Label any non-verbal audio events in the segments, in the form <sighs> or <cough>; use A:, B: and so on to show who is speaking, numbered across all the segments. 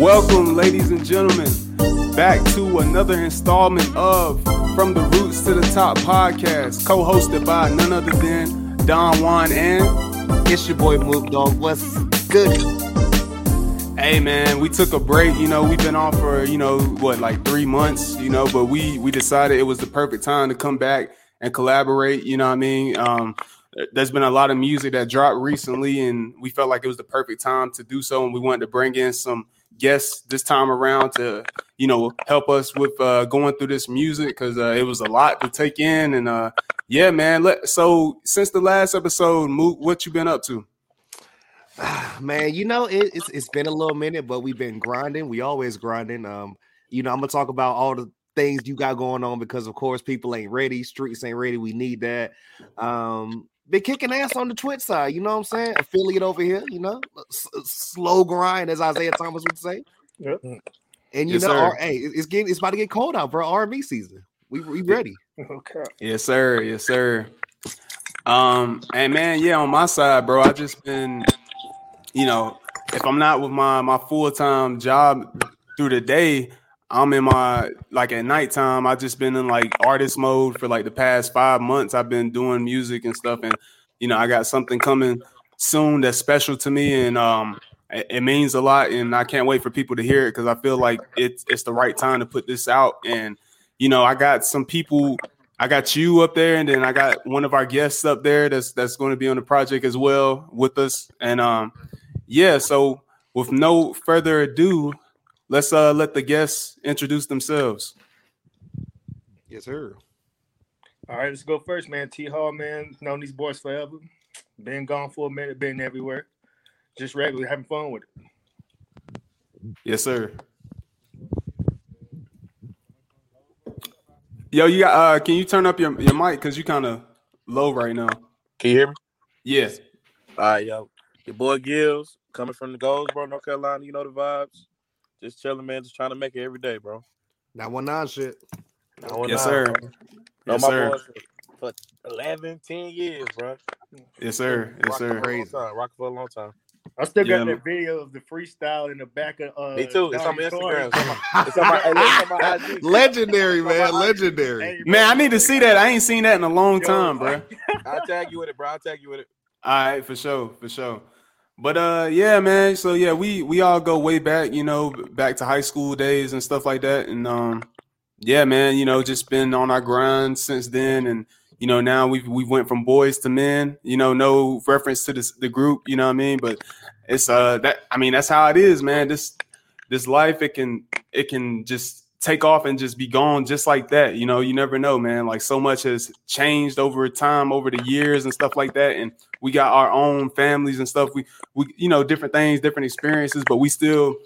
A: Welcome, ladies and gentlemen, back to another installment of From the Roots to the Top podcast, co hosted by none other than Don Juan and
B: It's your boy Mook Dog. What's good?
A: Hey man, we took a break. You know, we've been off for you know what, like three months. You know, but we we decided it was the perfect time to come back and collaborate. You know what I mean? Um, there's been a lot of music that dropped recently, and we felt like it was the perfect time to do so. And we wanted to bring in some guests this time around to you know help us with uh, going through this music because uh, it was a lot to take in. And uh, yeah, man. Let, so since the last episode, Mook, what you been up to? <sighs>
B: Man, you know, it, it's it's been a little minute, but we've been grinding. We always grinding. Um, you know, I'm gonna talk about all the things you got going on because of course people ain't ready, streets ain't ready. We need that. Um, been kicking ass on the Twitch side, you know what I'm saying? Affiliate over here, you know, S- slow grind, as Isaiah Thomas would say.
C: Yep.
B: And you
A: Yes,
B: know,
A: sir.
B: our, hey, it's getting it's about to get cold out for R&B season. We we ready.
C: Okay.
A: Yes, sir. Yes, sir. Um, and man, yeah, on my side, bro, I just been, you know, if I'm not with my my full time job through the day, I'm in my like at nighttime. I've just been in like artist mode for like the past five months. I've been doing music and stuff, and you know, I got something coming soon that's special to me, and um, it, it means a lot, and I can't wait for people to hear it because I feel like it's it's the right time to put this out, and you know, I got some people I got you up there, and then I got one of our guests up there that's that's going to be on the project as well with us. And um, yeah, so with no further ado, let's uh let the guests introduce themselves.
B: Yes, sir.
C: All right, let's go first, man. T Hall, man. Known these boys forever. Been gone for a minute, been everywhere. Just regularly having fun with it.
A: Yes, sir. Yo, you got uh can you turn up your, your mic because you kind of low right now?
D: Can you hear me?
A: Yes.
D: All right, yo. Your boy Gills coming from the Goldsboro, North Carolina. You know the vibes. Just chilling, man. Just trying to make it every day, bro.
B: That one nine shit.
D: I want
A: Yes,
D: nine,
A: sir.
D: bro. Know
A: Yes,
D: my
A: sir.
D: for, for 11, 10 years, bro.
A: Yes, sir. Yes, sir.
D: For a long
B: Crazy.
D: time. Rocking for a long time.
C: I still got
A: Yeah,
C: that video of the freestyle in the back of uh
D: Me too. It's on my Instagram. It's on my, it's on my, it's on my IG. <laughs>
B: Legendary, man. Legendary.
C: Hey,
A: Man, I need to see that. I ain't seen that in a long
C: yo,
A: time, bro. <laughs>
D: I'll tag you with it, bro. I'll tag you with it.
A: All right, for sure, for sure. But uh, yeah, man. So yeah, we we all go way back, you know, back to high school days and stuff like that. And um, yeah, man, you know, just been on our grind since then. And you know, now we we went from boys to men. You know, no reference to this the group. You know what I mean? But it's uh that I mean that's how it is, man. This this life it can it can just take off and just be gone just like that. You know, you never know, man. Like so much has changed over time, over the years and stuff like that. And we got our own families and stuff. We we you know different things, different experiences, but we still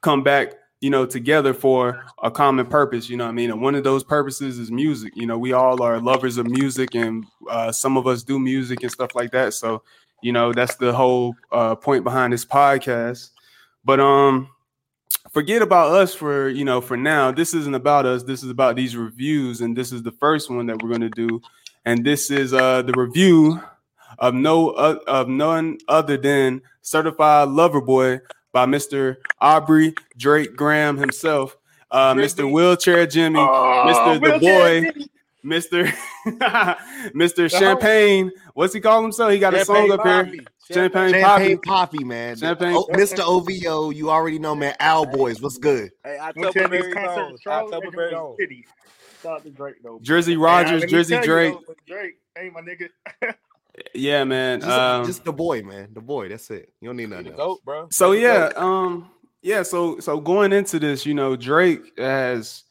A: come back, you know, together for a common purpose. You know I mean? And one of those purposes is music. You know, we all are lovers of music, and uh, some of us do music and stuff like that. So, you know, that's the whole uh, point behind this podcast. But um, forget about us for you know for now. This isn't about us. This is about these reviews, and this is the first one that we're gonna do. And this is uh the review of no uh, of none other than Certified Lover Boy by Mr. Aubrey Drake Graham himself, uh, Mr. Wheelchair Jimmy, Mr. The
C: Wheelchair
A: Boy, Mr. <laughs> Mr. Champagne. What's he call himself? He got a song up here. Champagne
B: Champagne
A: Papi.
B: Papi, man.
A: Champagne-
B: Oh, Mr. OVO, you already know, man. Owl Boys, what's good?
D: Hey, I
C: Went
D: tell
C: to
D: my
C: his
D: very
C: concert.
D: I
C: Charlotte,
D: tell my
C: and
D: very
C: it
D: own.
C: was City. Shout out to Drake though.
A: Jersey
C: Hey,
A: Rogers,
C: let me
A: Jersey
C: tell you,
A: Drake.
C: though, Drake, hey my nigga. <laughs>
A: Yeah, man.
B: Just,
A: Um,
B: just the boy, man. The boy. That's it. You don't need nothing else.
D: goat, bro.
A: so
D: He the
A: yeah, um, yeah. So so going into this, you know, Drake has,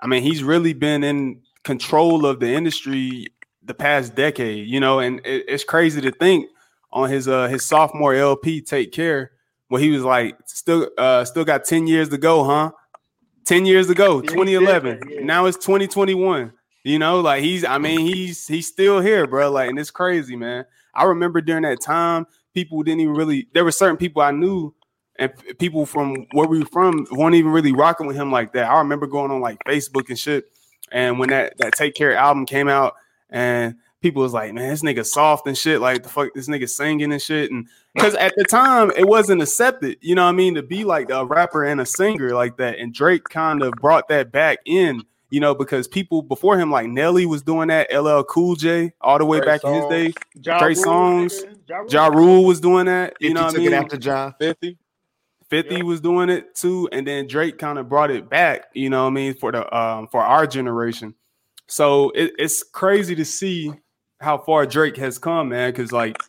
A: I mean, he's really been in control of the industry the past decade, you know, and it, it's crazy to think on his uh his sophomore LP, Take Care, where he was like, still uh still got ten years to go, huh? Ten years to go,
C: Yeah, he said
A: 2011.
C: yeah.
A: Now it's 2021. You know, like he's, I mean, he's he's still here, bro. Like, and it's crazy, man. I remember during that time, people didn't even really. There were certain people I knew, and people from where we were from weren't even really rocking with him like that. I remember going on like Facebook and shit, and when that that Take Care album came out, and people was like, man, this nigga soft and shit. Like the fuck, this nigga singing and shit. And because at the time it wasn't accepted, you know what I mean, to be like a rapper and a singer like that. And Drake kind of brought that back in, you know, because people before him, like Nelly was doing that, LL Cool J, all the way
D: Trey
A: back in his day.
C: Ja
A: Trey
C: Rule,
A: Songz,
C: nigga. Ja Rule.
A: Ja Rule was doing that, you know what I mean?
B: it after Ja.
D: 50.
A: 50
C: Yeah.
A: was doing it too and then drake kind of brought it back you know what i mean for the um for our generation so it, it's crazy to see how far drake has come man because like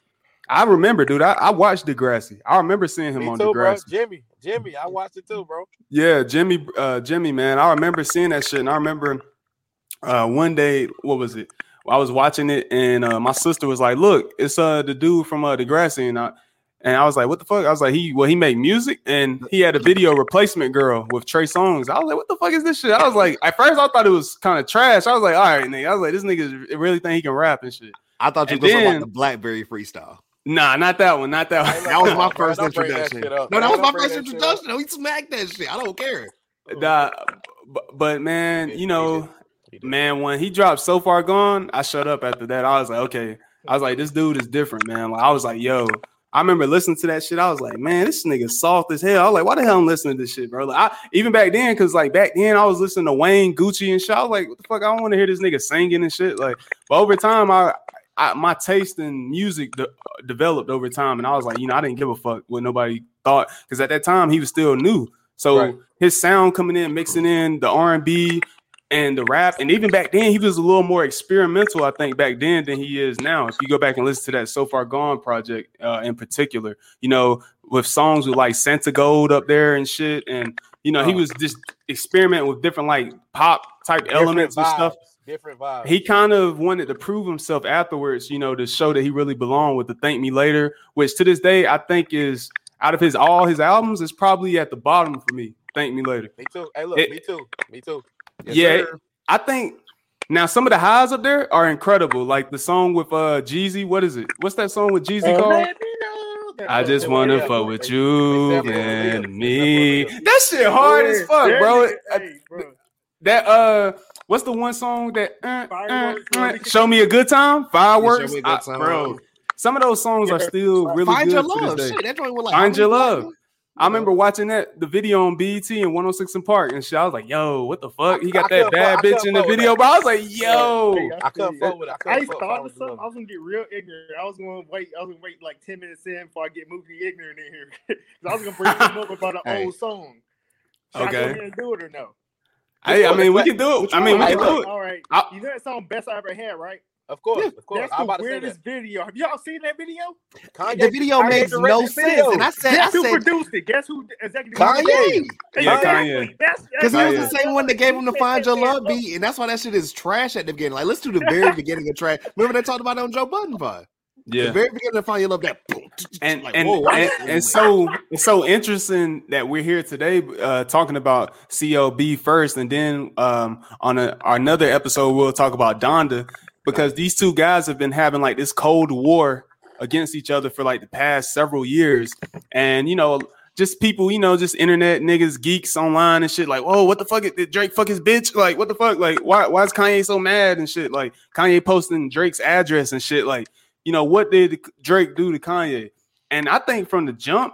A: i remember dude I, I watched degrassi i remember seeing him
D: Me
A: on
D: too, bro. Jimmy. Jimmy. I watched it too, bro.
A: yeah jimmy uh jimmy man i remember seeing that shit and i remember uh one day what was it i was watching it and uh my sister was like look it's uh the dude from uh degrassi and i and I was like, "What the fuck?" I was like, "He well, he made music, and he had a video replacement girl with Trey Songz." I was like, "What the fuck is this shit?" I was like, at first I thought it was kind of trash. I was like, "All right, nigga." I was like, "This nigga really think he can rap and shit."
B: I thought you
A: was
B: were talking
A: then-
B: about the Blackberry freestyle.
A: Nah, not that one, not that one. <laughs>
B: That was my first
D: that
B: introduction. no, that was my first introduction. We smacked that shit. I don't care.
A: Nah, but, but man, you know,
D: did. He did.
A: man, when he dropped so far gone, I shut up after that. I was like, okay. I was like, this dude is different, man. Like, I was like, yo, I remember listening to that shit. I was like, man, this nigga soft as hell. I was like, why the hell I'm listening to this shit, bro? Like, I, even back then, because like back then I was listening to Wayne, Gucci, and shit. I was like, what the fuck? I don't want to hear this nigga singing and shit. Like, but over time, I, I my taste in music de- developed over time, and I was like, you know, I didn't give a fuck what nobody thought because at that time he was still new. So
D: Right.
A: his sound coming in, mixing in the R and B and the rap, and even back then he was a little more experimental, I think, back then than he is now. If you go back and listen to that "So Far Gone" project uh, in particular, you know, with songs with like Santigold up there and shit, and you know, he
D: Oh.
A: was just experimenting with different like pop type
D: Different
A: elements and stuff
D: Different vibes.
A: he kind of wanted to prove himself afterwards, you know, to show that he really belonged with the Thank Me Later, which to this day I think is out of his all his albums is probably at the bottom for me. Thank Me Later.
D: Me too. Hey, look,
A: It-
D: me too. Me too. Yes,
A: yeah,
D: sir.
A: I think now some of the highs up there are incredible. Like the song with uh Jeezy, what is it? What's that song with Jeezy
C: Uh,
A: called?
C: let me know that-
A: I just wanna
C: yeah.
A: fuck with you
D: they
A: and me.
D: They sample
A: That shit hard as fuck, bro.
C: nigga, hey, bro.
A: That uh, what's the one song that uh, uh, uh, show me a good time? Fireworks,
B: Me a Good
A: I- bro. Some of those songs are still really
B: Find
A: good
B: your love. Shit, that joint was like
A: Find your
B: many
A: love.
B: platinum?
A: I remember watching that the video on BET and 106 in Park and shit. I was like, "Yo, what the fuck?" He
D: I
A: got that bad
D: fuck-
A: bitch in the video,
D: that.
A: but I was like, "Yo."
C: Hey,
D: I couldn't
C: see
D: fuck with it. I
C: I
D: couldn't
C: ain't
D: fuck with it.
C: something. I was gonna get real ignorant. I was gonna wait. I was gonna wait like ten minutes in before I get movie ignorant in here. <laughs> 'Cause I was gonna bring something up about an
B: Hey.
C: old song. Should I go
A: Okay.
C: ahead and do it or no?
A: Hey, I mean, we can do it. I mean, we can do it.
C: All right.
A: I-
C: you know that song "Best I Ever Had," right?
D: Of course, of course.
C: That's
D: I'm
C: the
D: about to say
C: weirdest
D: that.
C: video. Have y'all seen that video?
D: Kanye,
B: The video
D: Kanye
B: makes no sense,
D: video.
B: and I said, I
C: Guess who produced it? Guess who executive
D: Kanye.
B: Kanye,
A: Yeah,
C: Exactly.
A: Kanye.
C: That's
B: because he was the same one that gave him the "Find Your Love" beat, and that's why that shit is trash at the beginning. Like, let's do the very <laughs> beginning of trash. Remember they talked about it on Joe Budden pod. The
A: Yeah.
B: very beginning of "Find Your Love" that.
A: and
B: like,
A: and,
B: whoa,
A: and, and so it's so interesting that we're here today uh talking about CLB first and then um on a, another episode we'll talk about Donda because these two guys have been having like this cold war against each other for like the past several years and you know just people, you know, just internet niggas, geeks online and shit. Like, oh, what the fuck? Did Drake fuck his bitch? Like, what the fuck? Like, why? Why is Kanye so mad and shit? Like, Kanye posting Drake's address and shit. Like, you know, what did Drake do to Kanye? And I think from the jump,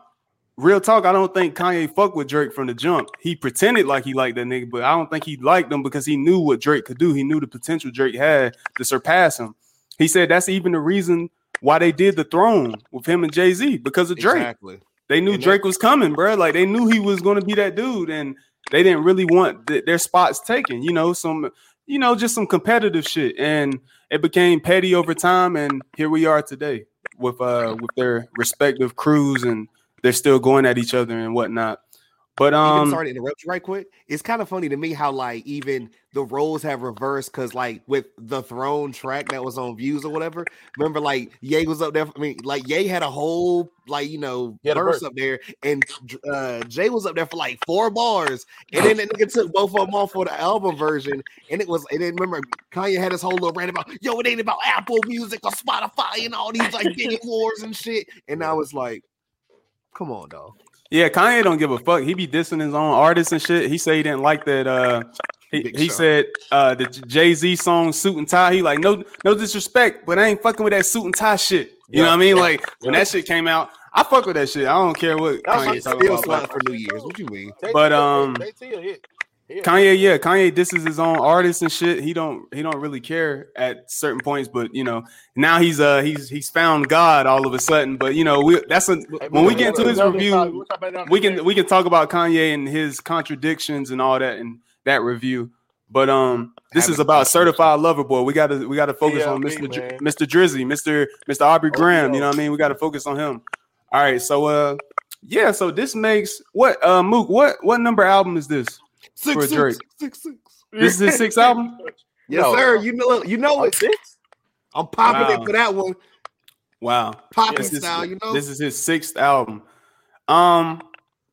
A: real talk, I don't think Kanye fucked with Drake from the jump. He pretended like he liked that nigga, but I don't think he liked him because he knew what Drake could do. He knew the potential Drake had to surpass him. He said that's even the reason why they did the throne with him and Jay Z because of Drake.
B: Exactly.
A: They knew
B: And
A: Drake was coming, bro. Like they knew he was going to be that dude, and they didn't really want th- their spots taken. You know, some, you know, just some competitive shit, and it became petty over time. And here we are today with uh with their respective crews, and they're still going at each other and whatnot. But
B: even
A: um,
B: sorry to interrupt you right quick. It's kind of funny to me how like even the roles have reversed because like with the throne track that was on views or whatever. Remember, like Ye was up there. I mean, like Ye had a whole like you know
D: He
B: verse
D: verse.
B: up there, and uh Jay was up there for like four bars, and then the nigga took both of them off for the album version, and it was. And then remember Kanye had his whole little rant about yo, it ain't about Apple Music or Spotify and all these like <laughs> bidding wars and shit. And I was like, come on, dog.
A: Yeah, Kanye don't give a fuck. He be dissing his own artists and shit. He say he didn't like that. uh He, he said uh, the Jay Z song "Suit and Tie." He like no no disrespect, but I ain't fucking with that suit and tie shit. You know what I mean?
D: yeah,
A: Like when that shit came out, I fuck with that shit. I don't care what
D: That's
A: Kanye
D: like
A: talking about.
B: slide for New Year's. What you mean?
A: But, um,
D: JT a hit. He a
A: Kanye, yeah, Kanye disses his own artists and shit. He don't he don't really care at certain points, but you know now he's uh he's he's found God all of a sudden. But you know we that's a when we get into his review, we can we can talk about Kanye and his contradictions and all that in that review. But um, this is about certified lover boy. We gotta we gotta focus on Mr. Dr- Mr. Drizzy, Mr. Mr. Aubrey Graham. You know what I mean? We gotta focus on him. All right, so uh, yeah, so this makes what uh Mook, what what number album is this?
B: Six,
A: For Drake.
B: six, six.
A: This is his sixth album.
B: Yes,
D: No.
B: sir. You know, you know
D: Oh,
B: it.
D: six?
B: I'm popping
A: Wow.
B: it for that one.
A: Wow.
B: Popping
A: This is,
B: style, you know.
A: this is his sixth album. Um,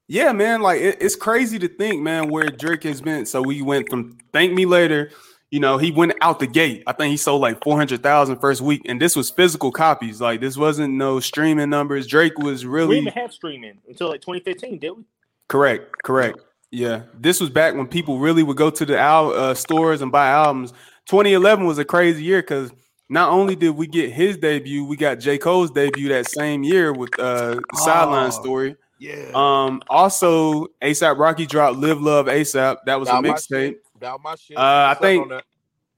A: yeah, man, like it- it's crazy to think, man, where Drake has been. So we went from "Thank Me Later," you know, he went out the gate. I think he sold like 400,000 first week, and this was physical copies. Like this wasn't no streaming numbers. Drake was really.
C: We
A: really
C: didn't even have streaming until like 2015, did we?
A: Correct, correct. Yeah, this was back when people really would go to the al- uh, stores and buy albums. 2011 was a crazy year because not only did we get his debut, we got J. Cole's debut that same year with uh, Sideline
B: Oh.
A: Story.
B: yeah.
A: Um, also ASAP Rocky dropped Live Love ASAP. That was a mixtape.
D: shit. My shit.
A: Uh, I think-?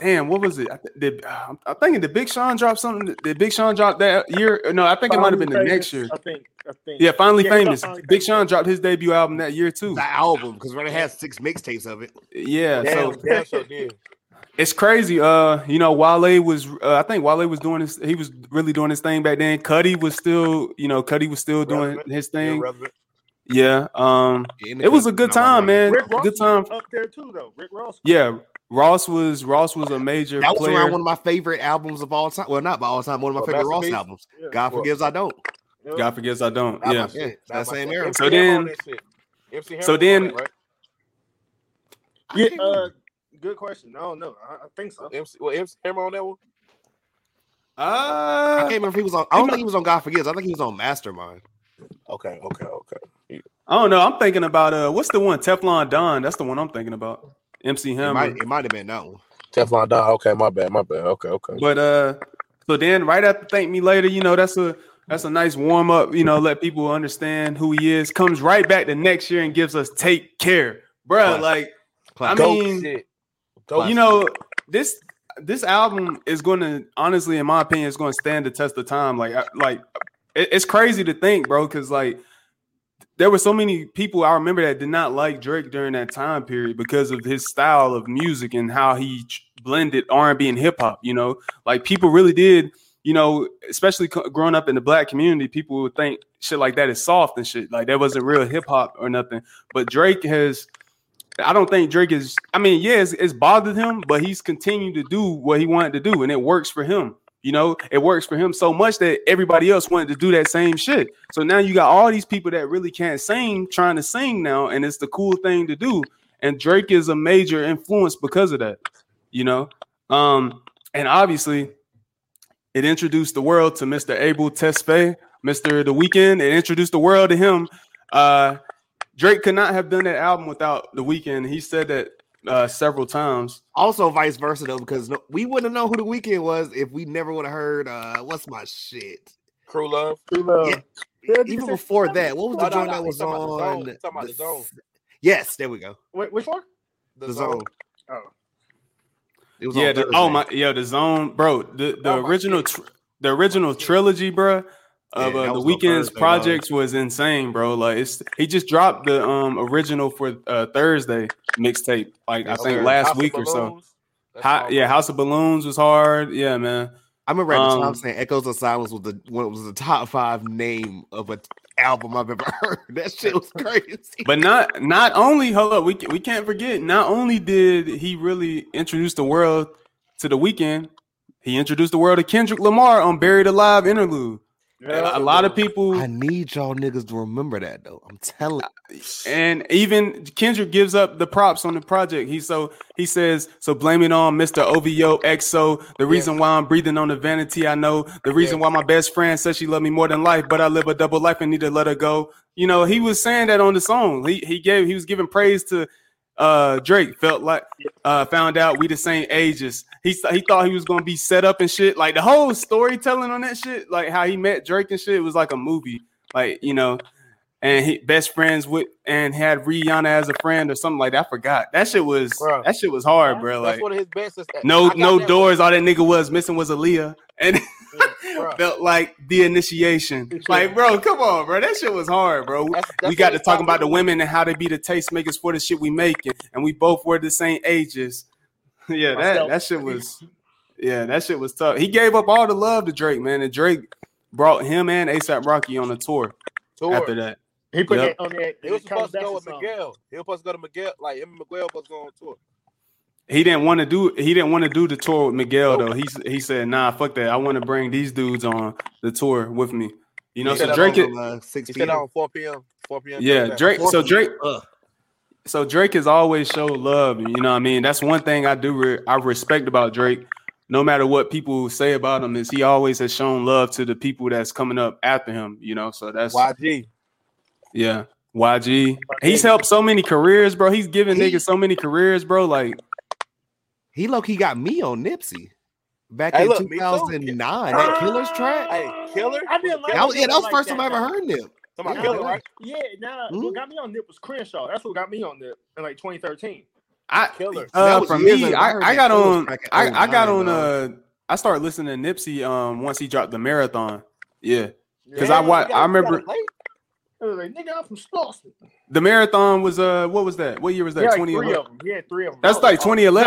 A: Damn, what was it? I th- did, uh, I'm thinking the Big Sean dropped something? Did Big Sean drop that year? No, I think it might have been the
C: Finally
A: next year.
C: I think. I think.
A: Yeah, finally
C: Yeah,
A: famous.
C: Finally
A: Big
C: Famous.
A: Sean dropped his debut album that year too.
B: the album because when it has six mixtapes of it.
A: Yeah,
D: Damn,
A: so
D: damn sure did.
A: It's crazy. Uh, you know, Wale was. Uh, I think Wale was doing his. He was really doing his thing back then. Cudi was still. You know, Cudi was still doing
D: Relevant.
A: his thing.
D: Irrelevant.
A: Yeah. Um, it was a good time, man.
C: Rick Ross
A: Good time.
C: up there too, though. Rick Ross.
A: Yeah. Ross was. Ross was a major
B: That was
A: player.
B: around one of my favorite albums of all time. Well, not by all time. One of my
D: Well,
B: favorite Ross
D: Masterpiece?
B: albums.
C: Yeah.
B: God
D: Well,
B: forgives, I don't.
A: God forgives I don't.
D: That my
A: Yeah.
B: Yeah,
D: That
B: that same era.
A: So then-
D: on that shit. MC Hammer
A: so then-
D: it, right?
C: Yeah. Uh, good question. I don't know. I, I think so.
D: MC, well, MC Hammer on that one.
B: I
A: Uh,
B: can't remember if he was on. I don't think he was on God Forgives. I think he was on Mastermind.
D: Okay, okay, okay.
A: I don't know. I'm thinking about uh, what's the one? Teflon Don. That's the one I'm thinking about. MC
B: It
A: Hammer.
B: might, it might have been that one.
D: Teflon Don. Okay, my bad, my bad. Okay, okay.
A: But uh, so then right after thank me later, you know, that's a that's a nice warm up. You know, let people understand who he is. Comes right back the next year and gives us take care, bro.
B: Classic.
A: Like I mean,
D: shit.
A: You know, this this album is going to honestly, in my opinion, is going to stand the test of time. Like, I, like it- it's crazy to think, bro, because like there were so many people I remember that did not like Drake during that time period because of his style of music and how he blended R and hip hop. You know, like people really did. You know, especially growing up in the black community, people would think shit like that is soft and shit. Like that wasn't real hip hop or nothing. But Drake has I don't think Drake is. I mean, yeah, it's, it's bothered him, but he's continued to do what he wanted to do, and it works for him. You know, it works for him so much that everybody else wanted to do that same shit. So now you got all these people that really can't sing trying to sing now, and it's the cool thing to do. And Drake is a major influence because of that. You know, um, and obviously, it introduced the world to Mr. Abel Tesfaye, Mr. The Weeknd. It introduced the world to him. Uh, Drake could not have done that album without The Weeknd. He said that uh, several times.
B: Also, vice versa though, because no, we wouldn't have known who the Weeknd was if we never would have heard. uh What's my shit?
D: Crew love.
C: crew love.
B: Yeah.
C: Yeah,
B: Even
C: say-
B: before that, what was the
D: Oh,
B: joint
D: no,
B: that was
D: talking about the zone.
B: on?
D: About the zone.
B: Yes, there we go.
C: Wait, which one?
D: The,
B: The
D: zone.
B: zone.
C: Oh,
B: It was
A: Yeah.
B: on
A: The, oh my. Yeah. The Zone, bro. The the
D: Oh,
A: original tr- the original trilogy, bro. Of
B: Yeah,
A: uh, the
B: Weeknd's dog.
A: projects was insane, bro. Like it's he just dropped the um original for uh Thursday mixtape, like
B: Yes,
A: I think last
D: House
A: week or so.
D: Balloons. That's
A: Ho-
D: all
A: yeah. House of Balloons was hard. Yeah, man.
B: I remember at the time
A: Um,
B: saying Echoes of Silence" was the one was the top five name of an album I've ever <laughs> heard. That shit was crazy.
A: But not not only hold up, we we can't forget. Not only did he really introduce the world to the Weeknd, he introduced the world to Kendrick Lamar on "Buried Alive" interlude.
C: Yeah.
A: a lot of people,
B: I need y'all niggas to remember that though. I'm telling.
A: and even Kendrick gives up the props on the project. He so he says so. Blame it on Mr. OVO XO. The reason why I'm breathing on the vanity, I know. The reason why my best friend says she loved me more than life, but I live a double life and need to let her go. You know, he was saying that on the song. He he gave he was giving praise to uh Drake felt like uh found out we the same ages. He he thought he was gonna be set up and shit. Like the whole storytelling on that shit, like how he met Drake and shit, was like a movie. Like you know, and he best friends with and had Rihanna as a friend or something like that. I forgot. That shit was
D: Bruh.
A: that shit was hard, bro. Like
D: one of his best.
A: no no doors. All that nigga was missing was Aaliyah, and. <laughs> felt like the initiation. Like, bro, come on, bro. That shit was hard, bro.
D: That's-
A: we got to
D: it's
A: talk
D: about
A: about the women and how they be the tastemakers for the shit we making, and we both were the same ages. <laughs> yeah, that that shit was. Yeah, that shit was tough. He gave up all the love to Drake, man, and Drake brought him and ASAP Rocky on a tour
D: Tour.
A: after that.
C: He put
A: Yep.
C: that on that.
D: He was supposed to go with Miguel. He was supposed to go to Miguel. Like him and Miguel was going on tour.
A: He didn't want to do. He didn't want to do the tour with Miguel though. He he said, "Nah, fuck that. I want to bring these dudes on the tour with me." You know,
D: He
A: so
D: said
A: Drake.
D: that
A: It,
B: uh, six
D: He
B: p.m.
D: said on 4 p.m. 4 p.m.
A: yeah, Drake. So Drake.
B: Ugh.
A: So Drake has always showed love, you know what I mean. That's one thing I do re- I respect about Drake. No matter what people say about him, is he always has shown love to the people that's coming up after him. You know, so that's
D: YG.
A: yeah. YG, he's helped so many careers, bro. He's given
B: He-
A: niggas so many careers, bro. Like,
B: He low key got me on Nipsey back
D: Hey,
B: in
D: look,
B: 2009. That Killer's track.
D: Hey, Killer.
C: I didn't like
B: That was, yeah, that was the
C: like
B: first time I ever heard Nip.
D: Talking about
B: Yeah.
D: Killer, right?
C: Yeah, nah,
B: Mhm.
C: what got me on Nip was Crenshaw. That's what got me on Nip in like 2013.
A: I
D: Killer.
B: That
A: uh
B: was
A: for me.
B: I
A: I,
B: heard
A: I
B: that
A: got on I, I got on uh. I started listening to Nipsey um once he dropped the marathon. Yeah. 'Cause
C: Yeah,
A: I wa-
D: you got-
A: I remember-
D: it
C: was like, nigga, I'm from Slauson.
A: The marathon was uh what was that? What year was that?
C: had like three
A: 2011.
C: of them. He three of them.
A: That's like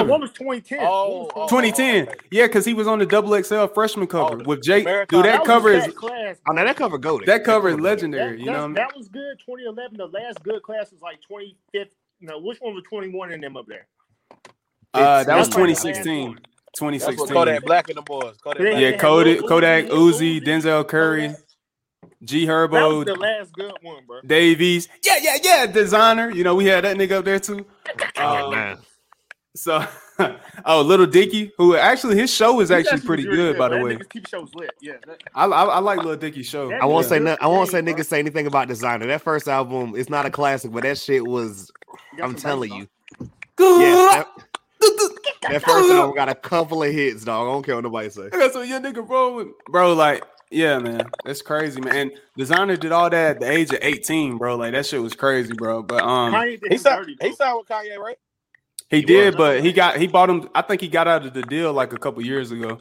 C: No, one was 2010.
D: Oh,
C: One was
D: oh,
A: 2010.
D: okay.
A: Yeah, because he was on the double XL freshman cover
D: Oh,
A: with Jake.
D: Marathon.
A: Dude, that
C: was
A: cover is
C: best class.
B: Oh, now that cover go
A: that cover is legendary.
C: That,
A: You know what I
C: that,
A: mean?
C: that was good. 2011. The last good class was like 25th. No, which one was 21 in them up there?
A: Uh, that was
C: That's like the last
A: 2016.
D: That's what
A: 2016.
D: Kodak Black and the boys. Kodak
C: Yeah,
D: Black.
A: Yeah,
C: had
A: Kodak, Kodak,
C: Uzi,
A: Uzi,
C: Uzi.
A: Denzel Curry, G
C: That was
A: Herbo,
C: the last good one, bro.
A: Dave East. Yeah, yeah, yeah. Desiigner. You know, we had that nigga up there too. <laughs>
B: Oh,
A: Um,
B: man.
A: So, <laughs> oh, Lil Dicky, who actually his show is
C: He
A: actually pretty
C: really
A: good, by the way.
C: nigga's TV show was lit. Yeah. That,
A: I, I, I like Lil Dicky's show.
B: I won't say nothing. I won't say
C: Game,
B: niggas say anything about Desiigner. That first album, it's not a classic, but that shit was. I'm telling you.
C: on.
B: Yeah, that, that first album got a couple of hits, dog. I don't care what nobody say.
A: That's what your nigga bro. Bro, like, yeah, man. That's crazy, man. And Desiigner did all that at the age of 18, bro. Like that shit was crazy, bro. But um
C: Kanye
D: He
C: him
D: signed, he
C: bro.
D: signed with Kanye, right?
A: he,
D: he
A: did,
D: was.
A: but he got he bought him. I think he got out of the deal like a couple years ago.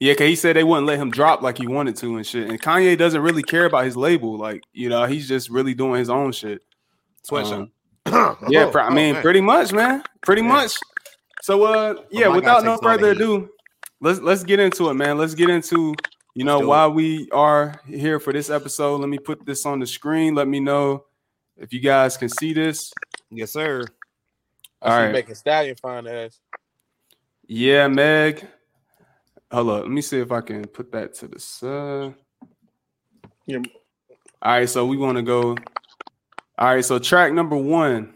A: Yeah, cause he said they wouldn't let him drop like he wanted to and shit. And Kanye doesn't really care about his label. Like, you know, he's just really doing his own shit.
B: Sweatshop.
A: Um, <clears throat> <clears throat> yeah,
B: Oh,
A: I
B: oh,
A: mean,
B: man.
A: pretty much, man. Pretty
B: Yeah.
A: much. So uh yeah,
B: my guy
A: without no
B: takes all the
A: further ado, let's let's get into it, man. Let's get into you know
B: do it.
A: why we are here for this episode. Let me put this on the screen. Let me know if you guys can see this.
B: Yes, sir.
D: I
A: All
D: see
A: right.
D: Megan Stallion fine ass.
A: Yeah, Meg. Hold up. Let me see if I can put that to the side.
C: Yeah.
A: All right, so we want to go. All right, so track number one.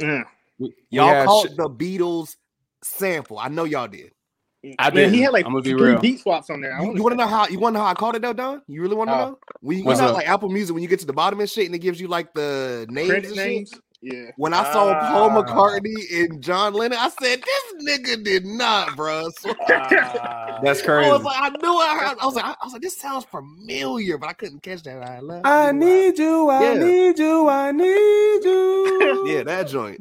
C: Mm.
A: We- we
B: Y'all
A: had
B: caught
A: sh-
B: the Beatles sample. I know y'all did.
A: I
C: Man, he had like
A: I'm gonna be
C: three
A: real.
C: beat swaps on there. I
B: You,
C: wanna
B: you want to know how? You want to know how I called it though, Don? You really want to
D: How?
B: know? We, you
A: What's
B: know,
A: up?
B: like Apple Music when you get to the bottom and shit, and it gives you like the names
C: credit
B: and shit?
C: names? Yeah.
B: When I saw Paul
D: Ah.
B: McCartney and John Lennon, I said, "This nigga did not, bro." So, <laughs>
D: Ah,
A: That's crazy.
B: I was like, I knew I heard. I was like, I was like, this sounds familiar, but I couldn't catch that. I love.
A: I
B: you.
A: need you. I
B: Yeah.
A: need you. I need you. <laughs>
B: Yeah, that joint.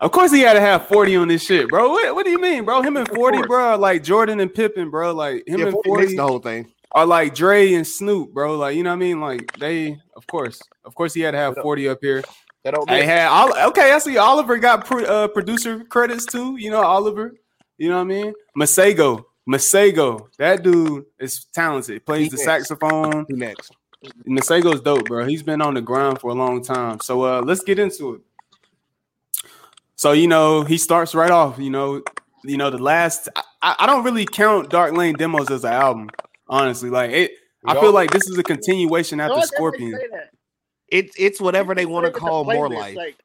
A: Of course, he had to have 40 on this shit, bro. What, what do you mean, bro? Him and 40, bro, like Jordan and Pippen, bro. Like him
B: Yeah,
A: and
B: 40
A: 40
B: the whole thing.
A: are like Dre and Snoop, bro. Like, you know what I mean? Like they, of course, of course, he had to have 40 up here.
D: That don't miss.
A: had all okay. I see Oliver got pro, uh, producer credits too. You know Oliver. You know what I mean? Masego, Masego. That dude is talented. Plays the
B: He is.
A: saxophone.
B: Who next?
A: Masego's dope, bro. He's been on the ground for a long time. So uh, let's get into it. So you know he starts right off. You know, you know the last. I, I don't really count Dark Lane demos as an album, honestly. Like it, I feel like this is a continuation after
C: that's why they
A: Scorpion.
B: It's it's whatever they want to call more
C: playlist,
B: like.
C: like.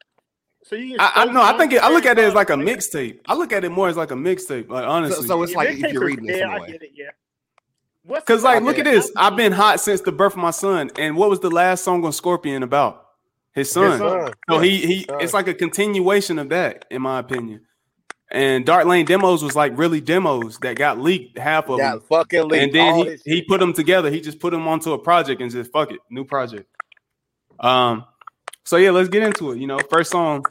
C: So you
A: I, I no, I think it, I look at it as like a mixtape. I look at it more as like a mixtape, like honestly.
B: so it's like if you're <laughs> reading this
C: yeah,
B: in way.
C: get it. Yeah. What's
A: Cause like, look at this. I've been hot since the birth of my son. And what was the last song on Scorpion about? His son.
D: son.
A: So he he it's like a continuation of that, in my opinion. And Dark Lane demos was like really demos that got leaked, half of them.
D: Fucking leaked.
A: and then he, he put them together. He just put them onto a project and just fuck it, new project. Um, so yeah, let's get into it. You know, first song.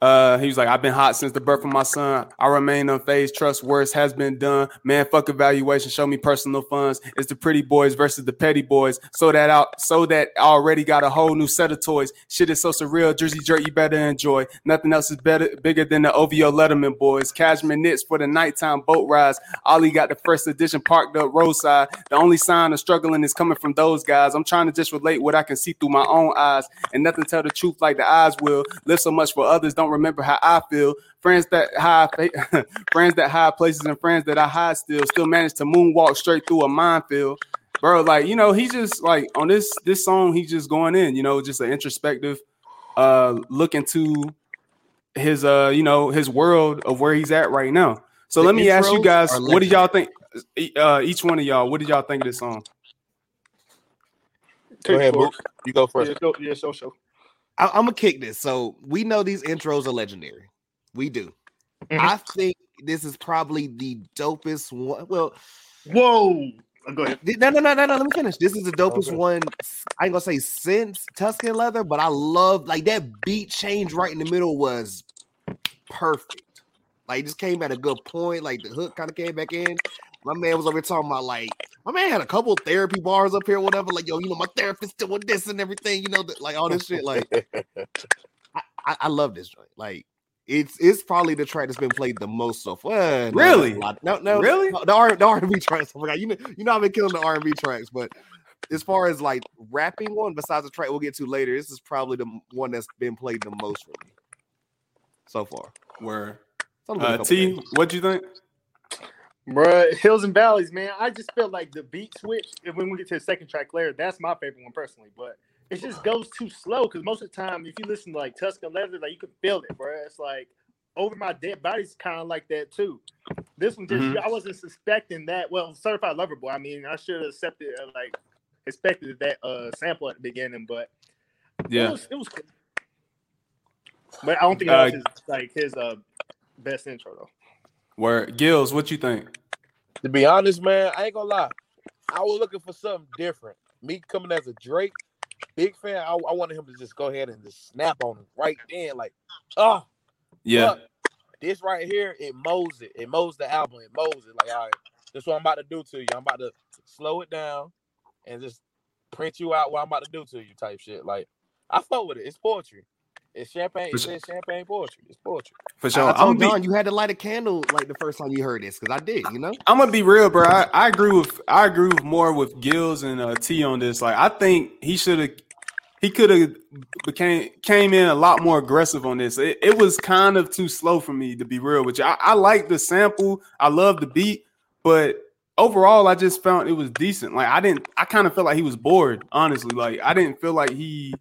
A: Uh, he was like, "I've been hot since the birth of my son. I remain unfazed. Trust worse has been done. Man, fuck evaluation. Show me personal funds. It's the pretty boys versus the petty boys. So that out, so that I already got a whole new set of toys. Shit is so surreal. Jersey jerk, you better enjoy. Nothing else is better, bigger than the OVO Letterman boys. Cashmere knits for the nighttime boat rides. Ollie got the first edition parked up roadside. The only sign of struggling is coming from those guys. I'm trying to just relate what I can see through my own eyes, and nothing tell the truth like the eyes will. Live so much for others, don't remember how I feel. Friends that high, <laughs> friends that high places, and friends that I hide still, still manage to moonwalk straight through a minefield. Bro, like you know, he just like on this this song, he's just going in. You know, just an introspective uh look into his uh you know his world of where he's at right now. So
B: The
A: let me ask you guys, what did y'all think? Uh, each one of y'all, what did y'all think of this song?
D: Go ahead,
C: Book.
D: Mook. You go first.
C: Yeah, go, yeah, show, show.
B: I, I'm gonna kick this. So we know these intros are legendary. We do.
C: Mhm.
B: I think this is probably the dopest one. Well,
C: Whoa. Go ahead.
B: no, no, no, no, no. Let me finish. This is the dopest
D: Okay.
B: one. I ain't gonna say since Tuscan Leather, but I love like that beat change right in the middle was perfect. Like it just came at a good point. Like the hook kind of came back in. My man was over here talking about like my man had a couple therapy bars up here, whatever. Like yo, you know, my therapist doing this and everything. You know, that, like all this shit. Like <laughs> I, I, I love this joint. Like it's it's probably the track that's been played the most so far.
A: Really?
B: no, no, no,
A: Really?
B: no, the R the R and B tracks. I forgot. You know, you know, I've been killing the R and B tracks, but as far as like rapping one, besides the track we'll get to later, this is probably the one that's been played the most for me so far.
A: Where
B: It's only been a
A: uh, T,
B: days.
A: what'd you think?
C: Bruh, Hills and Valleys, man. I just feel like the beat switch, and when we get to the second track later, that's my favorite one personally. But it just goes too slow because most of the time, if you listen to like Tuscan Leather, like you can feel it, bro. It's like over my dead body's kind of like that too. This one just,
A: Mhm.
C: I wasn't suspecting that. Well, Certified Lover Boy, I mean, I should have accepted, uh, like, expected that uh sample at the beginning, but it
A: Yeah,
C: was, it was cool. But I don't think
A: Uh,
C: that was his, like his uh best intro though.
A: Where Gills, what you think?
D: To be honest, man, I ain't gonna lie. I was looking for something different. Me coming as a Drake big fan, I, I wanted him to just go ahead and just snap on him right then, like, oh,
A: Yeah,
D: this right here, it mows it. It mows the album. It mows it. Like, all right, this is what I'm about to do to you. I'm about to slow it down and just print you out what I'm about to do to you, type shit. Like, I fuck with it. It's poetry. It's champagne. It's
A: sure.
D: champagne poetry. It's poetry.
A: for sure.
B: I
A: gonna
B: John
A: be,
B: you had to light a candle like the first time you heard this because I did. You know,
A: I'm gonna be real, bro. I, I agree with I agree with more with Gills and uh, T on this. Like, I think he should have, he could have became came in a lot more aggressive on this. It, it was kind of too slow for me to be real with you. I, I like the sample. I love the beat, but overall, I just found it was decent. Like, I didn't. I kind of felt like he was bored. Honestly, like I didn't feel like he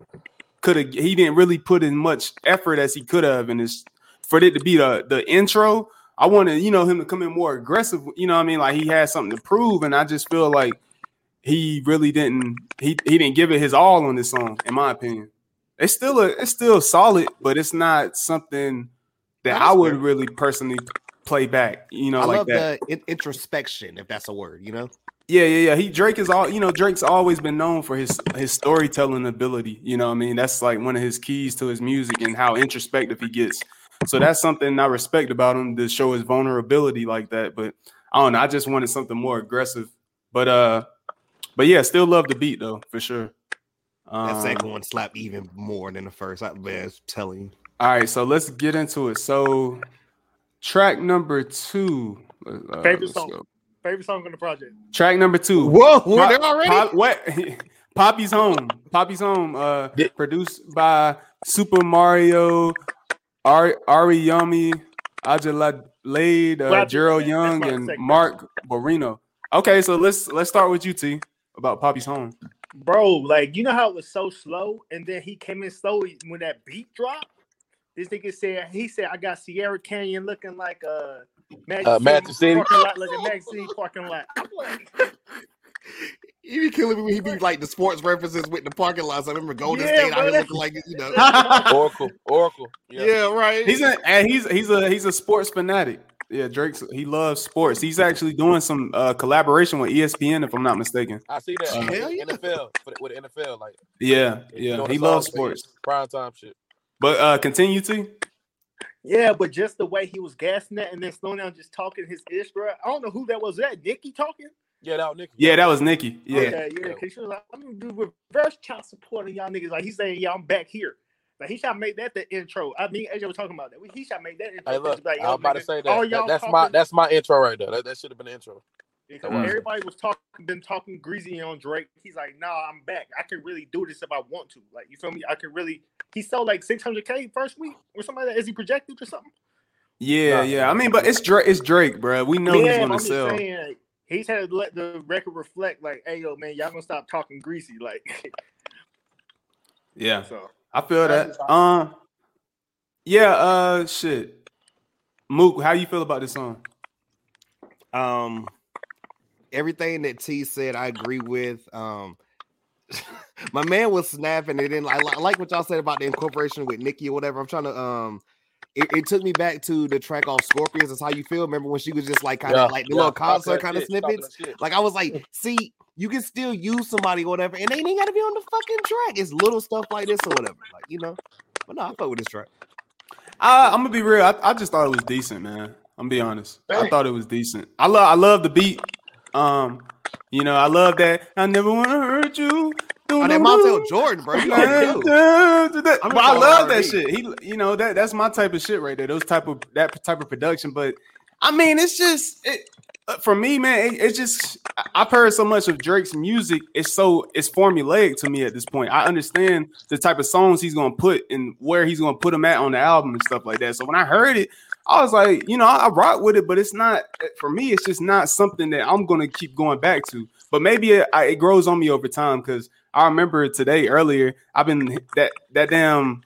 A: could have. He didn't really put in much effort as he could have, and it's for it to be the the intro. I wanted, you know, him to come in more aggressive. You know what I mean? Like he had something to prove, and I just feel like he really didn't. He he didn't give it his all on this song, in my opinion. It's still a it's still solid, but it's not something that I would really personally play back. You know,
B: I
A: like
B: love
A: that.
B: the introspection, if that's a word. You know,
A: Yeah, yeah, yeah. He Drake is all you know. Drake's always been known for his his storytelling ability. You know, what I mean, that's like one of his keys to his music and how introspective he gets. So that's something I respect about him to show his vulnerability like that. But I don't know. I just wanted something more aggressive. But uh, but yeah, still love the beat though for sure.
B: that
A: Um,
B: second one slapped even more than the first. I, man, I'm telling you.
A: all right, so let's get into it. So track number two. uh,
C: Favorite song.
A: go.
C: Favorite song on the project.
A: Track number two.
B: Whoa, we're
A: Pop-
B: there already.
A: Pop- what? <laughs> Papi's Home. Papi's Home. Uh,
D: Did-
A: produced by Supah Mario, Ari Ariyami, Ajalade, uh,
C: Well, I-
A: Gerald Young, and
C: second
A: Mark Borino. Okay, so let's let's start with you, T, about Papi's Home.
C: Bro, like you know how it was so slow, and then he came in slowly when that beat dropped. This nigga said he said I got Sierra Canyon looking like a Magic,
D: Uh, Magic City.
C: parking lot, like a Magic City parking lot. <laughs> I'm like, <laughs>
B: He be killing me when he be like the sports references with the parking lots. I remember Golden
C: Yeah,
B: State out
C: bro,
B: here looking like you know. <laughs>
D: Oracle, Oracle.
B: yeah.
D: Yeah.
B: right.
A: He's a and he's he's a he's a sports fanatic. Yeah, Drake's he loves sports. He's actually doing some uh, collaboration with ESPN, if I'm not mistaken.
D: I see that.
A: Uh,
B: Hell yeah.
D: NFL for the, with the NFL, like
A: Yeah,
D: you
A: yeah,
D: know,
A: he loves sports.
D: prime time shit.
A: But uh, continue to.
C: Yeah, but just the way he was gassing that and then slowing down, just talking his ish, bro. I don't know who that was. That Nicki talking?
D: Yeah, that was Nicki.
A: Yeah, that was Nicki. Yeah,
C: Okay, yeah. Cause she was like, I'm gonna do reverse child support on y'all niggas. Like he's saying, yeah, I'm back here. Like he should make that the intro. I mean, AJ was talking about that. He should make that intro.
D: Hey, look,
C: like,
D: I'm about to say that. that that's my that's my intro right there. That, that should have been the intro.
C: Because
A: Mm.
C: everybody was talking, been talking greasy on Drake. He's like, nah, I'm back. I can really do this if I want to. Like, you feel me? I can really. He sold like 600k first week or something like that. Is he projected or something?
A: yeah,
D: Nah.
A: yeah. I mean, but it's Drake. It's Drake, bro. We know he's going
C: I'm
A: to
C: just
A: sell.
C: saying. He's had to let the record reflect, like, hey, yo, man, y'all gonna stop talking greasy, like.
A: Yeah,
C: so
A: I feel that.
C: just-
A: Um, yeah. Uh, shit. Mook, how you feel about this song?
B: Um, everything that T said, I agree with. Um, <laughs> my man was snapping it in. I, I like what y'all said about the incorporation with Nicki or whatever. I'm trying to um. It, it took me back to the track off Scorpions. That's how you feel. Remember when she was just like kind of like the little concert kind of snippets. Like I was like, see, you can still use somebody or whatever, and they ain't gotta be on the fucking track. It's little stuff like this or whatever. Like you know. But no, I fuck with this track.
A: I, I'm gonna be real. I, I just thought it was decent, man. I'm gonna be honest. I thought it was decent. I love I love the beat. Um, you know, I love that. I never want to hurt you.
B: Oh, that Montel Jordan, bro. You <laughs>
A: but I love that shit. He, you know, that that's my type of shit right there. Those type of that type of production. But I mean, it's just it, Uh, for me, man. It, it's just I've heard so much of Drake's music. It's so it's formulaic to me at this point. I understand the type of songs he's gonna put and where he's gonna put them at on the album and stuff like that. So when I heard it, I was like, you know, I, I rock with it, but it's not for me. It's just not something that I'm gonna keep going back to. But maybe it, it grows on me over time because I remember today earlier. I've been that that damn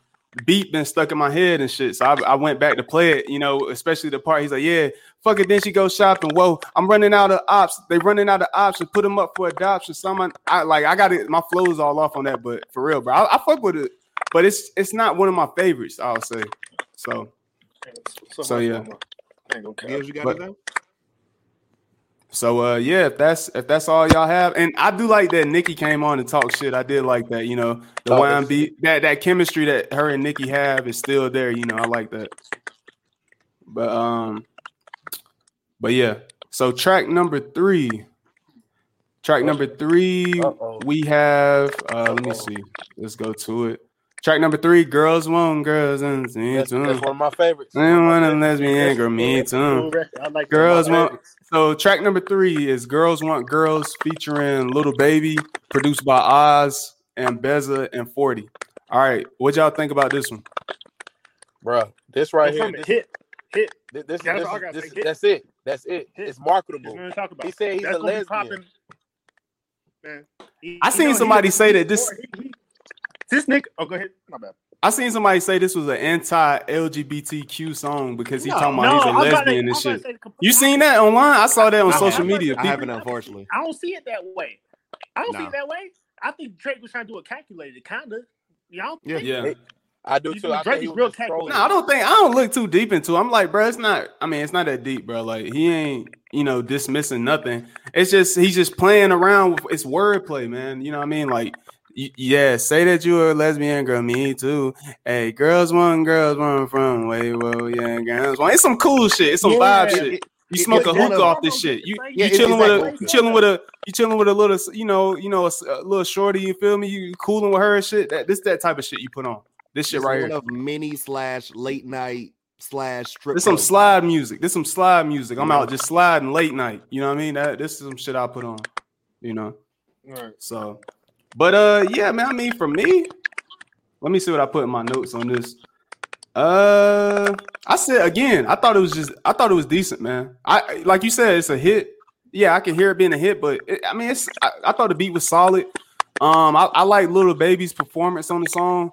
A: beat been stuck in my head and shit. So I, I went back to play it. You know, especially the part he's like, yeah, fuck it. Then she goes shopping. Whoa, I'm running out of ops. They running out of options. Put them up for adoption. Someone, I like, I got it. My flow is all off on that, but for real, bro, I, I fuck with it. But it's it's not one of my favorites. I'll say. So So,
C: much
A: yeah.
C: drama. I ain't gonna care.
B: Gibbs, you got
A: But- So uh yeah, if that's if that's all y'all have, and I do like that Nicki came on and talked shit. I did like that, you know, the
D: Oh,
A: YMB that that chemistry that her and Nicki have is still there, you know. I like that. But um, but yeah. So track number three, track number 3
D: Uh-oh.
A: we have. Uh, let me see. Let's go to it. Track number three, girls want girls and me
D: That's,
A: too.
D: that's one of my favorites.
A: I want a lesbian girl, me too.
C: Cool record. I like.
A: Girls want
C: favorites.
A: so track number three is Girls Want Girls featuring Lil Baby, produced by Oz and Beza and 40. All right, what y'all think about this one?
D: bro. This right
C: That's
D: here, this,
C: hit. Hit.
D: this, this,
C: That's
D: this,
C: all I gotta
D: this-
C: Hit.
D: that's it. That's it.
C: Hit.
D: It's marketable.
C: what I'm about.
D: He said he's
C: That's
D: a lesbian.
C: Man. He-
A: I seen
C: know, he-
A: somebody say that this-
C: he- he- This nigga. Oh, go ahead. My bad.
A: I seen somebody say this was an anti-LGBTQ song because he
B: No,
A: talking about he's a
C: I'm to-
A: lesbian
C: I'm
A: and shit.
C: say the complete
A: You seen that online? I saw that on
B: I
A: social
B: haven't.
A: media.
B: I haven't, unfortunately.
C: I don't see it that way. I don't see it that way. I think Drake was trying to do it calculated, kind of. Y'all,
B: Yeah.
C: think?
A: yeah.
D: I do too. I
C: Drake is real
A: No, I don't think I don't look too deep into. it. I'm like, bro, it's not. I mean, it's not that deep, bro. Like he ain't, you know, dismissing nothing. It's just he's just playing around with it's wordplay, man. You know what I mean? Like, y- yeah, say that you're a lesbian girl, me too. Hey, girls want girls want from way, whoa, yeah, girls want. It's some cool shit. It's some
C: Yeah,
A: vibe
B: It-
A: shit.
B: it-
A: You
B: it-
A: smoke a
B: it's
A: hookah off this shit. You
B: Yeah,
A: you
B: it's
A: chilling with a
B: exactly-
A: you chilling with a you chilling with a little, you know, you know, a little shorty. You feel me? You cooling with her and shit. That this that type of shit you put on. This shit
B: it's
A: right
B: one
A: here.
B: of mini slash late night slash strip.
A: This some slide music. This some slide music. I'm
B: Yeah.
A: out just sliding late night. You know what I mean? That this is some shit I put on. You know.
C: Right.
A: So, but uh, yeah, man. I mean, for me, let me see what I put in my notes on this. Uh, I said again. I thought it was just. I thought it was decent, man. I like you said, it's a hit. Yeah, I can hear it being a hit, but it, I mean, it's. I, I thought the beat was solid. Um, I, I like Lil Baby's performance on the song,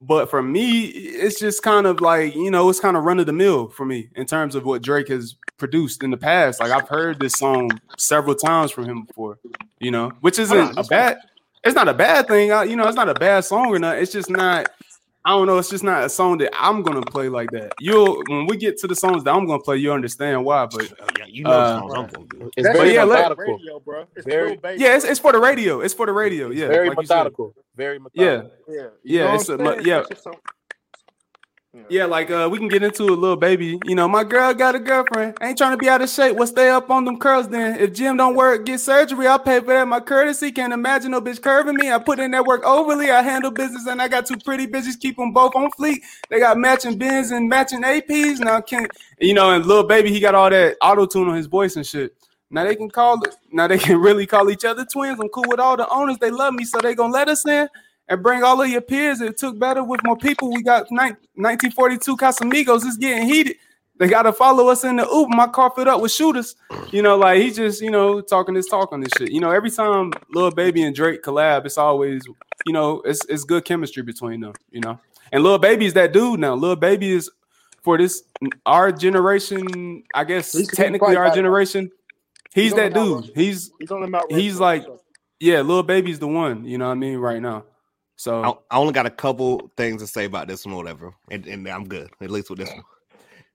A: but for me, it's just kind of like you know, it's kind of run of the mill for me in terms of what Drake has produced in the past. Like I've heard this song several times from him before. You know, which isn't a bad. It's not a bad thing. uh, You know, it's not a bad song or not. It's just not. I don't know. It's just not a song that I'm gonna play like that. You'll when we get to the songs that I'm gonna play, you understand why. But
B: Oh, yeah, you know
A: Uh,
B: songs I'm gonna do.
D: It's very
A: yeah, let-
D: methodical.
C: radio, bro. It's
D: Very-
C: real
A: yeah, it's, it's for the radio. It's for the radio. Yeah,
D: very
A: like you said.
D: methodical. Very
A: Yeah,
D: methodical.
C: yeah, you
A: yeah,
C: know
A: it's
C: what
A: a
C: I'm
A: yeah. Yeah. Like uh, we can get into a Lil Baby. You know, my girl got a girlfriend. Ain't trying to be out of shape. Well, stay up on them curls. Then if gym don't work, get surgery. I'll pay for that. My courtesy can't imagine no bitch curving me. I put in that work overly. I handle business and I got two pretty bitches. Keep them both on fleet. They got matching Benz and matching APs. Now can you know? And Lil Baby, he got all that auto tune on his voice and shit. Now they can call it. Now they can <laughs> really call each other twins. I'm cool with all the owners. They love me, so they gonna let us in and bring all of your peers. It took better with more people. We got nine- 1942 Casamigos. It's getting heated. They gotta follow us in the Uber. My car filled up with shooters. You know, like he just, you know, talking this talk on this shit. You know, every time Lil Baby and Drake collab, it's always, you know, it's it's good chemistry between them. You know, and Lil Baby is that dude now. Lil Baby is for this our generation. I guess
C: He's-
A: technically our generation. He's
C: he's
A: that dude. He's
C: He's on the
A: He's like- yeah, Lil Baby's the one. You know what I mean right now. So
B: I, I only got a couple things to say about this one, or whatever, and, and I'm good at least with this one.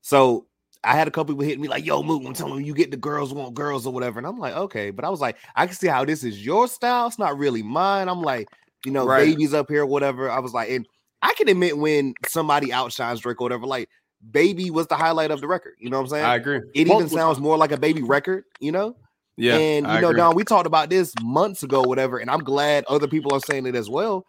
B: So I had a couple people hitting me like, "Yo, Mook, I'm telling you, you get the girls want girls or whatever," and I'm like, "Okay," but I was like, I can see how this is your style. It's not really mine. I'm like, you know,
A: Right.
B: babies up here, whatever. I was like, and I can admit when somebody outshines Drake or whatever, like. Baby was the highlight of the record. You know what I'm saying?
A: I agree.
B: it even sounds more like a baby record, you know?
A: Yeah,
B: and
A: I
B: you know,
A: agree.
B: Don, we talked about this months ago, whatever, and I'm glad other people are saying it as well.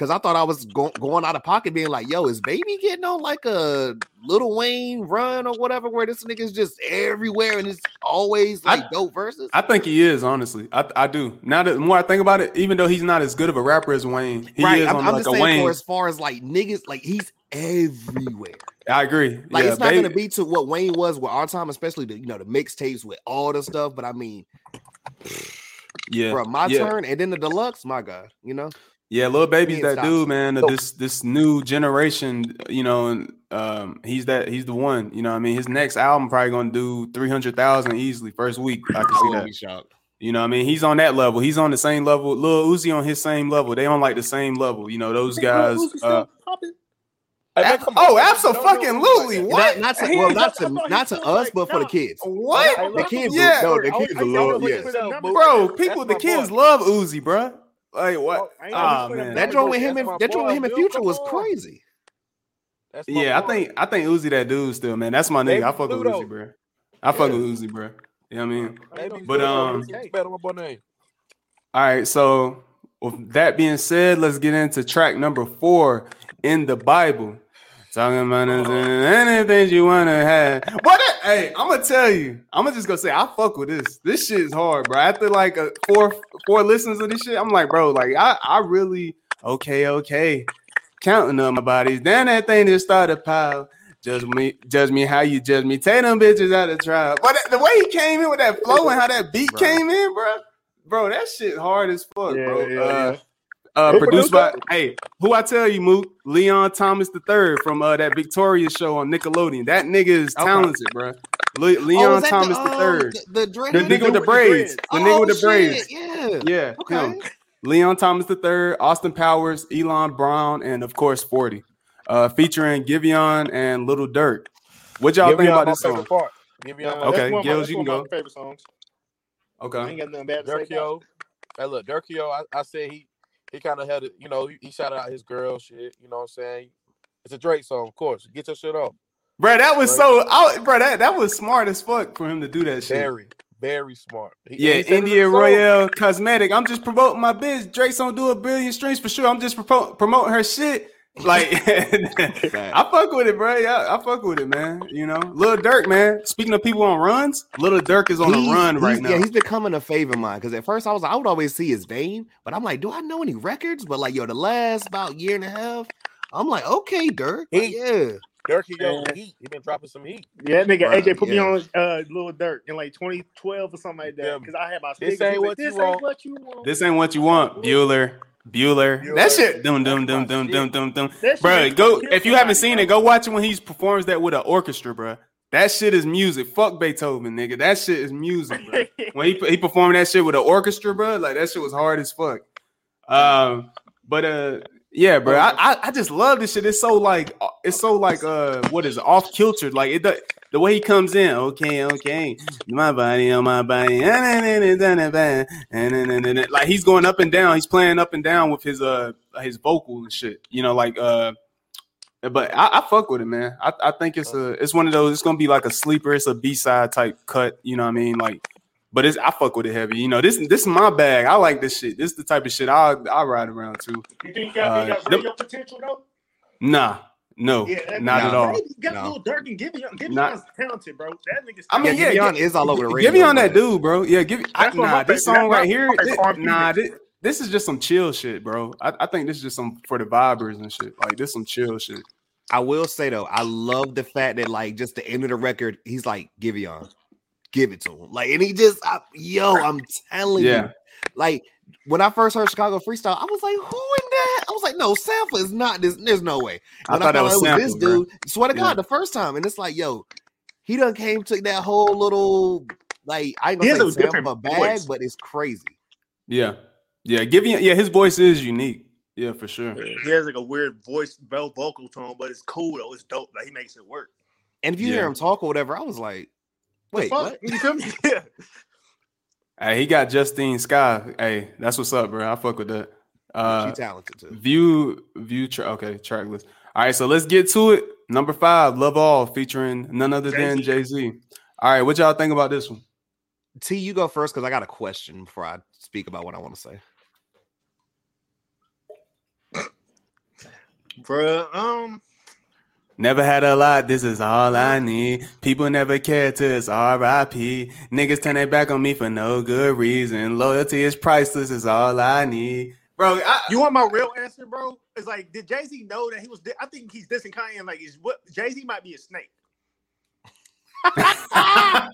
B: Because I thought I was go- going out of pocket, being like, "Yo, is Baby getting on like a Lil Wayne run or whatever, where this nigga's just everywhere and it's always
A: I-
B: like dope verses?"
A: I think he is honestly. I, I do. Now that the more I think about it, even though he's not as good of a rapper as Wayne, he
B: right,
A: is
B: I'm,
A: on
B: I'm
A: like
B: just
A: a
B: saying
A: Wayne.
B: for as far as like niggas, like he's everywhere.
A: I agree.
B: Like
A: yeah,
B: it's not
A: Baby-
B: gonna be to what Wayne was with our time, especially the you know the mixtapes with all the stuff. But I mean,
A: yeah,
B: bro, my
A: yeah.
B: turn and then the deluxe, my god, you know.
A: Yeah, Lil Baby's that dude, man. of this this new generation, you know, and um, he's that he's the one. You know, what I mean, his next album probably gonna do three hundred thousand easily first week. I can see that.
B: be shocked.
A: You know, what I mean, he's on that level. He's on the same level. Lil Uzi on his same level. They on like the same level. You know, those guys. Uh, ab- oh,
D: man.
A: absolutely!
D: Don't do
A: What?
B: Not, <laughs> not to well, not to not to us, but for the kids.
A: What?
B: The kids,
A: Yeah.
B: no, the kids
C: I-
B: are
C: I-
B: love.
C: I-
B: Yes.
A: Bro, people, the kids love Uzi, bro. Like what?
C: Oh, I ain't
A: Ah
C: gonna put him
A: man.
B: That joint with him
D: That's
B: and that joint with him and Future was crazy.
D: That's my
A: Yeah, I think I think Uzi that dude still, man. That's my nigga.
D: Baby
A: I fuck with Uzi, bro. I fuck
D: Yeah.
A: with Uzi, bro. You know what I mean?
D: Maybe
A: But, um,
D: respect on my boy name.
A: All right, so with that being said, let's get into track number four in the Bible. Talking about anything you wanna have. What? a- hey, I'm gonna tell you. I'm gonna just gonna say I fuck with this. This shit is hard, bro. After like a four four listens of this shit, I'm like, bro, like I I really okay okay counting on my bodies. Then that thing just started pile. Judge me, judge me how you judge me. Take them bitches out of trial. But the way he came in with that flow and how that beat
B: Bro.
A: came in, bro, bro, that shit hard as fuck,
C: Yeah,
A: bro.
C: yeah,
A: uh,
C: yeah.
A: Uh, produced by
C: produced
A: hey, who I tell you, Mook, Leon Thomas III from uh, that Victoria show on Nickelodeon. That nigga is
B: Okay.
A: talented, bro. Le-
B: Oh,
A: Leon
B: was that
A: Thomas
B: the,
A: the
B: um,
A: third,
B: the, the, dread-
A: the nigga with the braids, the nigga
B: Oh,
A: with the
B: shit,
A: braids.
B: Yeah.
A: Yeah,
B: Okay.
A: him. Leon Thomas III, Austin Powers, Elon Brown, and of course Forty, uh, featuring Giveon and Lil Durk. What y'all
D: Give me
A: think about
D: my
A: this
D: favorite
A: song?
D: part. Give me
C: Yeah,
D: all
C: that's
A: Okay,
C: one of my-
A: Gills, you can go.
C: Favorite songs. I
A: Okay,
C: ain't got nothing bad to say. about.
D: Durkio. Hey, look, Durkio. I, I said he he kind of had it. You know, he, he shouted out his girl shit. You know what I'm saying? It's a Drake song, of course. Get your shit off.
A: bro, that was
D: Right.
A: so, I, bro, that that was smart as fuck for him to do that shit.
D: Very, very smart. He-
A: Yeah,
D: he said it in the
A: India. Royale Cosmetic. I'm just promoting my biz. Drake's don't do a billion streams for sure. I'm just promoting her shit. <laughs> Like, I fuck with it, bro. Yeah, I fuck with it, man. You know, Lil Durk, man. Speaking of people on runs, Lil Durk is on a run right now.
B: Yeah, he's becoming a favorite of mine because at first I was I would always see his name, but I'm like, do I know any records? But like, yo, the last about year and a half, I'm like, okay, Durk, like,
D: He-
B: yeah,
D: Durkio,
C: Yeah.
D: heat. He been dropping some heat.
C: Yeah, nigga
B: Bruh,
C: AJ put me on uh Lil Durk in like 2012 or something like
D: Yeah.
C: that. Because I had my
D: This ain't
C: He
D: what you
C: this
D: want.
C: ain't what you want.
A: this ain't what you want, Bueller. Bueller.
D: Bueller.
A: That shit, dum dum dum dum dum dum dum. Bro, go if you haven't seen it, go watch it when he performs that with an orchestra, bro. That shit is music. Fuck Beethoven, nigga. That shit is music, bro. <laughs> when he he performed that shit with an orchestra, bro, like that shit was hard as fuck. Um, but uh, yeah, bro, I, I I just love this shit. It's so like it's so like uh, what is it, off kilter? Like it, does- the way he comes in. Okay, okay, my body on my body, like he's going up and down. He's playing up and down with his uh his vocal and shit. You know, like uh. But I, I fuck with it, man. I, I think it's a it's one of those. It's gonna be like a sleeper. It's a B side type cut. You know what I mean? Like, but it's I fuck with it heavy. You know this this is my bag. I like this shit. This is the type of shit I I ride around to.
C: You think you got, you
A: Uh,
C: got
A: the-
C: potential though?
A: Nah, no,
C: Yeah, that-
A: not at all.
C: You got
B: No.
C: Lil Durk and Giveon. Giveon's
A: Not-
C: talented, bro. That nigga's.
A: I mean,
B: Yeah,
A: yeah,
B: Giveon is all over the
A: Give
B: radio,
A: me on that dude, bro. Yeah, give. I,
C: That's what
A: nah, this song right here. This, nah, this, this is just some chill shit, bro. I, I think this is just some for the vibers and shit. Like this some chill shit.
B: I will say though, I love the fact that like just the end of the record, he's like, give it on, give it to him. Like, and he just, I, yo, I'm telling
A: Yeah.
B: you, like when I first heard Chicago freestyle, I was like, who in that? I was like, no, Sample is not this. There's no way.
A: I
B: When
A: thought that was
B: out it
A: sample,
B: this
A: bro.
B: dude. Swear to God,
A: Yeah.
B: the first time, and it's like, yo, he done came to that whole little like I ain't
C: He
B: gonna say
C: a different
B: bag,
C: voice.
B: but it's crazy.
A: Yeah, yeah. Give me. Yeah, his voice is unique. Yeah, for sure.
C: He has like a weird voice, vo- vocal tone, but it's cool though. It's dope. Like he makes it work.
B: And if you
A: Yeah.
B: hear him talk or whatever, I was like, wait,
C: Fuck,
B: what?
C: You feel me? <laughs> Yeah.
A: Hey, he got Justine Skye. Hey, that's what's up, bro. I fuck with that. Uh,
B: she talented too.
A: view, view. Tra- okay, track list. All right, so let's get to it. Number five, Love All, featuring none other than Jay Z. All right, what y'all think about this one?
B: T, you go first because I got a question before I speak about what I want to say.
C: Bruh, um,
A: Never had a lot, this is all I need. People never care till it's RIP. Niggas turn their back on me for no good reason. Loyalty is priceless, is all I need. Bro, I,
C: you want my real answer, bro? It's like, did Jay Z know that he was? Di- I think he's dissing Kanye. and, Like, is what Jay Z might be a snake. <laughs>
B: I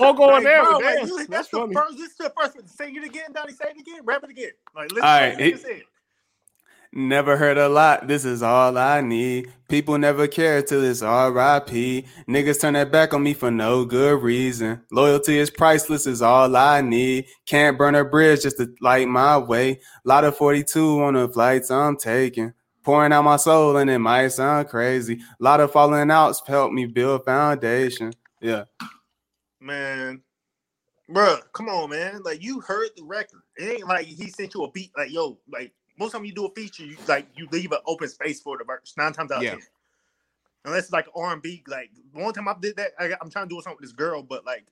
B: won't go
C: Like,
B: in there.
C: bro,
B: but
C: like,
B: that's
C: that's the
B: funny.
C: first. This is the first one. Sing it again, Donnie. Say it again. Rap it again. Like, listen.
A: All
C: to
A: it-
C: he said.
A: Never heard a lot, this is all I need. People never care till it's RIP. Niggas turn their back on me for no good reason. Loyalty is priceless, is all I need. Can't burn a bridge just to light my way. Lot of 42 on the flights I'm taking. Pouring out my soul and it might sound crazy. Lot of falling outs helped me build foundation. Yeah.
C: man. Bruh, come on, man. Like you heard the record. It ain't like he sent you a beat. Like yo, like most time you do a feature, you like you leave an open space for the verse. Nine times out of
B: Yeah.
C: ten, unless it's like R and B. Like one time I did that, I, I'm trying to do something with this girl, but like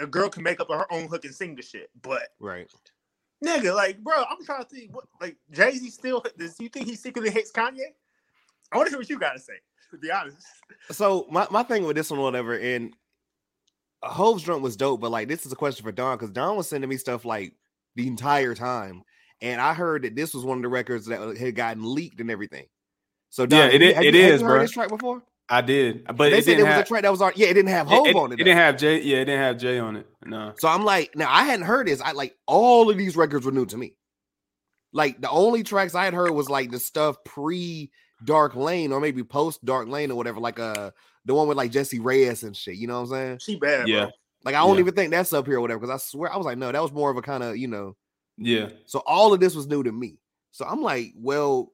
C: a girl can make up her own hook and sing the shit. But
B: Right.
C: nigga, like bro, I'm trying to think. What like Jay Z still? Does you think he secretly hates Kanye? I want to hear what you gotta say. To be honest,
B: So my, my thing with this one, whatever, and Hove's drunk was dope, but like this is a question for Don because Don was sending me stuff like the entire time, and I heard that this was one of the records that had gotten leaked and everything. So Don,
A: Yeah, it
B: you-
A: i-
B: have
A: it
B: you- have
A: is,
B: you heard
A: bruh.
B: this track before?
A: I did. But
B: they
A: it
B: said it
A: didn't
B: was
A: have
B: a track that was on. Yeah, it didn't have
A: it,
B: Hove
A: it-
B: on it.
A: it didn't have Jay. Yeah, it didn't have Jay on it. No.
B: So I'm like, now I hadn't heard this. I like all of these records were new to me. Like the only tracks I had heard was like the stuff pre Dark Lane or maybe post Dark Lane or whatever, like uh the one with like Jessie Reyez and shit. You know what I'm saying?
C: she bad.
A: Yeah.
C: bro.
B: Like I don't
A: Yeah.
B: even think that's up here or whatever. Because I swear I was like, no, that was more of a kind of, you know.
A: Yeah.
B: So all of this was new to me. So I'm like, well,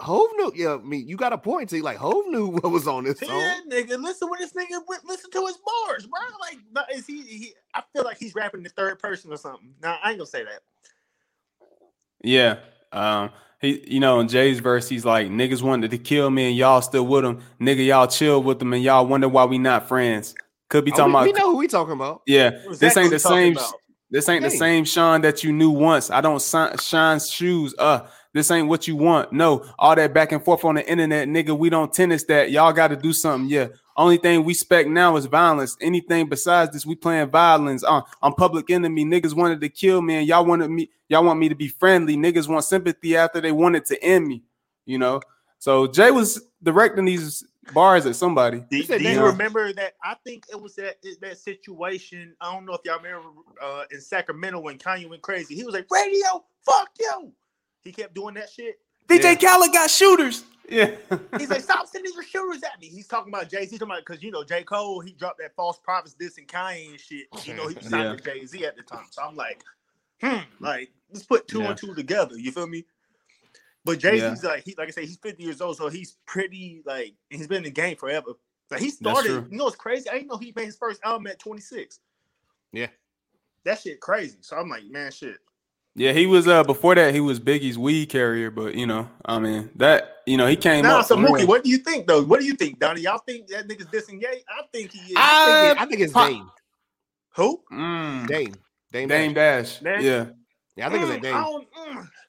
B: Hove knew. Yeah, I mean, you got a point. See, like Hove knew <laughs> what was on this song.
C: Yeah, nigga, listen when this nigga went- listen to his bars, bro. Like, is he, he? I feel like he's rapping in the third person or something. Now I ain't gonna say that.
A: Yeah. Um, he, you know, in Jay's verse, he's like, niggas wanted to kill me and y'all still with him. Nigga, y'all chill with them and y'all wonder why we not friends. Could be
B: Oh,
A: talking
B: we,
A: about,
B: we know who we talking about.
A: yeah.
C: Exactly
A: This ain't the same.
C: about.
A: This ain't the same Sean that you knew once. I don't si- shine shoes. Uh, this ain't what you want. No, all that back and forth on the internet, nigga. We don't tennis that. Y'all got to do something. Yeah. Only thing we spec now is violence. Anything besides this, we playing violence. Uh, I'm public enemy. Niggas wanted to kill me, and y'all wanted me. Y'all want me to be friendly. Niggas want sympathy after they wanted to end me. You know. So Jay was directing these bars at somebody.
C: Do,
B: said
C: do you
A: Yeah.
C: remember that? I think it was that that situation. I don't know if y'all remember uh, in Sacramento when Kanye went crazy. He was like, "Radio, fuck you." He kept doing that shit.
A: DJ Khaled got shooters. Yeah.
C: He's like, stop sending your shooters at me. He's talking about Jay Z. Talking about because you know J Cole, he dropped that false prophets, this and Kanye and shit. You know he was signed
A: Yeah.
C: with Jay Z at the time. So I'm like, hmm, like let's put two
A: Yeah.
C: and two together. You feel me? But Jay Z's like he like I say he's 50 years old, so he's pretty like he's been in the game forever. Like he started, you know, it's crazy. I didn't know he made his first album at 26.
B: Yeah.
C: That shit crazy. So I'm like, man, shit.
A: Yeah, he was uh before that he was Biggie's weed carrier, but you know, I mean that you know he came
C: Now,
A: up.
C: so
A: for
C: Mookie, what do you think though? What do you think, Donnie? Y'all think that nigga's dissing Ye? I think he is.
A: I-
B: I think it's
A: Pop-
B: Dame.
C: Who?
A: Mm,
B: Dame. Dame.
A: Dame
B: Dash.
A: Dash.
C: Dash?
A: Yeah,
B: Yeah, I think it's
C: Mm,
B: a Dame.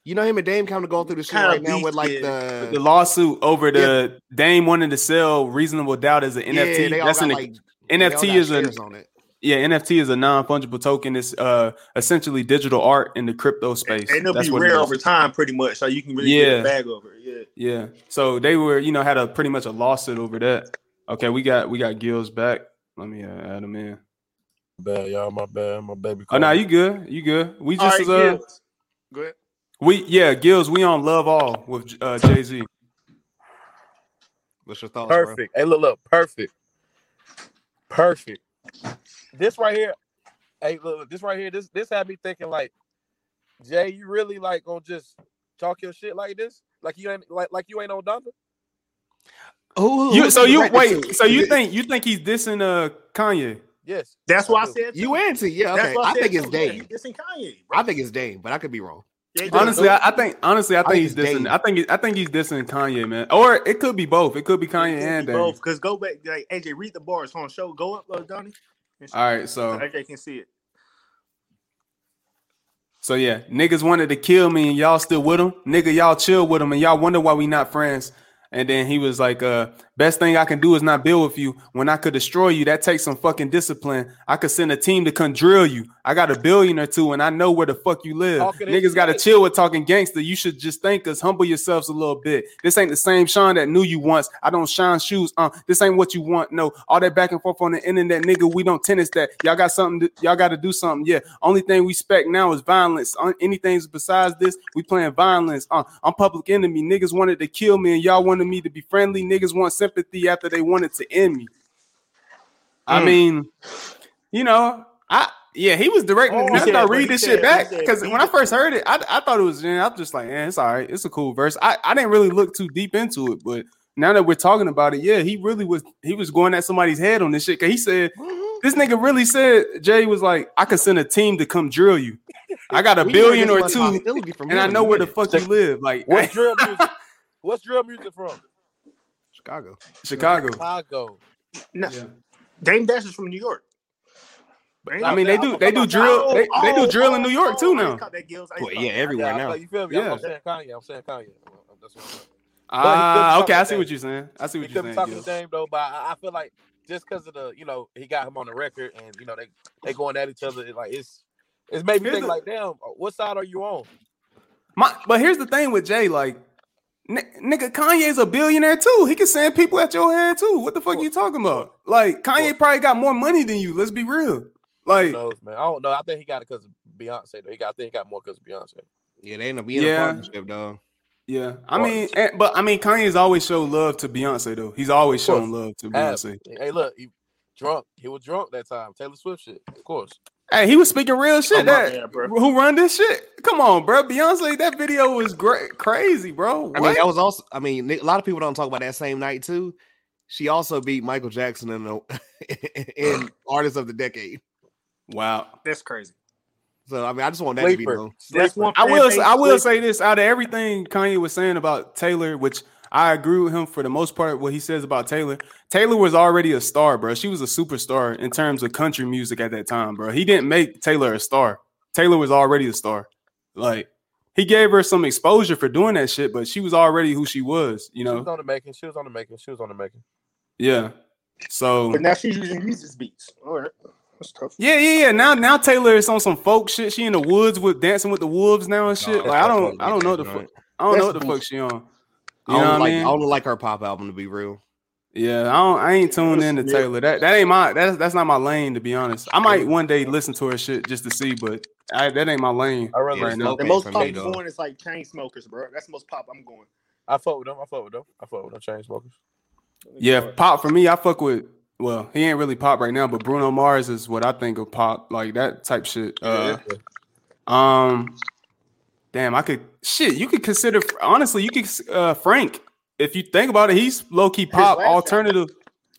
C: I don't-.
B: You know him and Dame kind of going through the shit
C: Kinda
B: right now with like
C: kid.
A: the
B: the
A: lawsuit over the Dame wanting to sell reasonable doubt as an
B: yeah,
A: NFT.
B: they all got
A: an
B: like they all
A: NFT
B: got
A: is a
B: on it.
A: yeah NFT is a non fungible token. It's uh essentially digital art in the crypto space.
C: And it'll
A: That's
C: be
A: what it
C: rare over time, pretty much. So you can really get
A: Yeah.
C: a bag over it. Yeah.
A: Yeah. So they were, you know, had a pretty much a lawsuit over that. Okay, we got we got Gills back. Let me uh, add him in.
D: Bad, y'all. My bad. My baby.
A: Oh no,
D: calling.
A: you good? You good? We just
C: right,
A: uh
C: Gibbs. Go ahead.
A: We yeah, Gills, we on Love All with uh Jay Z.
B: What's your thoughts, bro?
D: Perfect. Hey, look, look, perfect. Perfect. This right here, hey, look, look, this right here, this this had me thinking like, Jay, you really like gonna just talk your shit like this? Like you ain't like like you ain't on Donda?
B: Who, who-
A: You so you
B: directed
A: wait,
B: to?
A: so you think you think he's dissing uh Kanye?
D: Yes.
C: That's why I said
B: you anti? Yeah,
C: That's
B: okay.
C: what
B: I
C: said
B: think it's
C: too. Yeah,
B: Dame.
C: he dissing Kanye. bro.
B: I think it's Dame, but I could be wrong.
C: Yeah.
A: Honestly, I, I think honestly I think
B: think
A: he's
B: it's
A: dissing.
B: Dame.
A: I think he- I think he's dissing Kanye, man. Or it could be both. It could be Kanye and Dame.
C: both. Because go back, like AJ, read the bars on show. Go up, uh, Donnie.
A: All right, so
C: AJ can see it.
A: So yeah, niggas wanted to kill me and y'all still with him. Nigga, y'all chill with him and y'all wonder why we not friends. And then he was like, uh, best thing I can do is not build with you. When I could destroy you, that takes some fucking discipline. I could send a team to come drill you. I got a billion or two and I know where the fuck you live.
D: Talking
A: Niggas gotta
D: shit.
A: chill with talking gangster. You should just thank us, humble yourselves a little bit. This ain't the same Sean that knew you once. I don't shine shoes. Uh, this ain't what you want. No, all that back and forth on the internet, nigga. We don't tennis that. Y'all got something. To, y'all got to do something. Yeah. Only thing we expect now is violence. On anything besides this, we playing violence. Uh, I'm public enemy. Niggas wanted to kill me, and y'all wanted me to be friendly. Niggas want sympathy after they wanted to end me. I
C: Mm.
A: mean, you know, I yeah, he was directing.
C: Oh,
A: it.
C: he
A: Now
C: said-
A: that I
C: but
A: read this
C: said-
A: shit back because when I first heard it, I, I thought it was. Yeah, I'm just like, yeah, it's all right. It's a cool verse. I, I didn't really look too deep into it, but now that we're talking about it, yeah, he really was. He was going at somebody's head on this shit. Cause he said this nigga really said Jay was like, I could send a team to come drill you. I got a billion or two, and I know where the <laughs> fuck you live. Like
D: What's <laughs> drill music? What's drill music from?
B: Chicago.
A: Chicago.
D: Chicago.
C: No,
A: Yeah.
C: Dame Dash is from New York.
A: I mean, they do they do drill they, they do drill in New York too now.
C: ain't caught that, Gills. I ain't
B: Well, yeah, everywhere now.
D: you feel me?
A: Yeah.
D: I'm saying Kanye. I'm saying Kanye. That's what I'm saying.
A: Ah,
D: couldn't
A: okay, I see what you're saying. I see what you're
D: could be
A: saying.
D: talking
A: Gills.
D: to Dame though, but I, I feel like just because of the, you know, he got him on the record, and you know they they going at each other. It, like it's it's made me
A: Here's
D: think
A: the-
D: like, damn, what side are you on?
A: My, but here's the thing with Jay, like, n- nigga, Kanye's a billionaire too. He can send people at your head too. What the fuck you talking about? Like, Kanye probably got more money than you. Let's be real.
D: Who
A: Like,
D: knows, man? I don't know. I think he got it because of Beyonce. Though he got, I think he got more because of Beyonce.
B: Yeah, they end up being
A: Yeah.
B: a partnership, dog.
A: yeah. I
D: Well-
A: mean, and, but I mean, Kanye's always showed love to Beyonce though. He's always shown love to Beyonce.
D: Hey, look, he drunk. He was drunk that time. Taylor Swift shit, of course.
A: Hey, he was speaking real shit.
C: Oh,
A: that
C: bad, bro.
A: who run this shit? Come on, bro. Beyonce, that video was great, crazy, bro.
B: I mean,
A: What?
B: that was also. I mean, a lot of people don't talk about that same night too. She also beat Michael Jackson in the <laughs> in Artist of the Decade.
A: wow.
C: That's crazy.
B: So I mean, I just want that to be
D: Sleeper.
B: known.
C: That's one.
A: I will. I will say this: out of everything Kanye was saying about Taylor, which I agree with him for the most part, what he says about Taylor. Taylor was already a star, bro. She was a superstar in terms of country music at that time, bro. He didn't make Taylor a star. Taylor was already a star. Like he gave her some exposure for doing that shit, but she was already who she was. You know,
D: She was on the making. She was on the making. She was on the making.
A: Yeah. So
C: But now she's using Yeezus beats. All right, that's tough.
A: Yeah, yeah, yeah. Now, now Taylor is on some folk shit. She in the woods with dancing with the wolves now and shit.
B: No,
A: like I don't, I don't know what the fuck. I don't know what
C: That's
A: the fuck she on. You
B: I
A: know
B: don't
A: what I
B: like.
A: mean?
B: I don't like her pop album to be real.
A: Yeah, I don't. I ain't tuned in to Taylor. That that ain't my. That's that's not my lane to be honest. I might one day listen to her shit just to see, but I, that ain't my lane.
D: I rather
B: Yeah,
A: right now.
C: The most pop
B: me,
C: I'm going is like Chainsmokers, bro. That's the most pop I'm going.
D: I fuck with them. I fuck with them. I fuck with them Chainsmokers.
A: Yeah, pop for me. I fuck with. Well, he ain't really pop right now, but Bruno Mars is what I think of pop, like that type shit. Uh, um, damn, I could shit. You could consider honestly. You could uh Frank if you think about it. He's low key pop
C: last album.
A: alternative.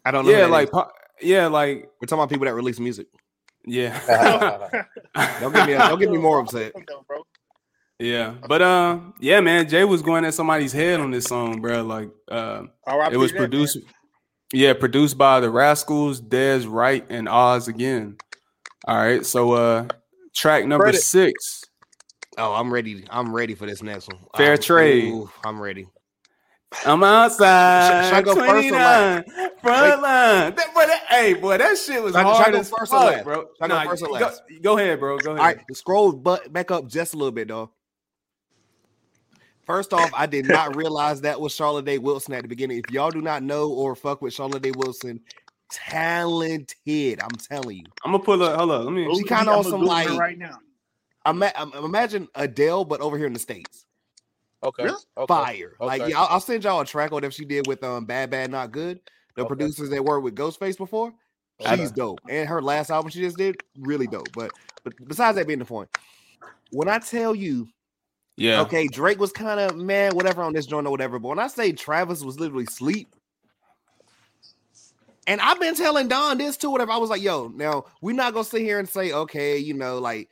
B: I don't know.
A: Yeah, like pop, yeah, like
B: we're talking about people that release music.
A: yeah, <laughs>
B: Don't get me <laughs> don't get me more upset.
C: bro.
A: yeah. But uh, yeah, man, Jay was going at somebody's head on this song, bro. Like uh,
C: R.I.P.
A: it was
C: that, man.
A: produced. Yeah, produced by the Rascals, Dez Wright, and Oz again. All right, so uh, track number
D: Credit.
A: six.
B: Oh, I'm ready. I'm ready for this next one.
A: Fair
B: I'm-
A: trade.
B: ooh, I'm ready.
A: I'm outside.
B: Should- should I go first or last?
A: Front line. That, boy, that, hey, boy, that shit was
B: Should I- should I
A: hard
B: go
A: as
B: first or last?
A: bro.
B: Should I go first or last?
A: Go, ahead, bro. Go ahead.
B: All right, scroll but back up just a little bit, though. First off, I did not realize that was Charlotte Day Wilson at the beginning. If y'all do not know or fuck with Charlotte Day Wilson, talented. I'm telling you.
A: I'm gonna pull up. Hold up. Let me.
B: She kinda on some,
C: Googling
B: like-
C: right now.
B: Ima- imagine Adele, but over here in the states.
D: Okay.
C: Really?
D: okay.
B: Fire. Like, yeah, I'll, I'll send y'all a track on whatever she did with um Bad Bad Not Good. The
D: Okay.
B: producers that worked with Ghostface before. She's dope. And her last album she just did, really dope. But but besides that being the point, when I tell you,
A: Yeah.
B: okay, Drake was kind of man, whatever on this joint or whatever. But when I say Travis was literally sleep, and I've been telling Don this too, whatever. I was like, yo, now we're not gonna sit here and say, okay, you know, like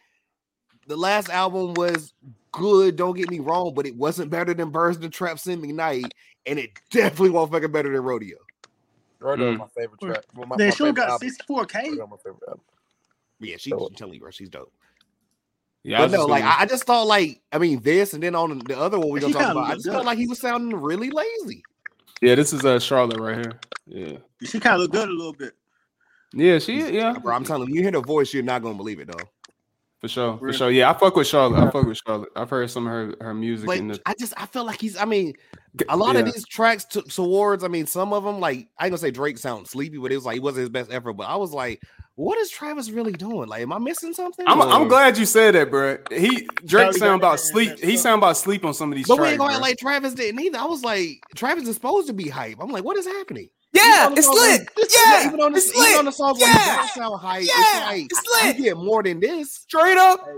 B: the last album was good, don't get me wrong, but it wasn't better than Birds the Trap Sing McKnight, and it <laughs> definitely wasn't fucking better than Rodeo.
D: Rodeo is
A: Mm.
D: my favorite track. Well, my,
C: Then
D: my
C: she only
D: favorite
C: got
D: album.
C: 64k.
D: My album.
B: Yeah, she,
D: So-
B: I'm telling you, bro, she's dope.
A: Yeah. I
B: but
A: was
B: no,
A: just
B: like
A: gonna-
B: I, I just thought like I mean this and then on the other one we're
C: She
B: gonna talk about. I
C: look
B: just felt like he was sounding really lazy.
A: yeah, this is uh Charlotte right here. Yeah.
C: She kind of look good a little bit.
A: Yeah, she. Yeah,
B: Bro, I'm telling you, you hear the voice, you're not gonna believe it though.
A: For sure. For sure. Yeah, I fuck with Charlotte. I fuck with <laughs> Charlotte. I've heard some of her her music
B: But
A: in the.
B: I just I feel like he's. I mean, a lot of these tracks to, towards. I mean, some of them like I ain't gonna say Drake sounds sleepy, but it was like it wasn't his best effort. But I was like, what is Travis really doing? Like, am I missing something?
A: I'm, I'm glad you said that, bro. He Drake
C: Charlie
A: sound about sleep. He
C: stuff.
A: sound about sleep on some of these
B: But we
A: tracks.
B: ain't going
A: bro.
B: like Travis didn't either. I was like, Travis is supposed to be hype. I'm like, what is happening?
E: Yeah,
B: Even on
E: it's
B: songs
E: lit.
B: when-
E: Yeah,
B: even on the,
E: it's
B: even on the songs when he
E: Yeah.
B: don't sound hype,
E: Yeah,
B: it's like
E: it's lit.
B: you get more than this.
A: Straight up,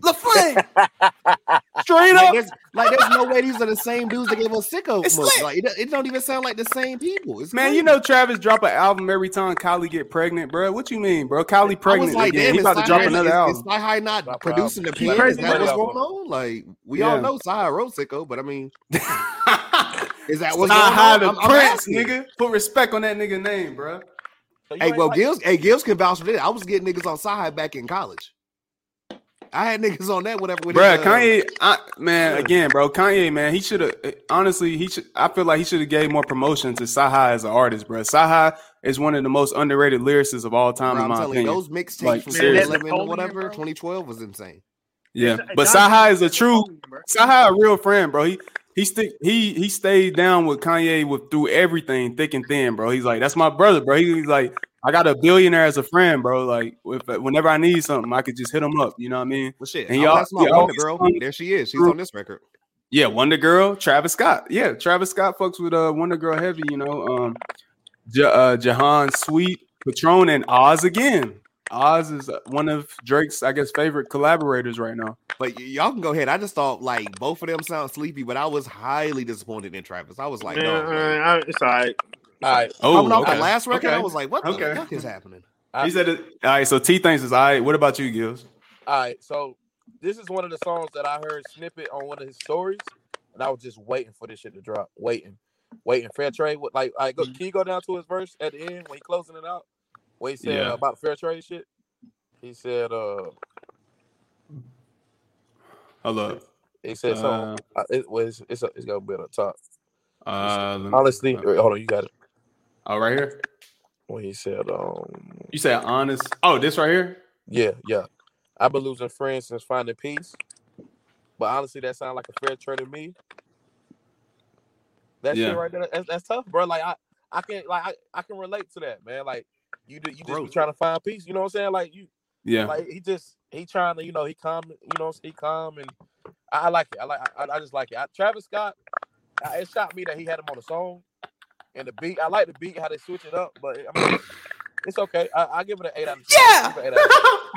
E: LaFlame. <laughs>
A: straight
B: Like
A: up.
B: there's, like there's no way these are the same dudes that gave us sicko
E: It's lit.
B: Like it, it don't even sound like the same people. It's
A: Man,
B: crazy.
A: you know Travis drop an album every time Kylie get pregnant, bro. What you mean, bro? Kylie pregnant
B: like,
A: again.
B: damn,
A: He about to drop
B: High-
A: another
B: is,
A: album.
B: Is CyHi not
D: Drop
B: producing the
D: album.
B: pen? Is that what's going on? Like we
A: Yeah.
B: all know CyHi wrote sicko, but I mean, <laughs> is that what's
A: Nah,
B: going
A: high
B: on?
A: the
B: I'm- I'm
A: Prince, nigga. Put respect on that nigga name, bro.
D: So
B: Hey, well,
D: like-
B: Gills, hey, Gills can vouch for this. I was getting niggas on CyHi back in college. I had niggas on that, whatever. With
A: Bruh,
B: his, uh,
A: Kanye, I, man, again, bro, Kanye, man, he should have honestly, he should. I feel like he should have gave more promotion to CyHi as an artist, bro. CyHi is one of the most underrated lyricists of all time,
B: bro,
A: in
B: I'm
A: my
B: telling you,
A: opinion.
B: those mixtapes
A: Like,
B: from
A: seriously.
B: 2011 or whatever,
C: bro.
B: 2012 was insane.
A: yeah, but
C: Don
A: CyHi is a true
C: bro.
A: CyHi, a real friend, bro. He he stick he he stayed down with Kanye with through everything, thick and thin, bro. He's like, that's my brother, bro. He's like, I got a billionaire as a friend, bro. Like, if, whenever I need something, I could just hit him up. You know what I mean?
B: Well, shit.
A: And y'all-
B: that's my
A: y'all Wondagurl.
B: There she is. She's on this record.
A: Yeah, Wondagurl, Travis Scott. Yeah, Travis Scott fucks with uh Wondagurl heavy, you know. Um J- uh, Jahaan Sweet, Patron, and Oz again. Oz is uh, one of Drake's, I guess, favorite collaborators right now.
B: But y- y'all can go ahead. I just thought like both of them sound sleepy, but I was highly disappointed in Travis. I was like,
C: Man,
B: no. like,
C: uh, I- it's all right.
D: All right.
A: Oh,
B: coming off
A: okay.
B: the last record,
A: Okay.
B: I was like, what the
A: Okay.
B: fuck is happening?
A: He said it. All right, so T thinks it's all right. What about you, Gills?
D: All right, so this is one of the songs that I heard snippet on one of his stories, and I was just waiting for this shit to drop, waiting, waiting. Fair trade, what like, I go, can you go down to his verse at the end when he closing it out? What he said
A: Yeah.
D: about fair trade shit? He said, uh,
A: up.
D: he said something. Uh, it was it's it's, it's gonna be on the top.
A: Uh, me-
D: Honestly,
A: uh,
D: wait, hold on, you got it.
A: oh, right here.
D: When he said, um,
A: You said honest. Oh, this right here.
D: yeah, yeah, I've been losing friends since finding peace, but honestly, that sounds like a fair trade to me. That
A: Yeah.
D: shit right there, that's, that's tough, bro. Like I, I can like I, I can relate to that, man. Like you do, you just be trying to find peace. You know what I'm saying? Like you,
A: Yeah.
D: like he just he trying to, you know, he calm, you know, he calm, and I, I like it. I like, I, I just like it. I, Travis Scott, I, it shocked me that he had him on the song and the beat. I like the beat how they switch it up, but I mean, it's okay. I, I give it an eight out of ten.
A: Yeah!
D: I give it an eight out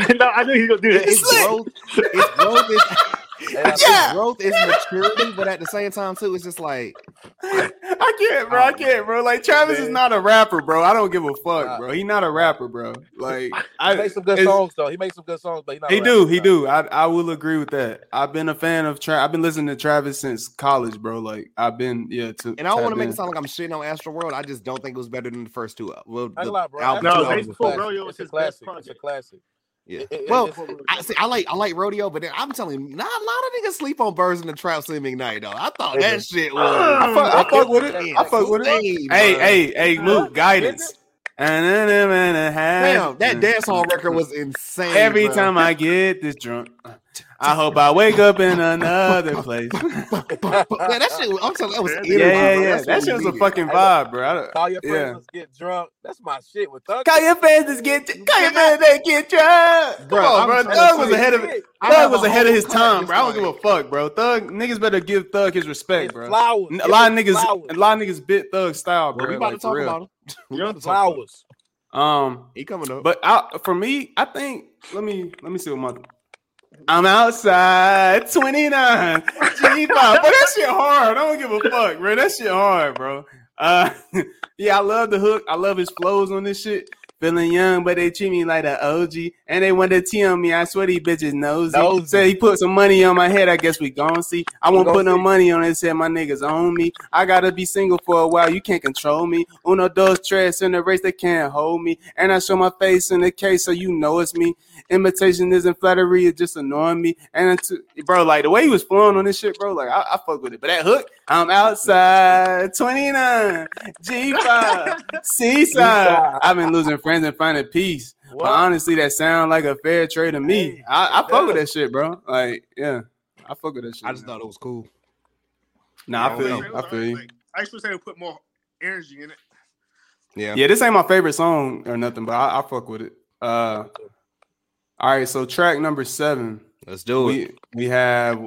D: of 10. <laughs>
C: no, I knew he was gonna do that.
B: It's
A: Slick.
B: growth. It's growth. <laughs> Is,
D: Eight out of
B: it's
D: 10.
A: Yeah.
B: growth is maturity, but at the same time too, it's just like <laughs>
A: I can't, bro. I can't, bro. Like Travis is not a rapper, bro. I don't give a fuck, bro. He not a rapper, bro. Like <laughs>
D: He
A: I
D: makes some good songs though. He makes some good songs, but he not. a
A: He
D: rapper,
A: do, he
D: nah.
A: do. I I will agree with that. I've been a fan of Tra- I've been listening to Travis since college, bro. Like I've been, yeah. To,
B: And I don't want to make it sound like I'm shitting on Astroworld. I just don't think it was better than the first two. Uh, well, the
D: lie, bro.
B: album-
C: No,
B: two
C: Thanks
B: albums
C: Before
B: before.
C: Rodeo
D: it's
C: is
D: a
C: his best
D: classic. It's a classic.
B: Yeah.
D: It- it-
B: well, I see. I like I like rodeo, but then I'm telling you, not a lot of niggas sleep on birds in the trap Sing McKnight though. I thought that shit was.
A: I fuck, I fuck with it. I fuck with it.
B: Hey,
A: Hey, hey, hey, Luke, guidance.
B: Damn,
A: Damn,
B: that dance hall record was insane.
A: Every
B: bro.
A: time I get this drunk, I hope I wake up in another place. <laughs>
B: Man, that shit. was- I'm telling that was
C: Yeah,
A: Yeah,
B: energy,
A: yeah, yeah.
B: That's
A: That shit
B: we
A: was a fucking vibe, bro. I don't-
D: Call your friends,
A: Yeah.
D: let's get drunk. That's my shit with Thug.
A: Call your fans to get call your fans to get drunk. Come
B: Bro,
A: on, bro. Thug was ahead of it. Thug was ahead of his time, bro. I don't give a fuck, bro. Thug niggas better give Thug his respect, bro.
D: flowers.
A: N- A lot of niggas, a lot of niggas bit Thug style, bro. <laughs>
B: we about to talk about him. We
D: Give
B: about
D: it
B: to talk about him.
D: flowers.
A: Um,
B: He coming up.
A: but I, for me, I think let me let me see what my I'm outside 29 G5. But that shit hard. I don't give a fuck, bro. That shit hard, bro. Uh <laughs> yeah, I love the hook. I love his flows on this shit. Feeling young, but they treat me like an OG. And they want to tell me. I swear these bitches nosy.
D: Nosy.
A: Say he put some money on my head. I guess we gon' see. I won't put no
D: see.
A: money on his head. My niggas own me. I gotta be single for a while. You can't control me. Uno, dos, tres in the race. They can't hold me. And I show my face in the case so you know it's me. Imitation isn't flattery. It's just annoying me. And it's, bro, like the way he was flowing on this shit, bro, like I, I fuck with it. But that hook, I'm outside 29 G5 <laughs> Seaside. I've been losing friends and finding peace. But honestly, that sound like a fair trade to me.
D: Hey,
A: I, I fuck with that shit, bro. Like, yeah, I fuck with that shit.
B: I just
A: man.
B: thought it was cool.
A: Nah, I feel you. I feel you.
C: Like, I used to say put more energy in it.
B: Yeah.
A: Yeah, this ain't my favorite song or nothing, but I, I fuck with it. Uh, all right, so track number seven,
B: Let's do it.
A: we we have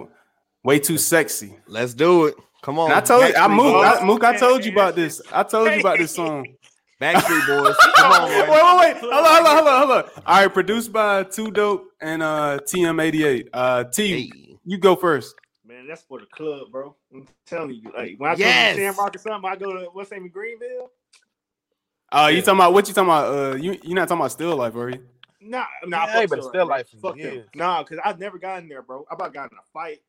A: "Way Too Sexy."
B: Let's do it. Come on.
A: And I told you, I
B: Backstreet
A: moved. I, Mook, I told you about this. I told you about this song.
B: Backstreet Boys. <laughs> Come on,
A: wait,
B: man.
A: wait, wait. Hold on, hold on, hold on, hold on. All right, produced by Two Dope and uh TM88. Uh, T,
B: Hey.
A: you go first.
C: Man, that's for the club, bro. I'm telling you. Like when I
B: Yes.
C: go to Shamrock or something, I go to what's name in Greenville.
A: Uh, you talking about what you talking about? Uh, you you not talking about Still Life, are you?
C: Nah, nah,
D: Yeah,
C: fuck
D: but
C: Still
D: Still
C: bro.
D: Life for
C: Fuck them. Nah, because I've never gotten there, bro. I about got in a fight,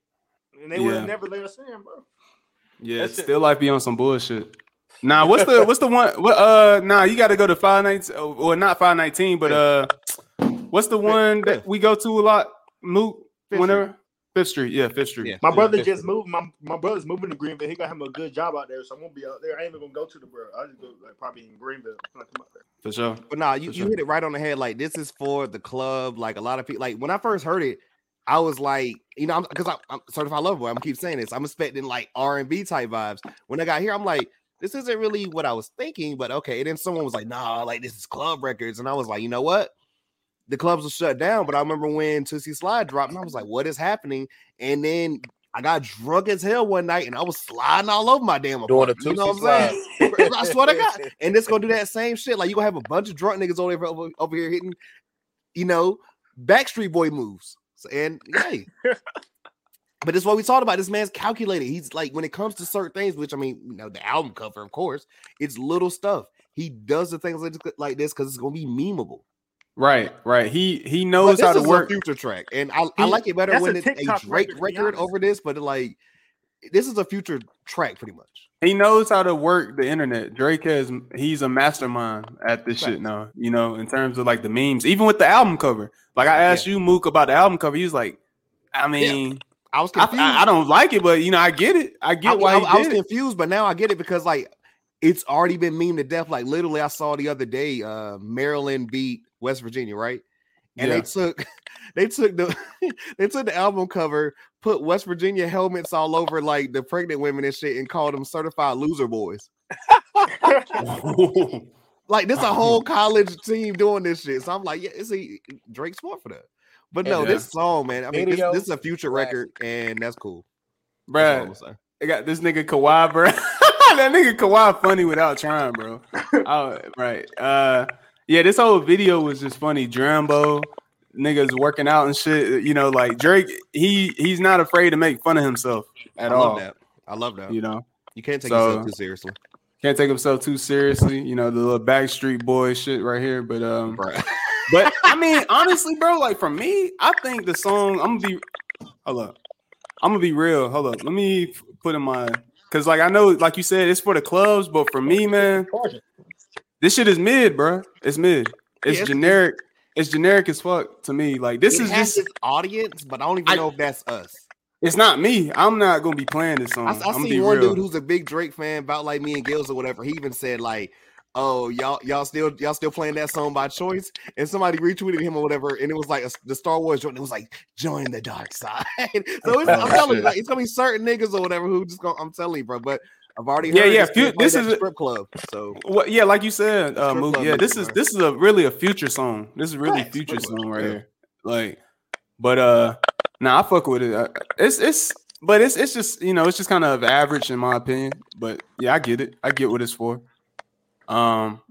C: and they would
A: Yeah.
C: have never let us in, bro.
A: Yeah,
D: That shit-
A: Still Life be on some bullshit. Nah, <laughs> what's the what's the one? What uh, nah, you got to go to five nineteen, or not five nineteen, but uh, what's the one that we go to a lot? Moot,
B: Fifth
A: whenever Fifth Street, yeah, Fifth Street.
B: Yeah.
C: My
A: Yeah,
C: brother
A: Fifth
C: just
A: Street.
C: moved. My my brother's moving to Greenville. He got him a good job out there, so I'm gonna be out there. I ain't even gonna go to the bro. I just go like probably in Greenville when I come out there.
A: for sure.
B: But nah, you,
A: For
B: you
A: sure.
B: hit it right on the head. Like this is for the club. Like a lot of people. Like when I first heard it, I was like, you know, because I'm, I'm certified lover boy. I'm keep saying this. I'm expecting like R and B type vibes. When I got here, I'm like, this isn't really what I was thinking. But okay. And then someone was like, nah, like this is club records, and I was like, you know what? The clubs were shut down. But I remember when Toosie Slide dropped, and I was like, what is happening? And then I got drunk as hell one night, and I was sliding all over my damn apartment. You know what I'm saying? I swear to God. <laughs> And it's gonna do that same shit. Like you gonna have a bunch of drunk niggas over, over, over here hitting, you know, Backstreet Boy moves. And hey, <laughs> but it's what we talked about. This man's calculated. He's like when it comes to certain things, which I mean, you know, the album cover, of course, it's little stuff. He does the things like, like this because it's gonna be memeable.
A: Right, right. He he knows how to
B: is
A: work.
B: a future track, and I, I like it better
C: that's
B: when
C: a
B: it's a Drake
C: record,
B: record over this. But like, this is a future track, pretty much.
A: He knows how to work the internet. Drake has he's a mastermind at this
B: Right.
A: shit now. You know, in terms of like the memes, even with the album cover. Like I asked you, Mook, about the album cover. He was like, I mean,
B: I was confused.
A: I, I don't like it, but you know, I get it. I get
B: I,
A: why
B: I- I was
A: it.
B: confused, but now I get it because like it's already been memed to death. Like literally, I saw the other day, uh Maryland beat West Virginia, right? And
A: Yeah.
B: they took <laughs> they took the <laughs> they took the album cover, put West Virginia helmets all over like the pregnant women and shit, and called them certified loser boys. <laughs> Like this a whole college team doing this shit. So I'm like, yeah, it's a Drake smart for that. But no,
A: Yeah.
B: this song, man. I mean, this, this is a future record, and that's cool. That's all I'm
A: Bruh,
B: saying.
A: I got this nigga Kawhi, bro. that nigga Kawhi funny without trying, bro. Oh, right. Uh, yeah, this whole video was just funny. Drambo, niggas working out and shit. You know, like Drake, he he's not afraid to make fun of himself at
B: I
A: all.
B: love that. I love that.
A: You know,
B: You can't take
A: So-
B: yourself too seriously,
A: can't take himself too seriously. You know, the little Backstreet Boy shit right here. But um, <laughs> but I mean, honestly, bro, like for me, I think the song. I'm gonna be. Hold up. I'm gonna be real. Hold up. Let me put in my. Cause like I know, like you said, it's for the clubs, but for me, man, this shit is mid, bro. It's mid. It's
B: it's-
A: generic. It's generic as fuck to me. Like this
B: It
A: is
B: has
A: just.
B: its audience, but I don't even
A: I-
B: know if that's us.
A: It's not me. I'm not gonna be playing this song.
B: I,
A: I,
B: I
A: am gonna be
B: one
A: real.
B: dude who's a big Drake fan, about like me and Gills or whatever. He even said like, "Oh, y'all, y'all still, y'all still playing that song by choice." And somebody retweeted him or whatever, and it was like a, the Star Wars joint. It was like, "Join the dark side." <laughs> so it's, I'm <laughs> telling you, like, it's gonna be certain niggas or whatever who just gonna. I'm telling you, bro. But I've already
A: Yeah,
B: heard
A: yeah,
B: this,
A: few- this is
B: the
A: a-
B: strip club. So
A: Well, yeah, like you said, uh,
B: Strip
A: Mook, yeah, this is this is a really a future song. This is really
B: Facts,
A: future song right
B: yeah.
A: here. Like, but uh, nah, I fuck with it. Uh, It's it's, but it's it's just you know it's just kind of average in my opinion. But yeah, I get it. I get what it's for. Um,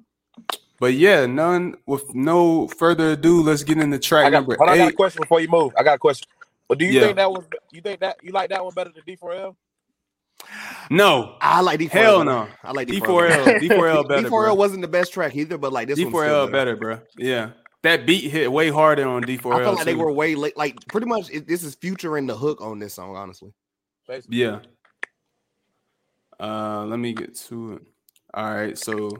A: but yeah, none with no further ado, let's get into track
D: I got,
A: number
D: hold on, I got a
A: eight.
D: question before you move. I got a question. But do you
A: Yeah.
D: think that was you think that you like that one better than D4L?
A: No,
B: I like D4L.
A: hell
B: better.
A: no.
B: I like D4L.
A: D4L, D4L better.
B: D4L <laughs>
A: bro.
B: wasn't the best track either, but like this one's
A: D4L better, bro. Yeah, that beat hit way harder on D4L.
B: I felt like they were way late. Like pretty much, it, this is future in the hook on this song. Honestly,
D: Basically.
A: Yeah. Uh, let me get to it. All right, so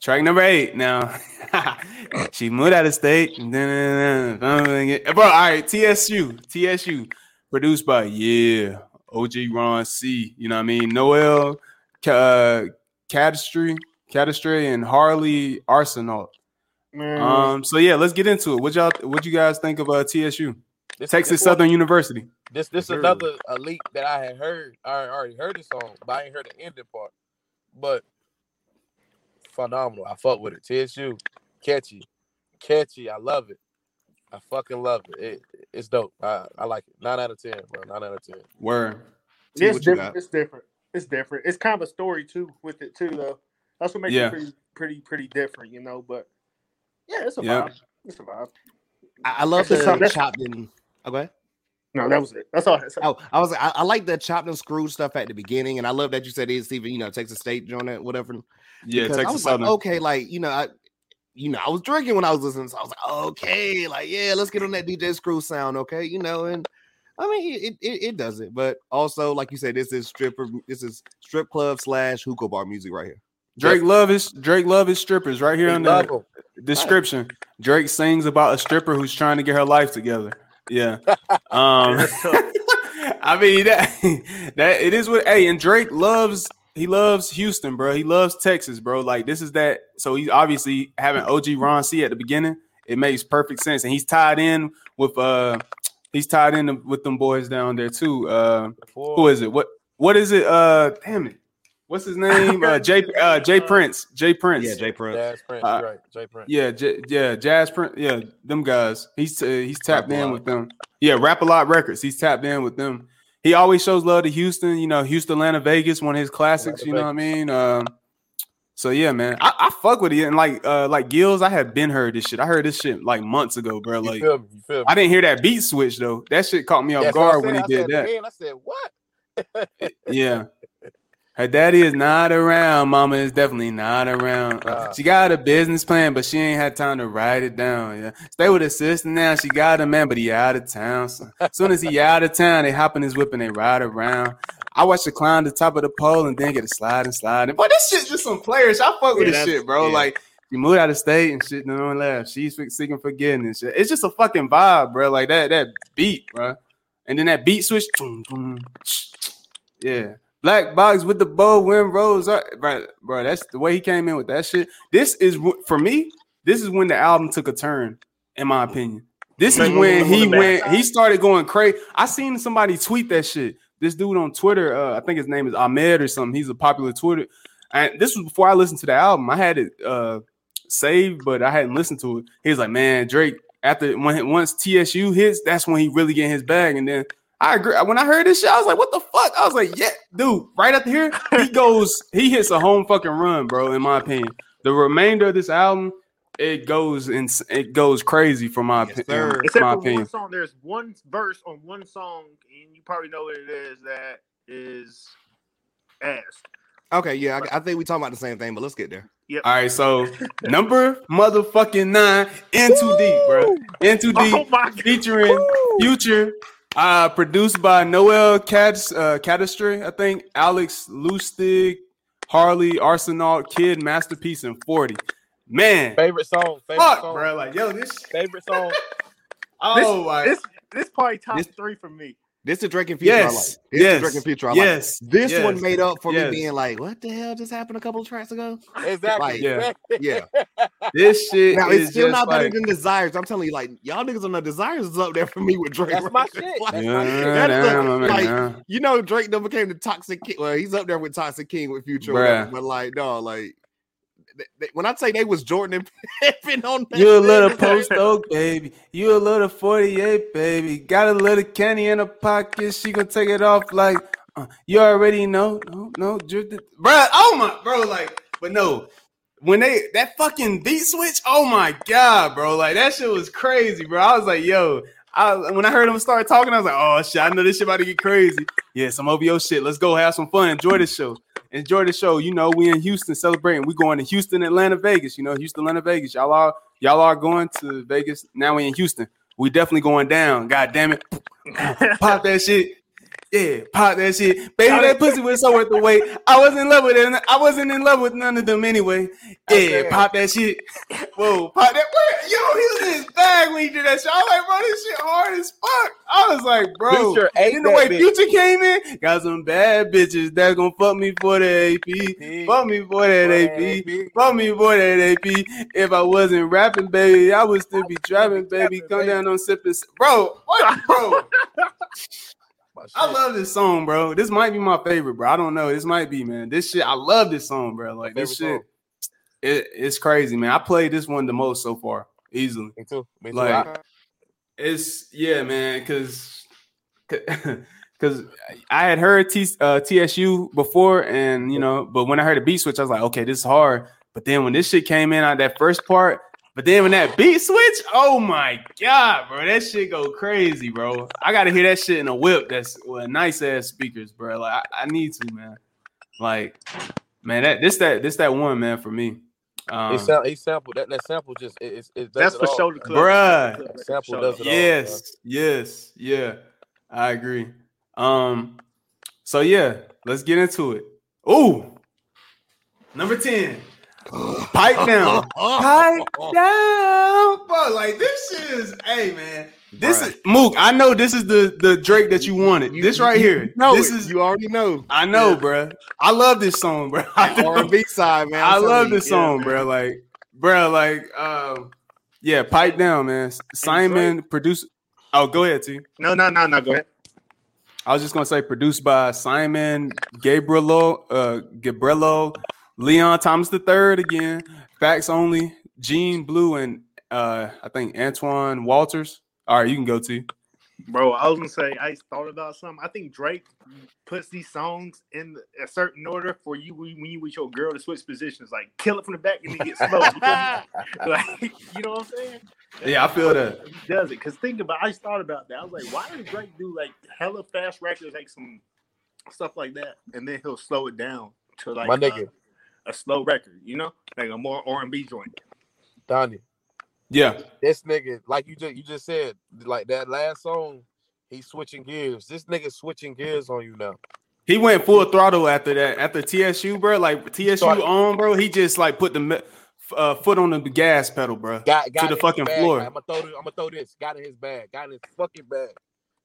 A: track number eight. Now, <laughs> she moved out of state. <laughs> Bro, all right, TSU, TSU, produced by yeah, OG Ron C. You know what I mean? Noel, Ca- uh, Cadastre, Cadastre, and Harley Arsenault.
C: Man,
A: Um, so yeah, let's get into it. What y'all, what you guys think of uh, TSU,
D: This,
A: Texas
D: this one-
A: Southern University?
D: This this
B: Sure.
D: another a leak that I had heard. I already heard the song, but I ain't heard the ending part. But phenomenal. I fuck with it. TSU, catchy, catchy. I love it. I fucking love it. it it's dope. I, I like it. Nine out of ten, bro. Nine out of ten.
A: Word.
B: T,
C: it's different. It's different. It's different. It's kind of a story too with it too, though. That's what makes
A: Yeah.
C: it pretty, pretty, pretty different, you know. But yeah, it's a
A: Yeah.
C: vibe. It's a vibe.
B: I, I love
C: That's just
B: the
C: something- that's-
B: chopped in. Oh, go ahead.
C: No, that was it. That's all. I had to say.
B: Oh, I was I, I like the chopped and screwed stuff at the beginning, and I love that you said it's even you know Texas State joint it whatever.
A: Yeah,
B: because I
A: Texas
B: was like, okay, like you know, I you know I was drinking when I was listening, so I was like, okay, like yeah, let's get on that DJ Screw sound, okay, you know, and I mean it it, it does it, but also like you said, this is stripper, this is strip club slash hookah bar music right here.
A: Drake love his Drake love his strippers right here
D: We
A: on
D: love
A: the
D: 'em.
A: description. Drake sings about a stripper who's trying to get her life together. Yeah. <laughs> Um <laughs> I mean that <laughs> that it is what hey and Drake loves he loves Houston, bro. He loves Texas, bro. Like this is that so he's obviously having OG Ron C at the beginning. It makes perfect sense. And he's tied in with uh he's tied in with them boys down there too. Uh who is it? What what is it? Uh damn it. What's his name? Uh Jay <laughs> uh Jay Prince. Jay Prince.
B: Yeah, Jay Prince.
D: Jas Prince,
A: Uh,
D: right? Jay Prince.
A: Yeah, J- yeah, Jas Prince. Yeah, them guys. He's uh, he's tapped
B: Rap a
A: in with them. Yeah, Rap a Lot Records. He's tapped in with them. He always shows love to Houston. You know, Houston, Atlanta, Vegas, one of his classics.
D: Atlanta,
A: you know what I mean? Um, so yeah, man, I, I fuck with it. And like uh like Gills, I had been heard this shit. I heard this shit like months ago, bro.
D: You
A: Like
D: feel me? You feel me?
A: I didn't hear that beat switch though. That shit caught me off
D: That's
A: guard when he.
D: I
A: did
D: said
A: that.
D: I said what?
A: Yeah. Her daddy is not around. Mama is definitely not around. Uh,
D: Uh.
A: she got a business plan, but she ain't had time to write it down. Yeah. Stay with her sister now. She got a man, but he out of town. So soon as he <laughs> out of town, they hop in his whip and they ride around. I watch her climb the top of the pole and then get a slide and slide. But this shit just some players. I fuck with
B: Yeah,
A: this shit, bro.
B: yeah.
A: Like she moved out of state and shit. No one left. She's seeking forgiveness. It's just a fucking vibe, bro. Like that that beat, bro. And then that beat switch. <sniffs> Yeah. Black box with the bow, win rose. Right, bro, bro, that's the way he came in with that shit. This is for me. This is when the album took a turn, in my opinion. This is when he went. He started going crazy. I seen somebody tweet that shit. This dude on Twitter, uh, I think his name is Ahmed or something. He's a popular Twitter. and this was before I listened to the album. I had it uh saved, but I hadn't listened to it. He was like, "Man, Drake." After when once TSU hits, that's when he really get his bag. And then I agree. When I heard this shit, I was like, "What the fuck?" I was like, "Yeah, dude." Right up here, he <laughs> goes, he hits a home fucking run, bro. In my opinion, the remainder of this album, it goes and it goes crazy for my,
B: Yes,
A: opi-
B: sir.
C: Except
A: my
C: for one
A: opinion.
C: song, there's one verse on one song, and you probably know what it is. That is ass.
B: Okay, yeah, I, I think we talking about the same thing, but let's get there. Yep.
A: All right, so number motherfucking nine, in too deep, bro. In too <laughs> oh deep,
C: Oh my god!
A: featuring Future, uh, produced by Noel Cats, uh, Cadastre, I think, Alex Lustig, Harley, Arsenault, Kid, Masterpiece, and 40. Man,
D: Favorite song. Favorite
A: fuck,
D: song.
A: bro. Like, yo, this,
D: Favorite song. <laughs>
A: oh, my.
C: This this probably top
B: This-
C: three for me.
B: This is Drake and Future. I like.
A: yes,
B: This
A: yes,
B: is Drake and Future. I like.
A: yes.
B: This
A: yes.
B: one made up for
A: yes.
B: me being like, what the hell just happened a couple of tracks ago?
D: Exactly.
B: Like,
A: yeah.
B: Yeah.
A: This shit
B: Now
A: is
B: it's still
A: just
B: not better
A: like,
B: than Desires. I'm telling you, like y'all niggas on the Desires is up there for me with Drake.
D: That's my shit.
B: Like,
D: That's
A: yeah,
D: my shit.
B: That's the-
A: damn, man,
B: like,
A: yeah.
B: you know, Drake never became the Toxic King. Well, he's up there with Toxic King with Future, whatever, but like, no, like th- th- when I say they was Jordan and <laughs> Pippen on that,
A: You a little post oak, baby. You a little 48, baby. Got a little candy in her pocket. She gonna take it off like uh, you already know. No, no. Bruh, oh my bro, like, but no. When they that fucking beat switch, oh my god, bro. Like that shit was crazy, bro. I was like, yo. I, when I heard them start talking, I was like, oh shit, I know this shit about to get crazy. Yeah, some OVO shit. Let's go have some fun. Enjoy the show. Enjoy the show. You know, we in Houston celebrating. We going to Houston, Atlanta, Vegas. You know, Houston, Atlanta, Vegas. Y'all are y'all are going to Vegas. Now we in Houston. We definitely going down. God damn it. <laughs> Pop that shit. Yeah, pop that shit. Baby, that pussy was so worth the wait. I wasn't in love with it. I wasn't in love with none of them anyway. Yeah,
D: Okay.
A: pop that shit. Whoa, pop that. Where, yo, he was in his bag when he did that shit. I was like, bro, this shit hard as fuck. I was like, bro. Then the way
D: bitch.
A: Future came in, got some bad bitches that gonna fuck me for the AP. Fuck me for that AP. Fuck me for that AP. If I wasn't rapping, baby, I would still be driving, baby. Come down on sipping, bro. What, bro? <laughs> I love this song, bro. This might be my favorite, bro. I don't know. This might be, man. This shit, I love this song, bro. Like this shit, it, it's crazy, man. I played this one the most so far, easily.
D: Me too. Me too.
A: Like-
D: I-
A: It's yeah, man, because because <laughs> I had heard T, uh, TSU before, and you know, but when I heard the beat switch, I was like, okay, this is hard. But then when this shit came in on that first part, but then when that beat switch, oh my god, bro, that shit go crazy, bro. I gotta hear that shit in a whip. That's with nice ass speakers, bro. Like I, I need to, man. Like, man, that this that this that one, man, for me. Um,
D: he, sam- he sampled that. That sample just it, it, it does
C: That's
D: it
C: for
D: all.
C: shoulder club.
A: Bruh.
D: Sample does it all.
A: yes, yes, yeah, I agree. Um, so yeah, let's get into it. Ooh, number ten, pipe <laughs> down, pipe down, bro. Like this shit is, hey man, this
B: Bruh.
A: is Mook. I know this is the the Drake that you wanted.
B: You-
A: this right
B: you
A: here,
B: No,
A: this
B: it.
A: is.
B: you already know.
A: I know, bruh. I love this song, bruh. <laughs> I.
B: R&B side, man.
A: I
B: I'm
A: love
B: telling you,
A: this song,
B: man.
A: bro. Like, bro, like, um, yeah, pipe down, man. Simon produced. Oh, go ahead, T.
C: No, no, no, no. Go ahead.
A: I was just gonna say produced by Simon Gabriello, uh, Gabriello, Leon Thomas the third again. Facts only. Gene Blue and uh, I think Antoine Walters. All right, you can go T.
C: Bro, I was gonna say I thought about something. I think Drake puts these songs in a certain order for you when when you with your girl to switch positions, like kill it from the back and then get slow. You <laughs> like you know what I'm saying?
A: Yeah, I feel that.
C: He does it because think about. I just thought about that. I was like, why does Drake do like hella fast records, like some stuff like that, and then he'll slow it down to like
D: My
C: uh,
D: nigga,
C: a slow record, you know, like a more R and B joint.
D: Donnie.
A: Yeah,
D: This nigga, like you just you just said, like that last song, he's switching gears. This nigga switching gears on you now.
A: he went full throttle after that. After TSU, bro, like TSU
D: Started-
A: on, bro. He just like put the me- uh, foot on the gas pedal, bro.
D: Got, got
A: To the fucking
D: bag.
A: floor.
D: I'm gonna throw this, I'm gonna throw this. Got in his bag. Got in his fucking bag.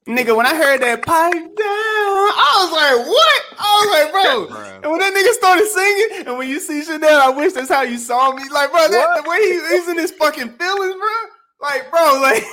A: Nigga, when I heard that pipe down, I was like, what? I was like, bro. <laughs>
B: Bruh.
A: and when that nigga started singing, and when you see Chanel, I wish that's how you saw me. Like, bro, that, the way he, he's in his fucking feelings, bro. Like, bro, <laughs> like,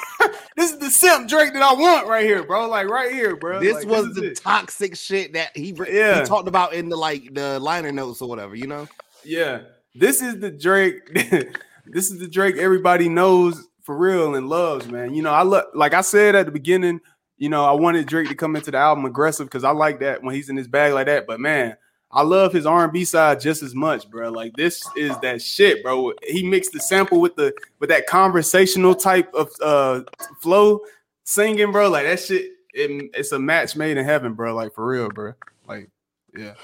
A: this is the simp Drake that I want right here, bro. Like right here, bro.
B: This
A: Like,
B: was
A: is
B: the
A: it.
B: toxic shit that he,
A: Yeah.
B: he talked about in the like the liner notes or whatever, you know.
A: Yeah, this is the Drake. <laughs> this is the Drake everybody knows for real and loves, man. You know, I look like I said at the beginning. You know, I wanted Drake to come into the album aggressive because I like that when he's in his bag like that. But man, I love his R and B side just as much, bro. Like this is that shit, bro. He mixed the sample with the with that conversational type of uh flow singing, bro. Like that shit. It, it's a match made in heaven, bro. Like for real, bro. Like yeah,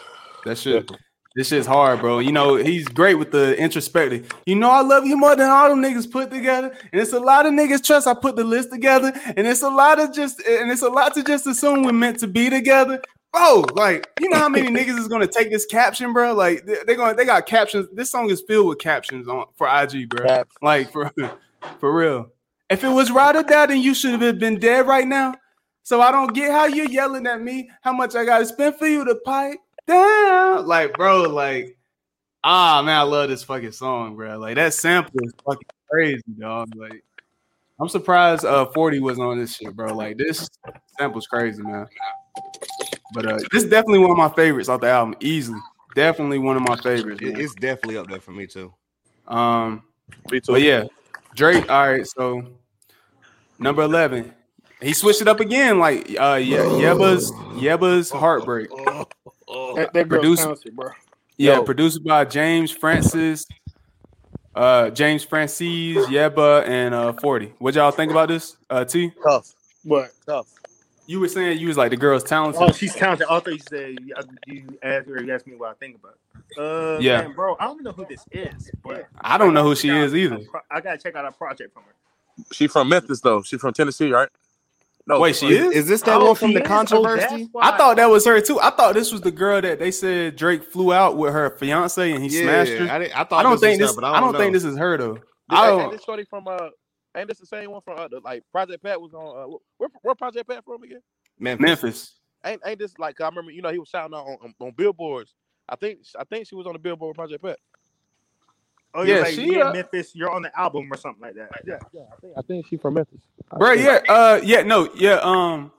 A: that shit. This shit's hard, bro. You know, he's great with the introspective. You know, I love you more than all them niggas put together. And it's a lot of niggas trust I put the list together. And it's a lot of just and it's a lot to just assume we're meant to be together. Bro, like, you know how many <laughs> niggas is gonna take this caption, bro? Like they- they're gonna they got captions. This song is filled with captions on for IG, bro. Like for <laughs> for real. If it was right or die, then you should have been dead right now. So I don't get how you're yelling at me. How much I gotta spend for you to pipe down? Like, bro, like, ah man, I love this fucking song, bro. Like that sample is fucking crazy, dog. Like, I'm surprised uh 40 was on this shit, bro. Like this sample's crazy, man. But uh this is definitely one of my favorites off the album, easily. Definitely one of my favorites. Man.
B: it's definitely up there for me too.
A: Um,
D: Me too.
A: but yeah, Drake. All right, so number eleven, he switched it up again. Like uh, yeah, Yebba's Yebba's heartbreak.
C: That, that girl's
A: Produce-
C: talented, bro.
A: Yeah,
D: Yo.
A: produced by James Francis, uh, James Francis, Yebba, and uh, Forty. What y'all think about this? Uh, T,
D: tough,
C: What?
D: tough.
A: you were saying you was like the girl's talented.
C: Oh, she's talented. I thought you said you, you asked her. You asked me what I think about. it. Uh,
A: Yeah.
C: man, bro. I don't even know who this is, but
A: I don't know who she is either.
C: pro- I gotta check out a project from her.
D: She from Memphis though. She from Tennessee, right? No,
A: Wait, she is?
B: Is this that
C: Oh,
B: one from the
C: is? Oh,
B: controversy?
C: that's why-
A: I thought that was her too. I thought this was the girl that they said Drake flew out with her fiance and he smashed her.
B: I, didn't- I thought
A: I don't
B: this
A: think this.
B: her, but
A: I don't
B: know.
A: think this is her though.
D: Ain't,
A: I don't.
D: this shorty from uh? Ain't this the same one from uh, the, like Project Pat was on? Uh, where, where Project Pat from again?
B: Memphis.
A: Memphis.
D: Ain't ain't this like I remember? You know he was shouting out on, on, on billboards. I think I think she was on the billboard with Project Pat.
C: Oh,
A: Yeah,
C: yeah, like,
A: she,
C: me
A: uh,
C: Memphis. You're on the album or something like that. Yeah.
D: Yeah, I think I think she from Memphis. I
A: Bro, yeah, uh, yeah, no, yeah, um,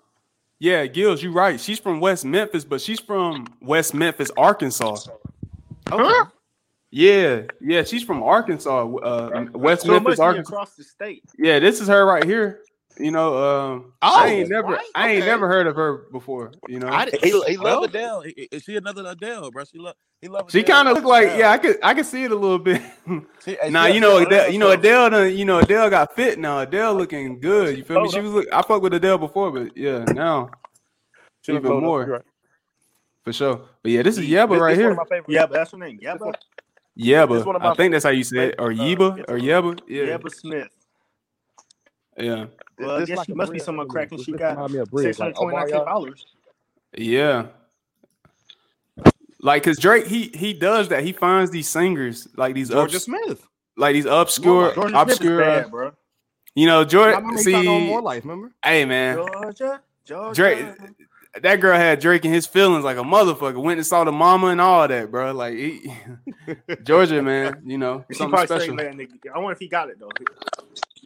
A: yeah, Gills, you're right. She's from West Memphis, but she's from West Memphis, Arkansas.
C: Huh?
A: Yeah, yeah, she's from Arkansas, uh, West
C: So
A: Memphis, Arkansas.
C: across the state.
A: Yeah, this is her right here. You know, um, I ain't
B: Oh,
A: never,
B: right,
A: I ain't
B: okay.
A: never heard of her before. You know,
B: I
D: He, he love Adele. He- Is she another Adele, bro? She love he love.
A: she kind of look like,
D: Adele.
A: yeah, I could, I could see it a little bit.
D: She- <laughs> hey,
A: nah, you know, Adele, you know, Adele, done, you know, Adele got fit now. Adele looking good. You feel me?
D: Oh,
A: She was, look, I fucked with Adele before, but yeah, now
D: she
A: even more.
D: right.
A: for sure. But yeah, this is
D: This-
A: Yebba
D: this
A: right
D: one
A: here.
D: of
C: Yeah, but that's her name.
D: this Yebba. Yebba.
A: I think that's how you say it. Or
D: favorite,
A: Yebba
D: uh,
A: or Yebba. Yeah.
C: Yebba Smith.
A: Yeah.
C: Well, I
D: This
C: guess
D: like
C: she must be
D: bridge.
C: some cracking. She got
D: remind me of bridge, like
C: 629k
D: Omarion.
C: followers.
A: Yeah. Like cause Drake he he does that. He finds these singers like these
B: Jorja
A: obs-
B: Smith.
A: like these obscure
C: Jorja Smith is
A: obscure
C: bad, bro.
A: you know
B: I
A: George
B: remember he started on
A: see
B: more life. Remember?
A: hey man
C: Jorja, Jorja.
A: Drake that girl had Drake in his feelings like a motherfucker went and saw the mama and all that bro like he, <laughs> Jorja man you know
C: She
A: something special
C: straight man, nigga. I wonder if he got it though.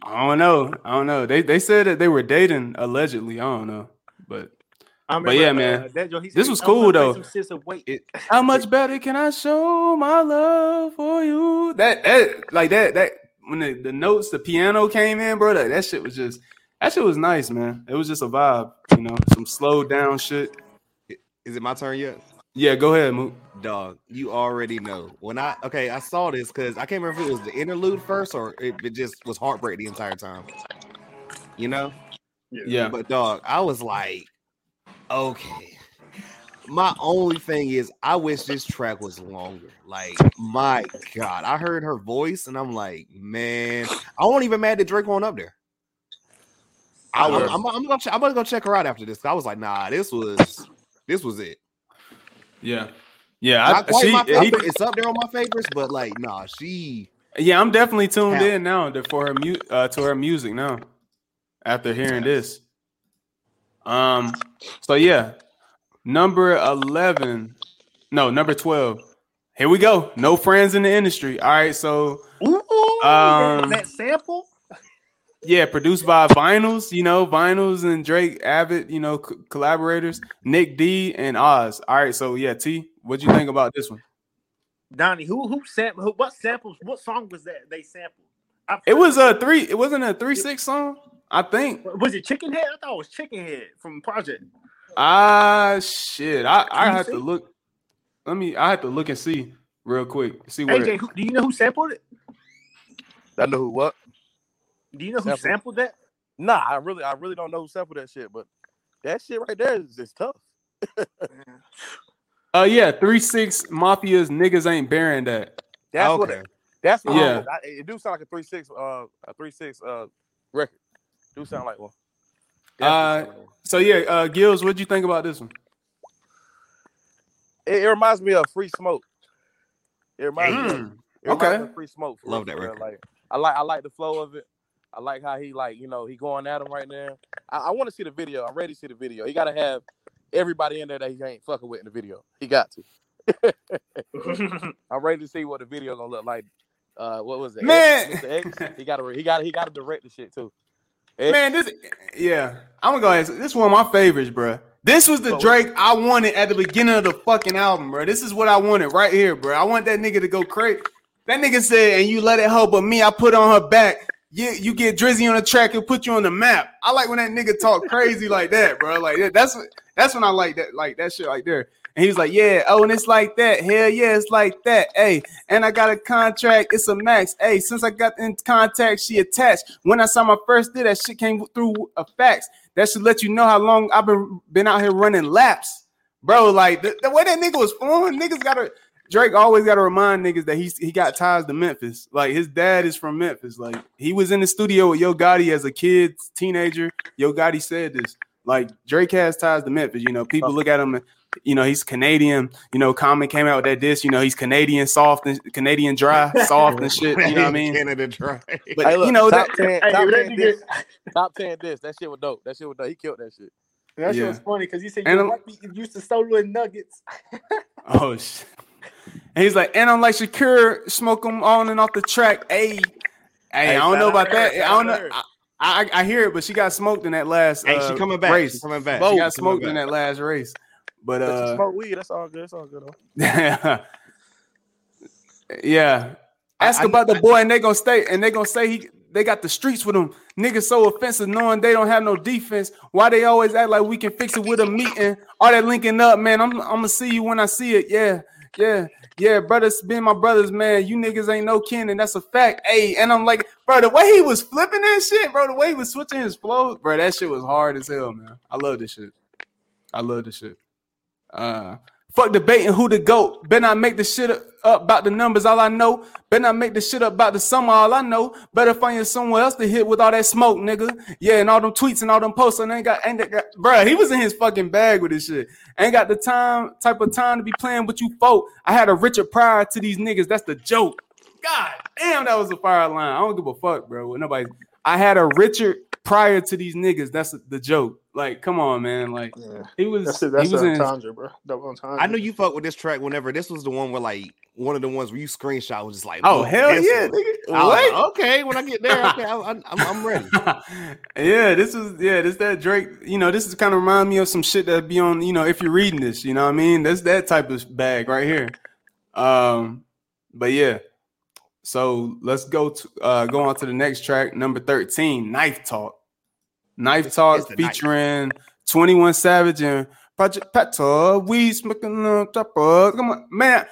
A: I don't know I don't know they they said that they were dating allegedly I don't know but
C: I
A: But yeah, man.
C: uh, that, Joe, he
A: This
C: said,
A: was cool, though.
C: some
B: It-
A: How much <laughs> better can I show my love for you? That that like that that when the, the notes, the piano came in, bro. That, that shit was just that shit was nice, man. It was just a vibe, you know, some slowed down shit.
B: Is it my turn yet?
A: Yeah, go ahead, Moot.
B: Dog, you already know. When I okay, I saw this because I can't remember if it was the interlude first or if it just was heartbreak the entire time. You know?
A: Yeah,
B: But dog, I was like, okay. My only thing is I wish this track was longer. Like, my God. I heard her voice and I'm like, man, I won't even mad that Drake won't up there. I,
D: I would.
B: am I'm, gonna I'm gonna go check her out after this. I was like, nah, this was this was it.
A: Yeah, yeah. I,
B: quite
A: she,
B: my
A: he-
B: favorite. it's up there on my favorites, but like, nah, she
A: yeah, I'm definitely tuned
B: How?
A: in now to, for her mu- uh, to her music now. After hearing this, um, so yeah, number eleven, no, number twelve. Here we go. No friends in the industry. All right, so
C: Ooh,
A: Um,
C: that sample.
A: Yeah, produced by Vinylz, you know, Vinylz and Drake Abbott, you know, c- collaborators, Nik D and Oz. All right, so yeah, T, what'd you think about this one?
C: Donnie, who who sample? Who, what samples? What song was that they sampled?
A: It was a three, it wasn't a three six song, I think.
C: Was it Chicken Head? I thought it was Chicken Head from Project.
A: Ah, shit, I I
C: Can you
A: have to look. Let me, I have to look and see real quick. See where.
C: AJ, who, do you know who sampled it?
D: I know who what?
C: Do you know who
D: Sampled.
C: sampled that?
D: Nah, I really, I really don't know who sampled that shit, but that shit right there is, is tough.
A: Uh, yeah, three six mafias niggas ain't bearing that.
D: That's what. It, that's what
A: Yeah.
D: yeah. I, it do sound like a three six, uh, a three six, uh, record. Do sound like one.
A: Uh, So yeah, uh, Gills, what'd you think about this one?
D: it, it reminds me of Free Smoke. It reminds me. Of,
A: Mm,
D: it reminds
A: okay.
D: me of Free Smoke.
B: Love
D: real,
B: that
D: for
B: record.
D: Like I like, I like the flow of it. I like how he like, you know, he going at him right now. I, I want to see the video. I'm ready to see the video. He got to have everybody in there that he ain't fucking with in the video. He got to. <laughs> <laughs> I'm ready to see what the video gonna look like. Uh, what was it?
A: Man.
D: X, X. He got to, he got, he got to direct the shit too. X,
A: Man, this yeah, I'm gonna go ahead. This is one of my favorites, bro. This was the
C: Oh.
A: Drake I wanted at the beginning of the fucking album, bro. This is what I wanted right here, bro. I want that nigga to go crazy. That nigga said, "And you let it help, but me, I put on her back. You you get Drizzy on the track and put you on the map." I like when that nigga talk crazy like that, bro. Like that, that's what that's when I like that, like that shit right there. And he was like, "Yeah, oh, and it's like that. Hell yeah, it's like that. Hey, and I got a contract. It's a max. Hey, since I got in contact, she attached. When I saw my first deal, that shit came through a fax. That should let you know how long I've been been out here running laps, bro. Like the, the way that nigga was flowing, niggas gotta Drake always gotta remind niggas that he's he got ties to Memphis. Like his dad is from Memphis. Like he was in the studio with Yo Gotti as a kid, teenager. Yo Gotti said this. Like Drake has ties to Memphis. You know, people look at him. and, You know, he's Canadian. You know, Common came out with that diss. You know, he's Canadian soft and Canadian dry, <laughs> soft and shit. You know what I mean?
B: Canada dry.
A: But
D: Hey, look,
A: you know
D: top
A: that.
D: 10,
C: Hey,
D: top,
C: that
D: 10
C: nigga-
D: this, <laughs> top 10 this. That shit was dope. That shit was dope. He killed that shit.
C: That shit was funny because he said you
A: I'm-
C: white used to stolen nuggets. <laughs>
A: Oh shit. And he's like, and I'm like Shakur, smoke them on and off the track. Hey, hey, I don't know about
D: to
A: that. I don't know. I, I I hear it, but she got smoked in that last.
B: Hey,
A: uh,
B: she coming back.
A: Race.
B: She coming back.
D: Smoke.
A: She got smoked in that last race. But
D: But
A: uh,
D: smoke weed. That's all good. That's all good. Though. <laughs>
A: yeah. Ask
B: I-
A: about the boy, and they gonna stay, and they gonna say he they got the streets with them. Niggas so offensive, knowing they don't have no defense. Why they always act like we can fix it with a meeting? All that linking up, man. I'm I'm gonna see you when I see it. Yeah, yeah, yeah. Brothers, being my brothers, man. You niggas ain't no kin, and that's a fact. Hey, and I'm like, bro, the way he was flipping that shit, bro, the way he was switching his flow, bro, that shit was hard as hell, man. I love this shit. I love this shit. Uh, fuck debating who the goat. Better not make the shit up about the numbers. All I know. Better not make the shit up about the summer. All I know. Better find you somewhere else to hit with all that smoke, nigga. Yeah, and all them tweets and all them posts. And ain't got, ain't got, bruh, he was in his fucking bag with this shit. Ain't got the time, type of time to be playing with you folk. I had a Richard Pryor to these niggas. That's the joke. God damn, that was a fire line. I don't give a fuck, bro. Nobody. I had a Richard Pryor to these niggas. That's the joke. Like, come on, man. Like,
C: Yeah,
A: he was.
C: that's it. That's
A: he was
C: an
A: in his-
C: entendre, bro. Double entendre.
B: I knew you fuck with this track whenever this was the one where like one of the ones where you screenshot was just like,
A: Oh hell yeah, nigga! What?
B: like, okay, when I get there, okay, I, I'm, I'm ready. <laughs>
A: yeah, this is yeah, this that Drake. You know, this is kind of remind me of some shit that be on. You know, if you're reading this, you know what I mean. That's that type of bag right here. Um, but yeah. So let's go to uh go on to the next track, number thirteen, Knife Talk. Knife
B: It's-
A: Talk
B: it's knife.
A: featuring Twenty One Savage and Project Pata. We smoking on top of come on, man.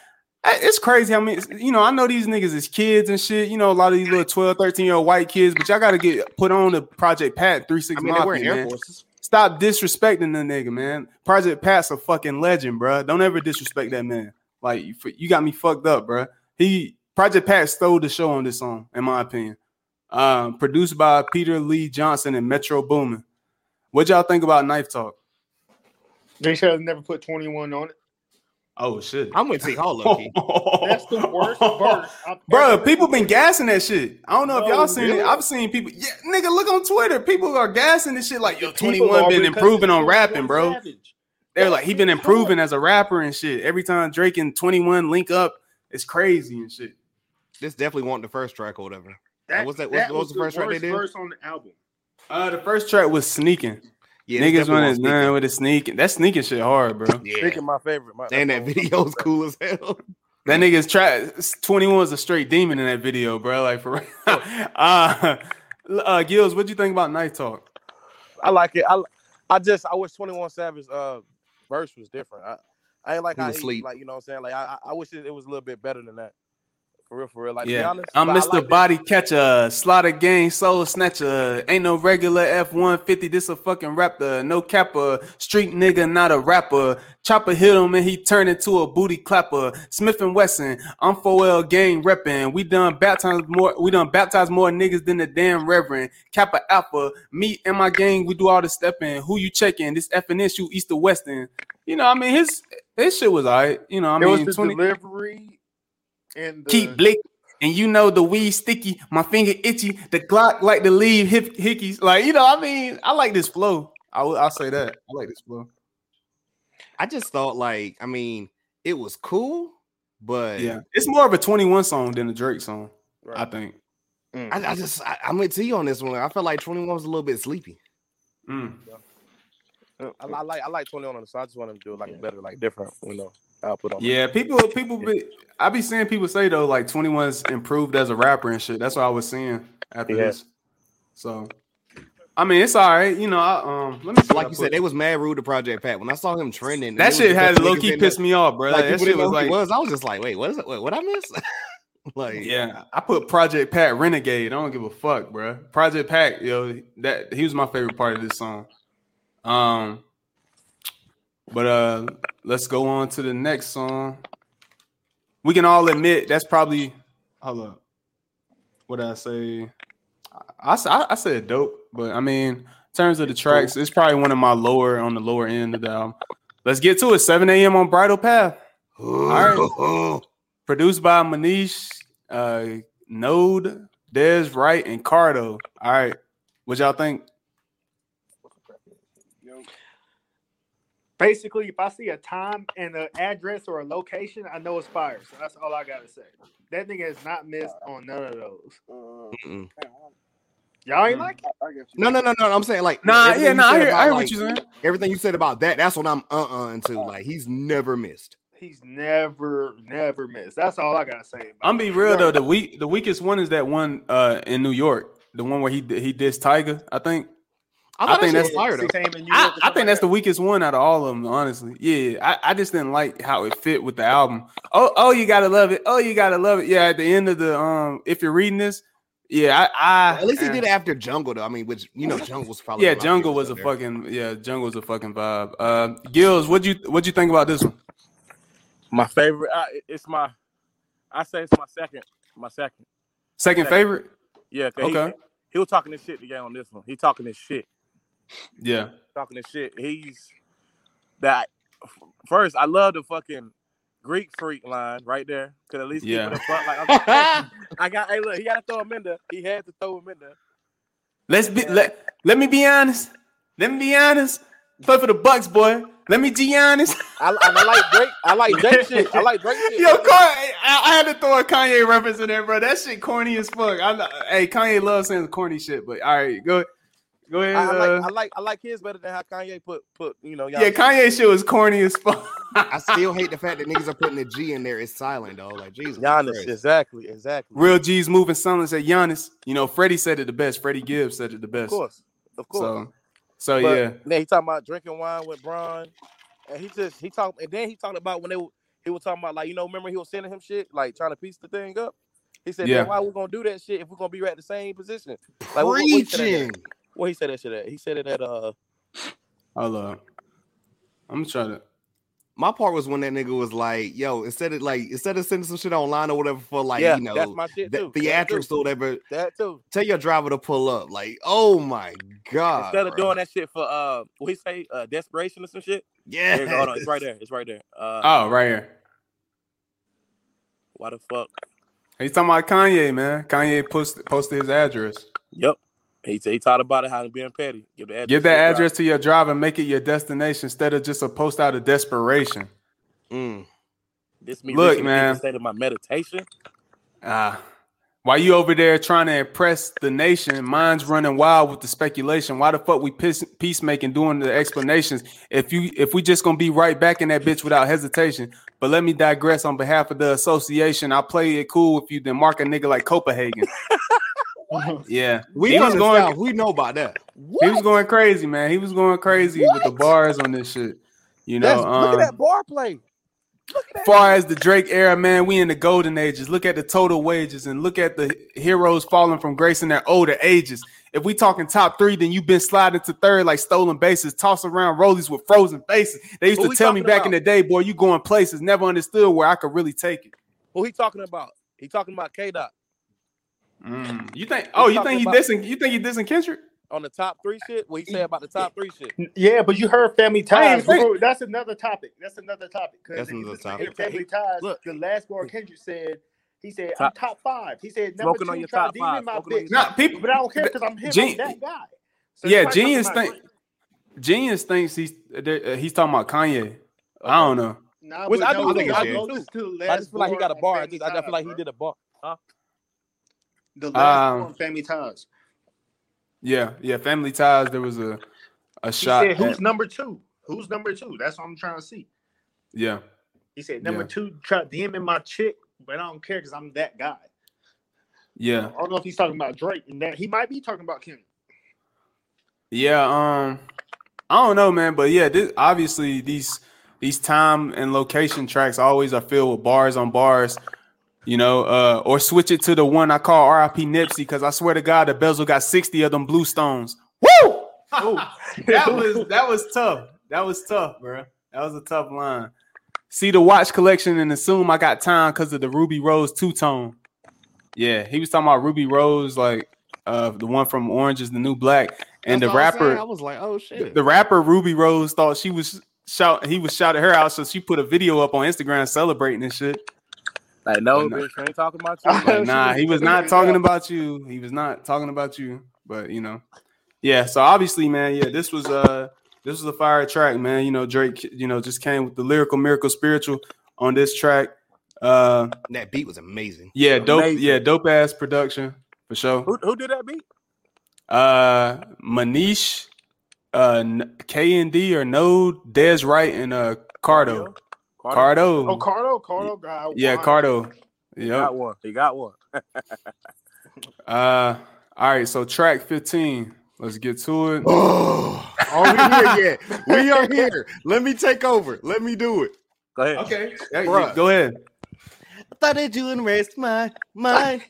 A: It's crazy how many, you know, I know these niggas is kids and shit. You know, a lot of these little 12, 13 year old white kids, but y'all got to get put on the Project Pat 3 6
B: I mean,
A: Mafia,
B: Air
A: man.
B: Forces.
A: Stop disrespecting the nigga, man. Project Pat's a fucking legend, bro. Don't ever disrespect that man. Like, you, you got me fucked up, bro. He, Project Pat stole the show on this song, in my opinion. Um, produced by Peter Lee Johnson and Metro Boomin. What y'all think about Knife Talk?
C: They should have never put 21 on it.
A: Oh, shit.
B: I'm with T Hall, low key. <laughs>
C: That's the worst verse. I've
A: Bro,
C: ever
A: people been gassing that shit. I don't know if
C: No,
A: y'all seen
C: really?
A: it. I've seen people. Yeah, nigga, look on Twitter. People are gassing this shit like yo, 21 been improving on rapping, bro.
C: Savage.
A: They're like he been improving as a rapper and shit. Every time Drake and 21 link up, it's crazy and shit.
B: This definitely wasn't the first track or whatever.
C: That,
B: what's that- what's- what was the first track they
C: worst
B: did?
C: verse on the album.
A: Uh, the first track was sneaking.
B: Yeah,
A: Niggas
B: definitely
A: running
B: on Sneaking.
A: with the sneaking. That sneaking shit hard, bro.
B: Yeah.
D: Speaking my favorite. My,
B: And that
D: that's my-
B: video's cool as hell.
A: That nigga's track. Twenty one is a straight demon in that video, bro. Like for real. <laughs> uh, uh, Gills, what'd you think about Knife Talk?
D: I like it. I I just I wish Twenty One Savage uh verse was different. I, I ain't like
B: He
D: how he like you know what I'm saying. Like I I I wish it, it was a little bit better than that. For real, for real. Like to
A: Yeah,
D: honest,
A: I'm Mr.
D: liked it.
A: Body Catcher, Slaughter Gang, Soul Snatcher. Ain't no regular F-150. This a fucking rapper, no capper. Street nigga, not a rapper. Chopper hit him and he turned into a booty clapper. Smith and Wesson, I'm 4L gang reppin'. We done baptized more. We done baptized more niggas than the damn reverend. Kappa Alpha, me and my gang, we do all the stepping. Who you checking? This effing issue, East or Western. You know, I mean, his his shit was alright. You know, I
C: it
A: mean,
C: was the
A: 20
C: delivery and the,
A: keep blick. And you know the weed sticky, my finger itchy, the Glock like to leave hip hickeys. Like, you know, I mean, I like this flow. I will I'll say that. I like this flow.
B: I just thought like, I mean, it was cool, but
A: Yeah. It's more of a 21 song than a Drake song,
D: Right.
A: I think.
C: Mm.
B: I, I just I, I'm with you on this one. I felt like 21 was a little bit sleepy.
A: Mm.
D: I, I like I like Twenty One on the so I just want him to do like a better, like different, you know, output on. it.
A: Yeah, people people be I be seeing people say though, like 21's improved as a rapper and shit. That's what I was seeing after
D: Yeah.
A: this. So I mean, it's all right. You know, I um let me.
B: Like you said, they was mad rude to Project Pat. When I saw him trending,
A: that
B: it was
A: shit
B: the
A: had
B: best
A: low
B: niggas
A: key pissed
B: the-
A: me off, bro.
B: Like,
A: that
B: people
A: shit was like
B: was. I was just like, wait, what is it? Wait, what I miss? <laughs> like,
A: Yeah, I put Project Pat Renegade. I don't give a fuck, bro. Project Pat, yo, that he was my favorite part of this song. Um, but uh, let's go on to the next song. We can all admit that's probably. Hold up, what did I say? I, I, I said dope, but I mean, in terms of the tracks, it's probably one of my lower on the lower end of the album. Let's get to it. 7 a.m. on Bridle Path right. <laughs> produced by Maneesh, uh, Node, Dez Wright, and Cardo. All right, what y'all think?
C: Basically if I see a time and an address or a location, I know it's fire. So that's all I gotta say. That thing has not missed on none of those.
B: Mm-mm.
C: Y'all ain't
A: Mm.
C: like it?
B: No, no, no, no. I'm saying like
A: Nah,
B: everything
A: yeah,
B: you
A: nah, I
B: said
A: hear,
B: about,
A: I hear
B: like,
A: what you're saying.
B: Everything you said about that, that's what I'm uh uh into. Like he's never missed.
C: He's never, never missed. That's all I gotta say. About
A: I'm
C: it.
A: be real though. The weak, the weakest one is that one uh in New York, the one where he he dissed Tyga. I think.
B: I,
A: I think that's-
B: fire though.
C: Six AM in New
A: I, I think that's the weakest one out of all of them. Honestly, yeah. I, I just didn't like how it fit with the album. Oh, oh, you gotta love it. Oh, you gotta love it. Yeah. At the end of the um, if you're reading this, yeah, I, I
B: At least he
A: eh.
B: did it after Jungle though. I mean, which you know, Jungle's probably
A: Yeah,
B: a lot of
A: Jungle was a
B: there.
A: fucking yeah, Jungle was a fucking vibe. Uh, Gills, what you what you think about this one?
D: My favorite. I, it's my. I say it's my second. My second.
A: Second
D: Okay.
A: favorite?
D: Yeah,
A: Okay.
D: He, he was talking this shit again on this one. He talking this shit.
A: Yeah,
D: Talking this shit. He's that. First, I love the fucking Greek freak line right there. Could at least keep
A: Yeah.
D: it a fuck. Like I'm, <laughs> I got. Hey, look, he got to throw him in there. He had to throw him in there.
A: let's be let let me be honest. Let me be honest. Play for the Bucks, boy. Let me be honest.
D: I, I like Drake. I like <laughs> Drake shit. I like Drake shit.
A: Yo, Kanye, I, I had to throw a Kanye reference in there, bro. That shit corny as fuck. I, know- hey, Kanye loves saying corny shit, but all right, go go ahead.
D: I, I like.
A: uh,
D: I like. I like his better than how Kanye put put. You know.
A: yeah, Kanye shit was corny as fuck.
B: I still hate the fact that niggas are putting the G in there. It's silent though. Like Jesus.
D: Giannis.
B: Christ.
D: Exactly. Exactly.
A: Real G's moving silence at Giannis. You know, Freddie said it the best. Freddie Gibbs said it the best.
D: Of course. Of course.
A: So, so
D: But
A: yeah.
D: Then he talking about drinking wine with Bron, and he just he talked, and then he talked about when they were- he was talking about like you know remember he was sending him shit like trying to piece the thing up. He said,
A: Yeah.
D: "Man, why we gonna do that shit if we're gonna be at the same position?" Like, what- what he said that
B: Preaching.
D: Where he said that shit at? He said it at uh
A: Hold up. I'm trying to.
B: My part was when that nigga was like, "Yo, instead of like instead of sending some shit online or whatever for like
D: yeah,
B: you know
D: that's my shit
B: the
D: too.
B: theatrics or whatever,
D: That too.
B: tell your driver to pull up." Like, oh my god!
D: Instead of
B: bro.
D: doing that shit for uh what he say uh desperation or some shit.
B: yeah,
D: Here hold on, it's right there. It's right there. Uh,
A: Oh, right here.
D: why the fuck?
A: He's talking about Kanye, man. Kanye posted posted his address.
D: Yep. He he talked about it how he being petty. Give the address.
A: Give
D: to
A: that
D: driver.
A: address to your driver and make it your destination instead of just a post out of desperation.
B: Mm.
D: This me
A: Look, man.
D: deep state of my meditation.
A: Ah, While you over there trying to impress the nation, mine's running wild with the speculation. Why the fuck we peace, peacemaking doing the explanations? If you if we just gonna be right back in that bitch without hesitation. But let me digress on behalf of the association. I play it cool if you then mark a nigga like Copenhagen. <laughs> yeah,
B: We
A: he was going
B: South. We know about that.
A: he was going crazy, man. He was going crazy with the bars on this shit. You know,
D: That's, look
A: um,
D: at that bar play. Look at that.
A: far as the Drake era, man, we in the golden ages. Look at the total wages and look at the heroes falling from grace in their older ages. If we talking top three, then you've been sliding to third like stolen bases, toss around rollies with frozen faces. They used
D: Who
A: to tell me back
D: about?
A: in the day, boy, you going places. Never understood where I could really take it.
D: Who he talking about? He talking about K Dot
A: Mm. You think? Oh, you think he
D: about-
A: dissing? You think he dissing Kendrick?
D: on the top three shit. What he said about the top three shit?
C: Yeah, but you heard family
A: I
C: ties.
A: think-
C: before- That's another topic. That's another topic. 'Cause
B: That's another topic.
C: Family ties.
D: Look.
C: the last bar Kendrick said. He said,
D: Top-
C: "I'm top five. He said, "Number
D: Smoking
C: two,
D: on your top five,
C: demon my bitch."
A: Nah, people.
C: But I don't care because I'm him.
A: Gen-
C: I'm that guy. So
A: Yeah, Genius think-
C: Drake.
A: Genius thinks he's uh, he's talking about Kanye. I don't know.
C: Nah,
D: Which
C: but
D: I
C: no,
D: do
C: look,
B: think
C: I
B: it's
C: go
B: Jay.
C: listen to the
D: I just feel like he got a bar. I, just, I just feel like
C: Ties,
D: he did a bar. Huh?
C: The last
A: Um,
C: bar on Family Ties.
A: Yeah, yeah. Family ties. There was a a
C: He
A: shot.
C: said, "Who's
A: at-
C: number two? Who's number two? That's what I'm trying to see."
A: yeah.
C: He said, "Number
A: Yeah.
C: two, try DM in my chick, but I don't care because I'm that guy."
A: Yeah.
C: I don't know if he's talking about Drake and that he might be talking about Kim.
A: Yeah, um, I don't know, man, but yeah, this, obviously these these time and location tracks always are filled with bars on bars, you know, uh, or switch it to the one I call R.I.P. Nipsey because I swear to God, the bezel got sixty of them blue stones. Woo! <laughs> that was that was tough. That was tough, bro. That was a tough line. See the watch collection and assume I got time because of the Ruby Rose two tone. Yeah, he was talking about Ruby Rose, like uh, the one from Orange is the New Black, and
B: That's
A: the
B: what I was
A: rapper
B: I was like, oh shit.
A: the rapper Ruby Rose thought she was shout he was shouting her out, so she put a video up on Instagram celebrating and shit.
D: Like, no,
A: But
D: bitch, I ain't talking about <laughs> you.
A: Like, nah, he was not talking about you. He was not talking about you. But you know, yeah. So obviously, man, yeah, this was uh this was a fire track, man. You know, Drake, you know, just came with the lyrical miracle spiritual on this track. Uh
B: that beat was amazing.
A: yeah, dope,
D: Amazing.
A: yeah, dope ass production for sure.
D: Who, who did that beat?
A: Uh Maneesh, uh K and D or No, Dez Wright and uh Cardo. Cardo.
C: Oh, Cardo, Cardo guy.
A: Yeah,
C: wow.
A: Cardo.
D: He got one. He got one. <laughs>
A: Uh, all right. So track fifteen. Let's get to it. <gasps>
B: Oh, are we here yet? We are here. Let me take over. Let me do it.
D: Go ahead.
A: Okay. Yeah, you-
B: Bruh.
A: go ahead.
B: I thought that you and rest my mind.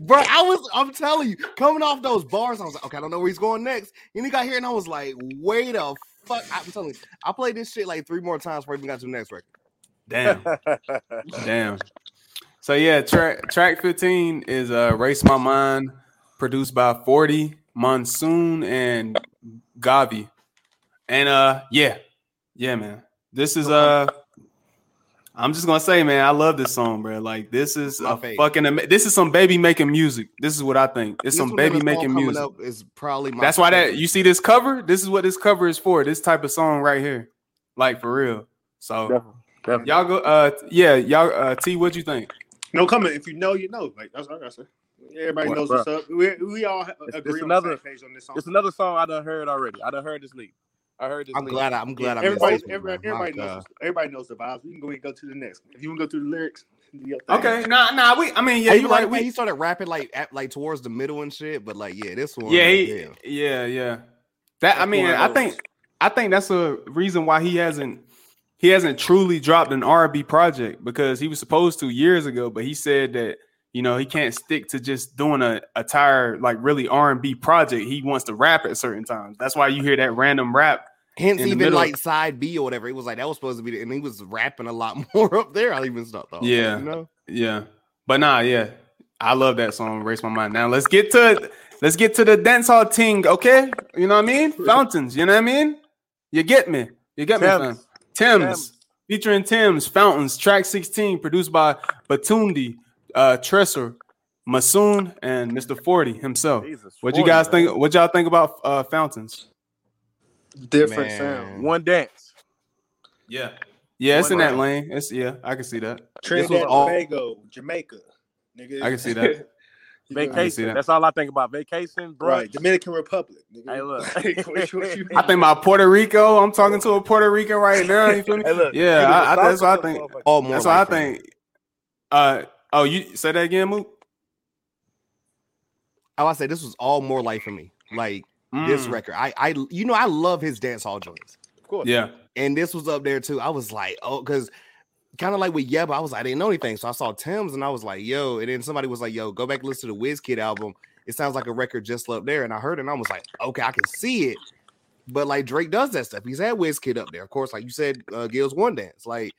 B: Bro, I was, I'm telling you, coming off those bars, I was like, okay, I don't know where he's going next. And he got here, and I was like, wait a fuck. I'm telling you, I played this shit like three more times before I even got to the next record.
A: Damn. <laughs> Damn. So yeah, track track fifteen is uh "Race My Mind," produced by Forty Monsoon and Gavi, and uh yeah, yeah, man. This is uh. I'm just gonna say, man, I love this song, bro. Like this is
B: My
A: a
B: fave.
A: fucking. ama- This is some baby making music. This is what I think. It's
B: This
A: some baby
B: and the song
A: making music.
B: Up is probably my
A: That's why that you see this cover. This is what this cover is for. This type of song right here, like for real. So
D: Definitely. Definitely.
A: y'all go. Uh, yeah, y'all. Uh, T, what you think?
C: No comment. If you know, you know. Like that's what I gotta say. Everybody
D: What,
C: knows
D: bruh?
C: what's up. We, we all
D: It's-
C: agree
D: it's
C: on
D: another-
C: the same page on this song.
D: It's another song I done heard already. I done heard this leak. I heard this.
B: I'm
D: leak.
B: glad. I, I'm glad. I
C: everybody,
B: missed this
C: everybody,
B: bro.
C: Everybody knows.
B: God.
C: Everybody knows the vibes. We can go and go to the next. If you want to go through the lyrics, do your thing.
A: Okay, nah, nah. We, I mean, yeah,
B: Hey,
A: you
B: you like, man,
A: We,
B: he started rapping like at, like towards the middle and shit, but like yeah, this one,
A: yeah, he,
B: damn.
A: yeah, yeah. That I mean, I think, I think that's a reason why he hasn't, he hasn't truly dropped an R&B project because he was supposed to years ago, but he said that you know he can't stick to just doing a a tire like really R&B project. He wants to rap at certain times. That's why you hear that random rap.
B: Hence, even like side B or whatever, it was like that was supposed to be, the, and he was rapping a lot <laughs> more up there. I even thought,
A: Yeah.
B: you know,
A: Yeah, but nah, yeah, I love that song. Race my mind. Now let's get to let's get to the dancehall ting. Okay, you know what I mean? Fountains. You know what I mean? You get me? You get me? Fam? Tems
D: Tems.
A: featuring Tems Fountains. Track sixteen, produced by Batundi, uh, Tresor, Masoon, and Mr. Forty himself.
D: Jesus,
A: What you guys
D: man.
A: think? What y'all think about uh, Fountains?
C: Different
B: Man.
C: sound.
D: One dance.
A: Yeah, yeah, it's in that
D: round.
A: lane. It's yeah, I can see that.
C: Trinidad,
B: all-
C: Tobago, Jamaica.
E: nigga.
A: I can see that. <laughs>
E: You know,
A: see
D: Vacation.
A: that.
D: That's all I think about. Vacation, bro.
E: right, Dominican Republic. Nigga.
D: Hey, look. <laughs>
E: Like, what, what you
A: I think about Puerto Rico. I'm talking to a Puerto Rican right now. You feel me?
D: Hey, look.
A: Yeah,
D: you
A: I- I- that's what I think.
D: motherfucker.
B: All more
A: That's what I
B: life
A: think. Uh oh, you say that again, Mook?
B: Oh, I would say this was all more life for me. Like this
A: Mm,
B: record, I, I, you know, I love his dance hall joints,
D: Of course.
A: Yeah,
B: and this was up there too. I was like, oh, because kind of like with Yebba, I was like I didn't know anything, so I saw Tems, and I was like, yo, and then somebody was like, yo, go back and listen to the Wizkid album. It sounds like a record just up there, and I heard it, and I was like, okay, I can see it. But like Drake does that stuff. He's had Wizkid up there, of course, like you said, uh, Gil's One Dance. Like,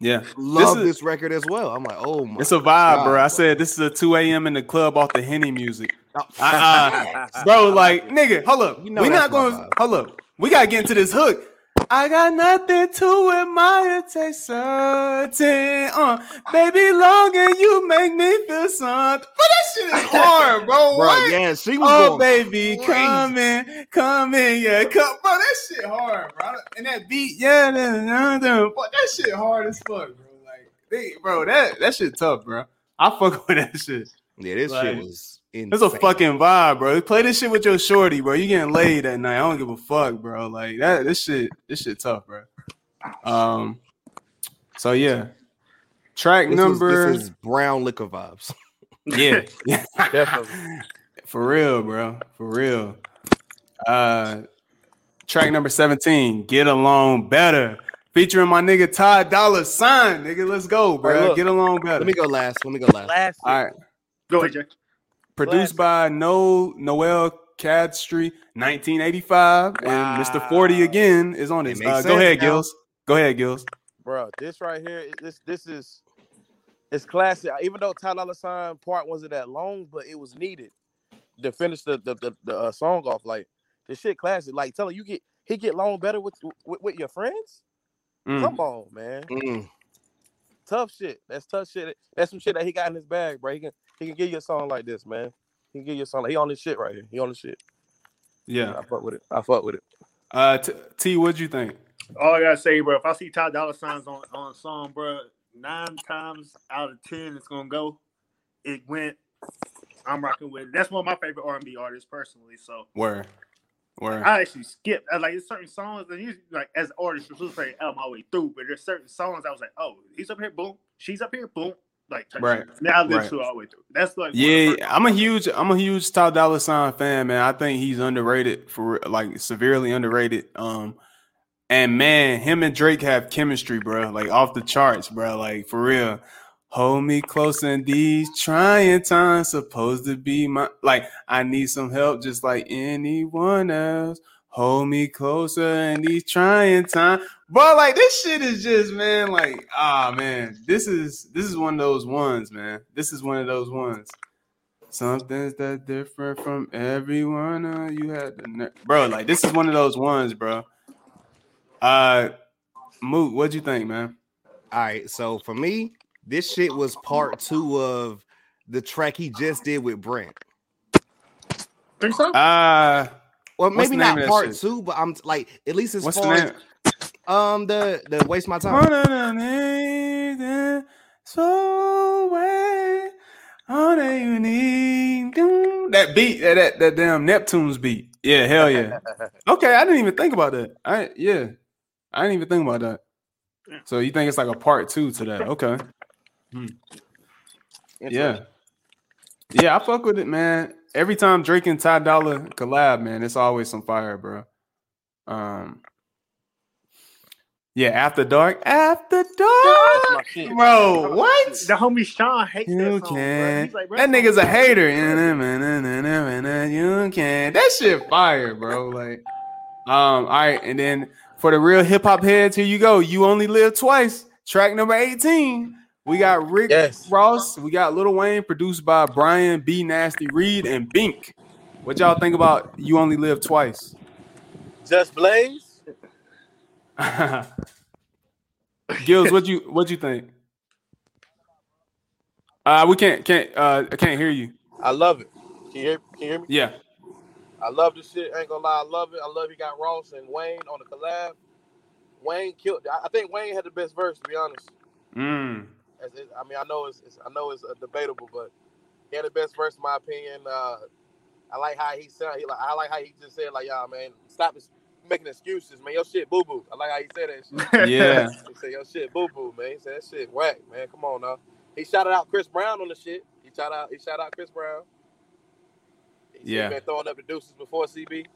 A: yeah.
B: love
A: is-
B: this, record as well. I'm like, oh my,
A: It's a vibe,
B: God,
A: bro. I said this is a 2 a.m. in the club off the Henny music. Uh-uh. <laughs> Bro, like, nigga, hold up.
B: You know
A: we
B: that's
A: not going. to hold up. We gotta get into this hook. I got nothing to admire, take certain. Uh, baby, long and you make me feel something. But that shit is <laughs> hard, bro.
B: bro,
A: What?
B: yeah, she was
A: Oh,
B: going
A: baby,
B: crazy.
A: come in, come in, yeah, come, bro. That shit hard, bro. And that beat, yeah, that, that, that, fuck, that shit hard as fuck, bro. Like, they, bro, that that shit tough, bro. I fuck <laughs> with that shit.
B: Yeah, this
A: Like,
B: shit was insane.
A: It's a fucking vibe, bro. Play this shit with your shorty, bro. You getting laid that night. I don't give a fuck, bro. Like that. This shit. This shit tough, bro. Um. So yeah. Track
B: This
A: number.
B: Was, this is brown liquor vibes.
A: yeah. <laughs>
D: Definitely.
A: For real, bro. For real. Uh. Track number seventeen. Get along better. Featuring my nigga Todd Dollar Sign. Nigga, let's go, bro.
D: look.
A: Get along better.
B: Let me go last. Let me go last.
D: Classic.
A: All right.
C: Go ahead, Jay.
A: Produced by No Noel Cadastre, 1985, and Mr. 40 again is on
B: It
A: this. Uh, go ahead,
B: now.
A: Gills. Go ahead, Gills.
D: bro. This right here, this this is it's classic. Even though Ty Dolla Sign part wasn't that long, but it was needed to finish the the, the, the uh, song off. Like the shit classic. Like tell her you get he get along better with with, with your friends.
A: Mm.
D: Come on, man.
B: Mm.
D: Tough shit. That's tough shit. That's some shit that he got in his bag, bro. He can he can give you a song like this, man. He can give you a song like he on this shit right here. He on this shit.
A: Yeah.
D: I fuck with it. I fuck with it.
A: Uh, T, T what'd you think?
C: All I gotta say, bro, if I see Ty Dollar signs on on a song, bro, nine times out of ten it's gonna go. It went. I'm rocking with. It. That's one of my favorite R&B artists personally. So
A: Where? Where?
C: I actually skipped. I like there's certain songs and usually like as an artist, you're supposed to play out my way through, but there's certain songs I was like, oh, he's up here, boom, she's up here, boom, like
A: Right.
C: Now I live
A: Right.
C: through all the way through. That's like one of the
A: Yeah, I'm a huge, I'm a huge Top Dollar Sign fan, man. I think he's underrated for like severely underrated. Um, and man, him and Drake have chemistry, bro. Like off the charts, bro. Like for real. Hold me close in these trying times. Supposed to be my like. I need some help, just like anyone else. Hold me closer in these trying times. But like this shit is just man, like ah man, this is this is one of those ones, man. This is one of those ones. Something's that different from everyone. Uh, you had the ner- bro, like this is one of those ones, bro. Uh, Moot, what'd you think, man?
B: All right, so for me, this shit was part two of the track he just did with Brent.
C: Think so?
A: Uh,
B: Well, maybe not part two, but I'm like at least as
A: what's the
B: far
A: name?
B: as um the the waste my time.
A: So all that you need. That beat, that, that that damn Neptune's beat. Yeah, hell yeah. <laughs> Okay, I didn't even think about that. I yeah, I didn't even think about that. So you think it's like a part two to that? Okay. Yeah. Yeah, I fuck with it, man. Every time Drake and Ty Dolla collab, man, it's always some fire, bro. Um Yeah, after dark. After dark. Bro, what?
C: The homie Sean hates that
A: You
C: song, bro.
A: can.
C: He's like, bro,
A: That nigga's a hater. You can. That shit fire, bro. Like, um, all right, and then for the real hip hop heads, here you go. You only live twice. Track number 18. We got Rick
D: Yes.
A: Ross. We got Lil Wayne, produced by Brian B. Nasty Reed and Bink. What y'all think about You Only Live Twice?
D: Just Blaze. <laughs>
A: Gills, what you what you think? Uh, we can't can't uh I can't hear you.
D: I love it. Can you hear, can you hear me?
A: Yeah.
D: I love this shit. I ain't gonna lie, I love it. I love he got Ross and Wayne on the collab. Wayne killed. I I think Wayne had the best verse, to be honest.
A: Mm.
D: As it- I mean, I know it's, it's I know it's uh, debatable, but he had the best verse in my opinion. Uh, I like how he said. He like I like how he just said like, y'all man, stop this- making excuses, man. Your shit boo boo. I like how he said that shit. <laughs>
A: Yeah.
D: He said your shit boo boo, man. He said that shit whack, man. Come on now. He shouted out Chris Brown on the shit. He shout out. He shout out Chris Brown. He said
A: Yeah.
D: been throwing up the deuces before CB.
A: for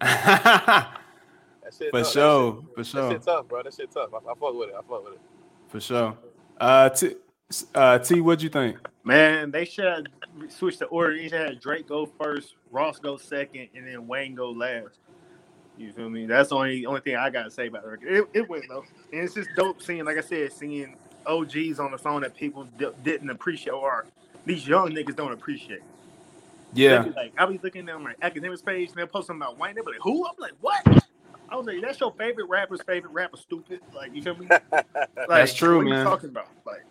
A: <laughs>
D: That shit tough. That
A: sure,
D: shit-
A: for
D: That
A: sure,
D: shit tough, bro. That shit tough. I, I fuck with it. I fuck with it.
A: for sure. Uh, T, uh, T, what'd you think?
C: Man, they should have switched the order. They should have Drake go first, Ross go second, and then Wayne go last. You feel me? That's the only only thing I gotta say about the record. It, it went though, and it's just dope seeing, like I said, seeing OGs on the song that people di- didn't appreciate, or these young niggas don't appreciate.
A: Yeah,
C: like I be looking at my academics page, and they're posting about Wayne. They be like, "Who?" I'm like, "What?" I was like, "That's your favorite rapper's favorite rapper, stupid." Like, you feel me? <laughs> Like,
A: That's true,
C: what
A: man.
C: You talking about? Like,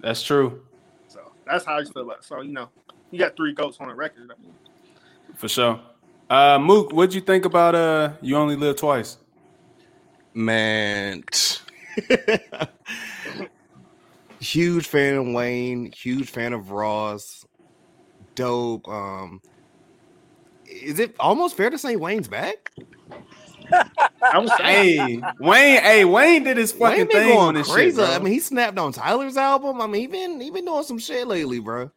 A: that's true,
C: so that's how I feel about. It. So you know, you got three goats on the record. I mean,
A: for sure. Uh, Mook, what'd you think about uh, you only live twice?
B: Man, <laughs> huge fan of Wayne, huge fan of Ross. Dope. Um, is it almost fair to say Wayne's back?
C: I was saying,
A: Hey, Wayne. Hey, Wayne did his fucking
B: Wayne been
A: thing on this
B: crazy.
A: shit. Bro.
B: I mean, he snapped on Tyler's album. I mean, he been he been doing some shit lately, bro.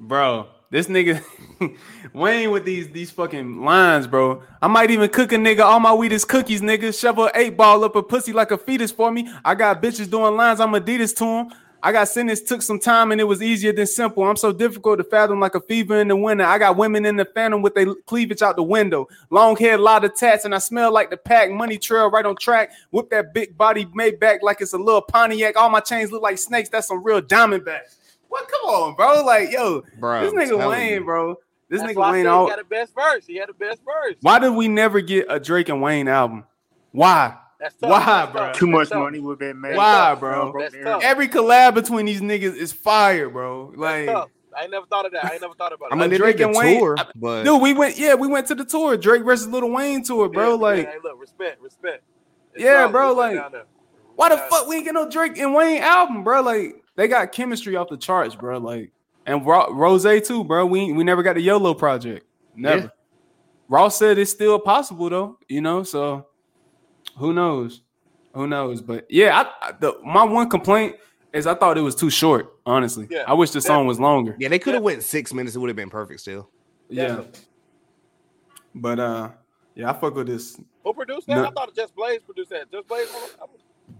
A: bro. This nigga <laughs> Wayne with these these fucking lines, bro. I might even cook a nigga. All my weed is cookies, nigga. Shovel a eight ball up a pussy like a fetus for me. I got bitches doing lines. I'm Adidas to them. I got sentenced, took some time, and it was easier than simple. I'm so difficult to fathom like a fever in the winter. I got women in the phantom with their cleavage out the window. Long hair, a lot of tats, and I smell like the pack. Money trail right on track. Whip that big body made back like it's a little Pontiac. All my chains look like snakes. That's some real diamondbacks. What? Come on, bro. Like, yo,
B: Bro,
A: this nigga Wayne,
B: you.
A: bro. This
D: That's
A: nigga
D: why I
A: Wayne.
D: said
A: All,
D: he had the best verse. He had the best verse.
A: why did we never get a Drake and Wayne album? Why?
D: That's tough.
A: Why,
D: That's
A: bro?
D: tough.
C: too much
D: That's
C: money would have been made.
A: Why,
D: tough,
A: bro?
C: Broke
D: That's
C: the
D: tough.
A: Every collab between these niggas is fire, bro. Like,
D: Tough. I never thought of that. I never thought about it.
B: I mean, they
A: Drake
B: did
A: and Wayne-
B: tour,
A: I-
B: but
A: dude, we went. Yeah, we went to the tour, Drake versus Little Wayne tour, bro.
D: Yeah,
A: Like,
D: yeah, hey, look, respect, respect. It's
A: Yeah, bro, like, why the fuck we ain't get no Drake and Wayne album, bro? Like, they got chemistry off the charts, bro. Like, and Ro- Rose too, bro. We we never got the YOLO project. Never.
B: Yeah.
A: Ross said it's still possible though, you know. So who knows? Who knows? But yeah, I, I, the, my one complaint is I thought it was too short. Honestly,
D: Yeah,
A: I wish the song was longer.
B: yeah, they could have went six minutes. It would have been perfect still.
A: Yeah,
D: Definitely.
A: but uh, yeah, I fuck with this.
D: Who produced that?
A: No.
D: I thought Just Blaze produced that. Just Blaze.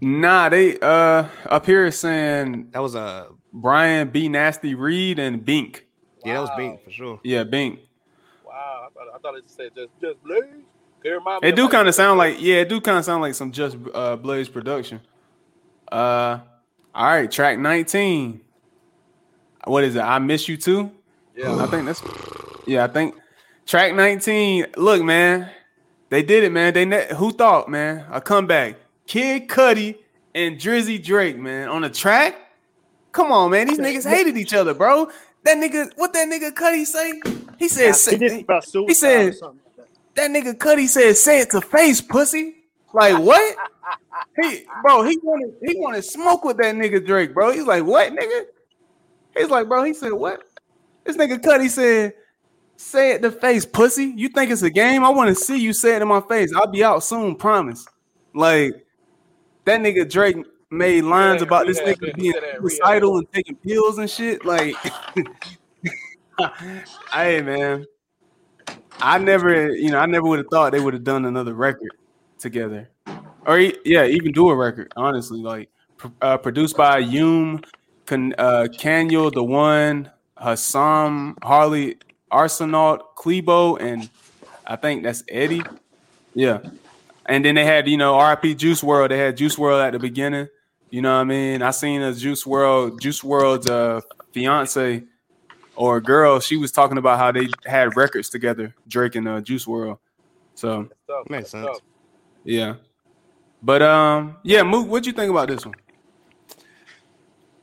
A: Nah, they uh up here saying
B: That was a
A: Brian B Nasty Reed and Bink.
B: yeah, that was Bink for sure.
A: Yeah, Bink.
D: Wow, I thought, I thought it said just Just Blaze. Could it remind me
A: It
D: of
A: do kind of sound like yeah, it do kind of sound like some Just uh, Blaze production. Uh, all right, track nineteen. What is it? I miss you too.
D: Yeah.
A: I think that's yeah. I think track nineteen. Look, man, they did it, man. They ne- who thought, man, a comeback. Kid Cudi and Drizzy Drake, man, on the track. Come on, man. These niggas hated each other, bro. That nigga, what that nigga Cudi say? He said,
C: He
A: say-
C: did about suicide
A: said-
C: or something like that.
A: nigga Cudi said, "Say it to face, pussy." Like what? he, bro, he wanted he wanted smoke with that nigga Drake, bro. He's like, "What, nigga?" He's like, "Bro," he said, "What?" This nigga Cudi said, "Say it to face, pussy." You think it's a game? I want to see you say it in my face. I'll be out soon, promise. Like that nigga Drake made lines
D: Yeah,
A: about this nigga being suicidal and taking pills and shit. Like, <laughs> hey man. I never, you know, I never would have thought they would have done another record together, or yeah, even do a record. Honestly, like uh, produced by Hume, Can, uh, Kanye, the one, Hassam, Harley, Arsenault, Klebo, and I think that's Eddie. Yeah, and then they had you know RP Juice WRLD. They had Juice WRLD at the beginning. You know what I mean? I seen a Juice WRLD, Juice WRLD's uh, fiance or a girl, she was talking about how they had records together, Drake and uh, Juice WRLD. So
D: tough.
B: Makes sense.
D: tough.
A: yeah, but um, yeah, Mook, what'd you think about this one?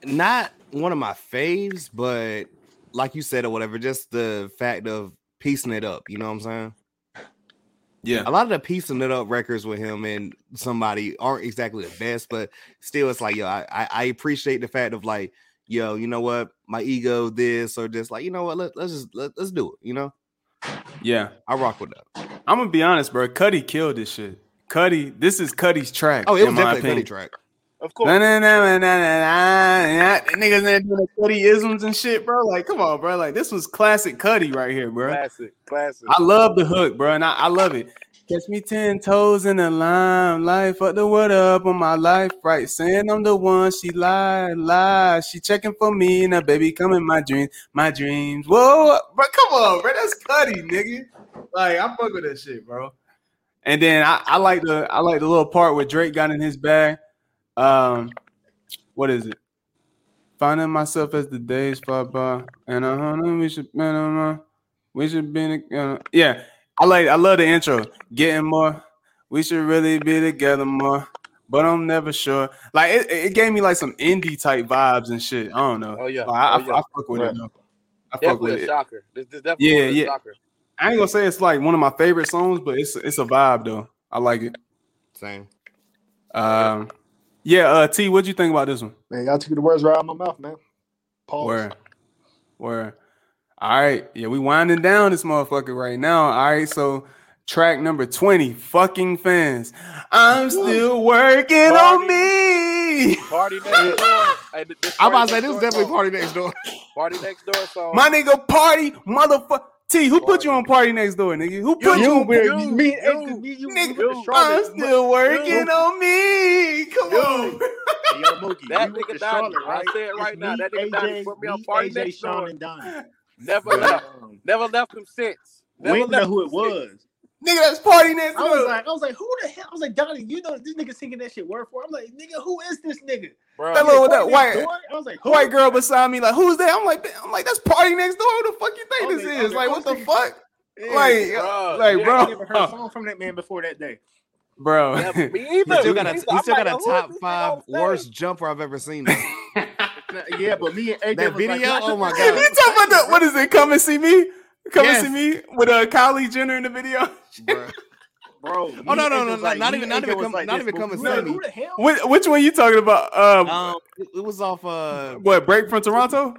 B: Not one of my faves, but like you said or whatever, just the fact of piecing it up. You know what I'm saying?
A: Yeah.
B: a lot of the piecing it up records with him and somebody aren't exactly the best, but still, it's like yo, I, I appreciate the fact of like yo, you know what, my ego, this or this, like you know what, let, let's just let, let's do it. You know,
A: Yeah.
B: I rock with that.
A: I'm gonna be honest, bro. Cudi killed this shit. Cudi, this is Cudi's track.
B: Oh, it was definitely
A: Cudi
B: track.
C: Of course.
A: Nah, nah, nah, nah, nah, nah, nah. Niggas in there doing the Cudi isms and shit, bro. Like, come on, bro. Like, this was classic Cudi right here, bro.
D: Classic, classic.
A: I love the hook, bro, and I, I love it. Catch me ten toes in the limelight, fuck the word up on my life, right? Saying I'm the one, she lied, lied. She checking for me, and a baby come in my dreams, my dreams. Whoa, bro, come on, bro, that's Cudi, nigga. Like I fuck with that shit, bro. And then I, I like the I like the little part where Drake got in his bag. Um, what is it? Finding myself as the days fly by, and a hundred we should, man, we should be, uh, yeah. I like, I love the intro. Getting more, we should really be together more, but I'm never sure. Like it, it gave me like some indie type vibes and shit. I don't know.
D: Oh, yeah.
A: Like, I,
D: Oh, yeah.
A: I, I fuck with it. Though. I fuck with
D: a
A: it.
D: shocker. This, this definitely
A: Yeah,
D: was a
A: yeah.
D: shocker.
A: I ain't gonna say it's like one of my favorite songs, but it's it's a vibe though. I like it.
B: Same.
A: Um, yeah. Uh, T, what'd you think about this one?
C: Man, y'all took the words right out of my mouth, man. Pause.
A: Where, where? All right, yeah, we winding down this motherfucker right now. All right, so track number twenty, fucking fans. I'm still working on me.
D: Party next door. Hey, this- this <laughs>
B: I'm about to say this is definitely party next door.
D: Party next door song.
A: My nigga, party, motherfucker. T, who put you on party next door, nigga? Who put you,
C: You,
A: on?
C: man,
D: you,
C: me,
D: you,
C: and me, you,
A: Nigga,
C: you,
A: I'm still working
C: you.
A: on me. Come
C: You.
A: on.
C: Yo, Mookie,
D: That nigga
C: to
D: Donnie,
C: Charlotte,
D: I
C: right?
D: say it right
C: It's
D: now,
C: me,
D: that nigga Donnie put me on
C: me,
D: Party
C: AJ,
D: Next
C: Sean,
D: Door.
C: and Donnie.
D: Never
C: But,
D: left. Never left him since. Never
C: we didn't know who
D: him
C: it was.
A: Nigga, that's party next
C: I was like, I was like, who the hell? I was like, Donnie, you know this nigga singing that shit word for? word? I'm like, nigga, who is this nigga?
D: Bro,
A: That little- that white-
C: Door? I was like, who?
A: White girl beside me, like, who's that? I'm like, I'm like, that's party next door. Who the fuck you think this
C: they-
A: is? Like, what the fuck?
C: Yeah,
A: Like,
D: bro.
A: like,
C: yeah, I
A: bro,
C: ain't never heard a song from that man before that day.
A: bro.
D: Never, me <laughs>
B: He still got a, he
D: I'm
B: still
D: like,
B: got a top five worst jumper I've ever seen. <laughs> though.
C: Yeah, but me and AJ
B: That
C: was
B: video?
C: Like,
B: Oh my god!
A: you
B: God.
A: talking about the what is it? Come and see me. Come
B: Yes.
A: and see me with uh, Kylie Jenner in the video.
B: Bruh.
C: bro. <laughs>
B: Oh, no, no, no, no, not even- not even come- not even come and see me.
C: Who the hell?
A: Which, which one you talking about? Um,
B: Um, it, it was off. Uh,
A: what break from Toronto?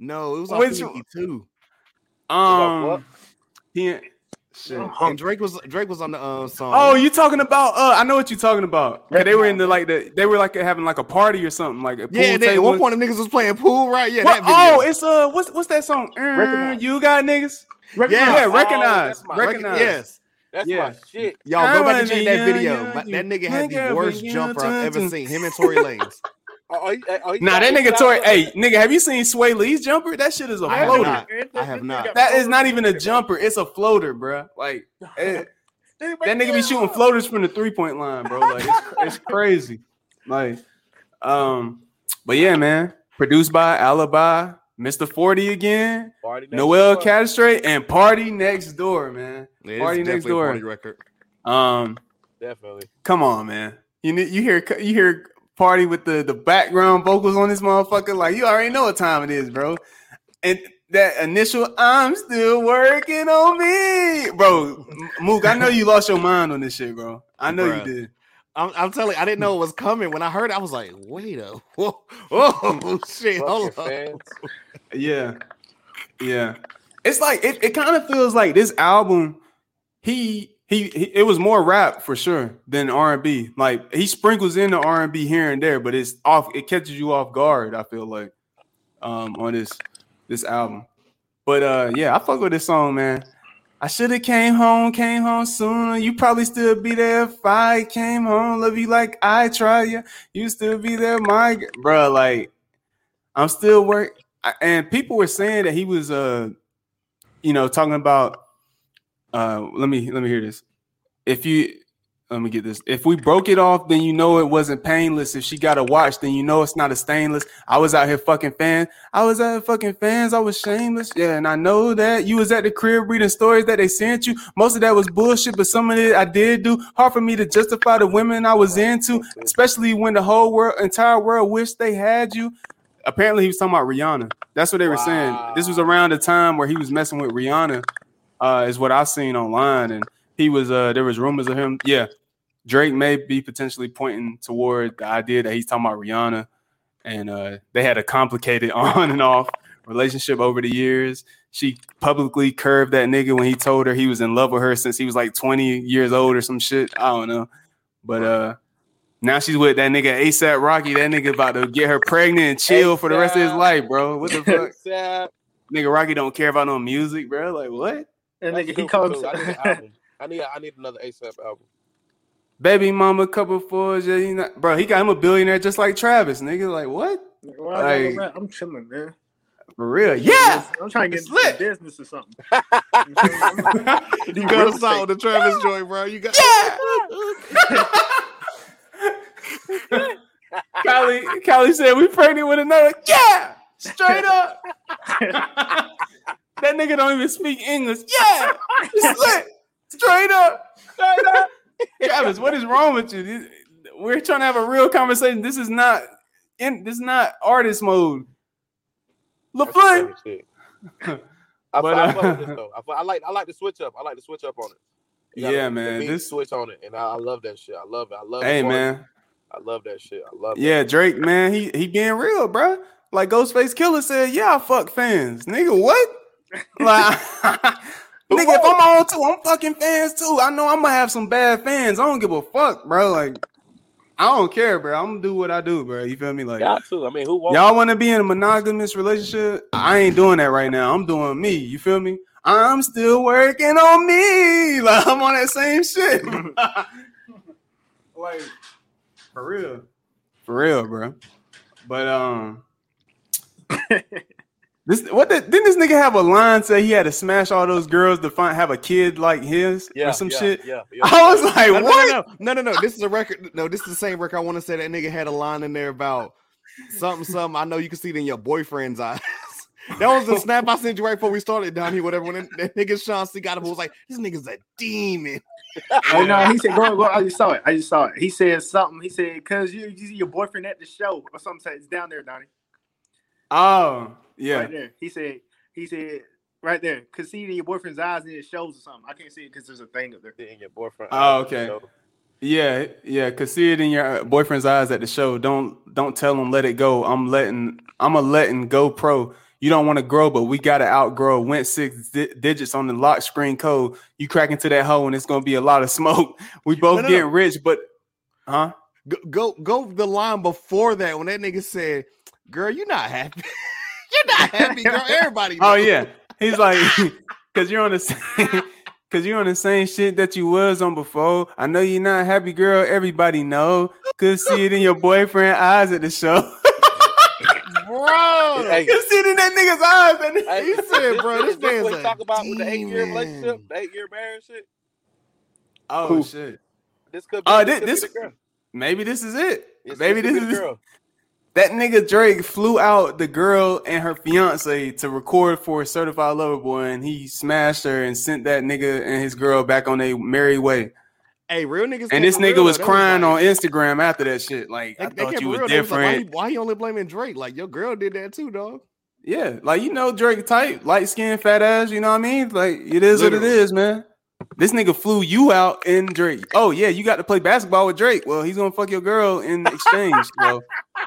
B: no, it was off
A: Which-
B: Which, two.
A: Um,
D: what?
A: he. Shit.
B: And Drake was Drake was on the uh, song.
A: Oh, you talking about? Uh, I know what you're talking about. they were in the like the they were like having like a party or something like a pool
B: yeah. and then At one point, the niggas was playing pool, right? Yeah,
A: What-
B: that video.
A: oh, it's uh, what's what's that song? Uh,
C: Recognize.
A: you got niggas.
B: Yeah.
A: Yeah,
D: Oh,
A: recognize,
D: that's my-
A: recognize.
B: yes.
D: That's
A: Yeah.
D: my shit.
B: Y'all go back and check
A: wanna
B: that video.
A: young,
B: But
A: you
B: that nigga had the worst jumper I've ever seen. Him and Tory Lanez. <laughs>
D: He- oh,
A: Nah, that nigga
D: got
A: Tory.
D: it.
A: Hey, nigga, have you seen Swae Lee's jumper? That shit is a
B: I
A: floater.
B: not. I have not.
A: That is not even a jumper. It's a floater, bruh. Like <laughs> that nigga be shooting floaters from the three point line, bro. Like it's, it's crazy. Like, um, but yeah, man. Produced by Alibi, Mr. Forty again,
D: Party next
A: Noel
D: door.
A: And Party Next Door, man.
B: Yeah, it's
A: Party next
B: definitely a
A: door.
B: Party record.
A: Um,
D: Definitely.
A: come on, man. You you hear you hear Party with the the background vocals on this motherfucker. Like you already know what time it is, bro. And that initial "I'm still working on me," bro. Mook, I know you lost your mind on this shit, bro. I know
B: Bruh.
A: you did.
B: I'm, I'm telling you, I didn't know it was coming. When I heard it, I was like, wait a whoa, whoa <laughs> shit. Hold on.
A: Yeah, yeah. It's like it. It kind of feels like this album. He, he he. It was more rap for sure than R and B. Like he sprinkles in the R and B here and there, but it's off. It catches you off guard. I feel like um on this this album. But uh yeah, I fuck with this song, man. I should have came home, came home sooner. You probably still be there if I came home. Love you like I try you. You still be there, my bro. Like I'm still work. And people were saying that he was uh, you know, talking about. Uh, let me let me hear this. If you let me get this. If we broke it off, then you know it wasn't painless. If she got a watch, then you know it's not a stainless. I was out here fucking fan. I was out here fucking fans. I was shameless. Yeah, and I know that you was at the crib reading stories that they sent you. Most of that was bullshit, but some of it I did do. Hard for me to justify the women I was into, especially when the whole world, entire world wished they had you. Apparently, he was talking about Rihanna. That's what they were saying. This was around the time where he was messing with Rihanna, uh, is what I've seen online. And he was uh there was rumors of him. Yeah, Drake may be potentially pointing toward the idea that he's talking about Rihanna, and uh they had a complicated <laughs> on and off relationship over the years. She publicly curved that nigga when he told her he was in love with her since he was like 20 years old or some shit. I don't know. But uh now she's with that nigga ASAP Rocky. That nigga about to get her pregnant and chill for the rest of his life, bro. What the fuck?
D: Sad.
A: nigga Rocky don't care about no music, bro. Like what?
C: And
D: That's
C: nigga, he
D: comes. I need an <laughs> album. I need I need another ASAP album.
A: Baby mama, couple fours, yeah, you know, bro. He got him a billionaire just like Travis, nigga. Like what?
C: Well, I know,
A: Like-
C: man, I'm chilling, man.
A: For real? Yeah.
C: I'm trying to get
A: It's
C: into
A: lit.
C: business or something. <laughs> <laughs>
B: You got us out with the Travis joint, bro. You got
A: Callie, Callie said we pregnant with another. Yeah, straight up. That nigga don't even speak English. Yeah, lit. Straight up. Straight up. Travis, what is wrong with you? We're trying to have a real conversation. This is not in. This is not artist mode. LaFleur.
D: some funny shit. I,
A: But,
D: I,
A: uh,
D: this though. I, I like I like the switch up. I like the switch up on it. You
A: Yeah, man, this-
D: switch on it, and I, I love that shit. I love it. I love.
A: Hey man.
D: I love that shit. I love.
A: It, yeah, Drake, man, he he being real, bro. Like Ghostface Killah said, yeah, I fuck fans, nigga. What? Like, <laughs> nigga, if I'm on too, I'm fucking fans too. I know I'm gonna have some bad fans. I don't give a fuck, bro. Like, I don't care, bro. I'm gonna do what I do, bro. You feel me? Like,
D: Got too. I mean, who
A: y'all want to be in a monogamous relationship? I ain't doing that right now. I'm doing me. You feel me? I'm still working on me. <laughs> Like, I'm on that same shit. <laughs> like, for real. For real, bro. But um, this what the, didn't this nigga have a line say he had to smash all those girls to find have a kid like his
D: yeah,
A: or some
D: yeah,
A: shit?
D: Yeah, yeah. <laughs>
A: I was like,
B: no, no,
A: what?
B: no, no, no, no, no. This is a record. No, this is the same record. I want to say that nigga had a line in there about something, something. I know you can see it in your boyfriend's eyes. <laughs> That was the snap I sent you right before we started down here. Whatever. When that, that nigga Sean C got him, was like, "This nigga's a demon." <laughs>
C: Oh no, he said, go, go. I just saw it. I just saw it. He said something. He said, "Cause you, you see your boyfriend at the show or something." Said it's down there, Donnie.
A: Oh, yeah.
C: Right there. He said. He said right there. Cause see it in your boyfriend's eyes and it shows or something. I can't see it because there's a thing up there.
D: in your boyfriend.
A: Oh, okay. Yeah, yeah. Cause see it in your uh, boyfriend's eyes at the show. Don't don't tell him let it go. I'm letting I'm a letting go pro. You don't want to grow, but we gotta outgrow. Went six di- digits on the lock screen code. You crack into that hole, and it's gonna be a lot of smoke. <laughs> We both
B: No, no,
A: getting
B: no.
A: rich, but huh?
B: Go, go, go. The line before that when that nigga said, "Girl, you're not happy. <laughs> you're not <laughs> happy, girl." Everybody.
A: Oh yeah, he's like, <laughs> cause you're on the same, <laughs> cause you're on the same shit that you was on before. I know you're not happy, girl. Everybody know. Could see it in your boyfriend eyes at the show.
B: bro.
D: Hey,
A: Could see it in that nigga's eyes. And
D: hey,
B: He said, bro, this
D: is what
B: man's
D: he
B: a
D: talk about with the eight year relationship, the eight year marriage shit.
A: oh
C: Who?
A: shit.
D: This could be,
A: Oh,
D: this,
A: thi-
D: could
A: this-
D: be the girl.
A: Maybe this is it.
D: This-
A: Maybe
D: this
A: this
D: could be
A: is
D: the girl.
A: That nigga Drake flew out the girl and her fiance to record for Certified Lover Boy, and he smashed her and sent that nigga and his girl back on their merry way.
B: Hey, real niggas.
A: And this nigga
B: real,
A: was
B: though.
A: Crying
B: like-
A: on Instagram after that shit. Like, I
B: They, they
A: thought you was
B: real. They like, why,
A: different.
B: why he only blaming Drake? Like your girl did that too, dog.
A: Yeah, like you know, Drake type, light skin, fat ass. You know what I mean? Like it is what it is, man. This nigga flew you out in Drake. Oh yeah, you got to play basketball with Drake. Well, he's gonna fuck your girl in exchange. so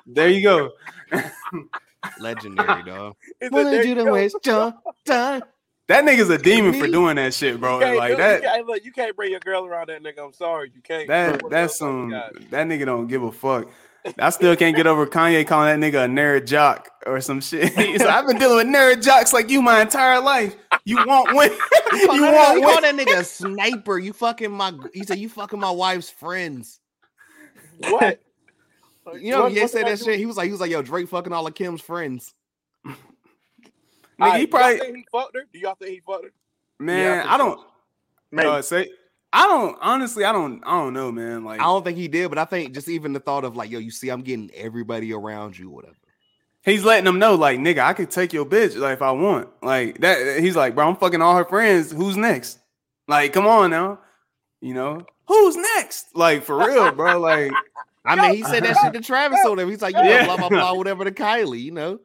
A: there you go. <laughs>
B: Legendary, dog.
D: He said, there you go.
B: John time.
A: That nigga's a <laughs> demon for doing that shit, bro. Like
D: do-
A: that.
D: You can't, look, you can't bring your girl around that nigga. I'm sorry, you can't.
A: That that's some that nigga don't give a fuck. I still can't get over Kanye calling that nigga a nerd jock or some shit. <laughs> He's like, I've been dealing with nerd jocks like you my entire life. You won't <laughs> win. you <laughs>
B: You
A: won't
B: call that nigga a sniper. You fucking my. He said you fucking my wife's friends.
D: What?
B: You know,
D: What-
B: he said
D: did I
B: that
D: do?
B: shit. He was like, he was like, yo, Drake fucking all of Kim's friends.
A: Nigga,
D: Alright,
A: he
D: do y'all
A: probably
D: think he fucked her? Do y'all think he fucked her?
A: man.
C: I
A: I don't
C: Man,
A: uh, say. I don't honestly. I don't. I don't know, man. Like
B: I don't think he did, but I think just even the thought of like, yo, you see, I'm getting everybody around you, whatever.
A: he's letting them know, like nigga, I could take your bitch, like if I want. Like that. He's like, bro, I'm fucking all her friends. Who's next? Like, come on now. You know who's next? Like for real, bro. Like
B: I mean, he said that shit to <laughs> Travis on there. He's like, you know,
A: Yeah.
B: blah blah blah, whatever to Kylie, you know.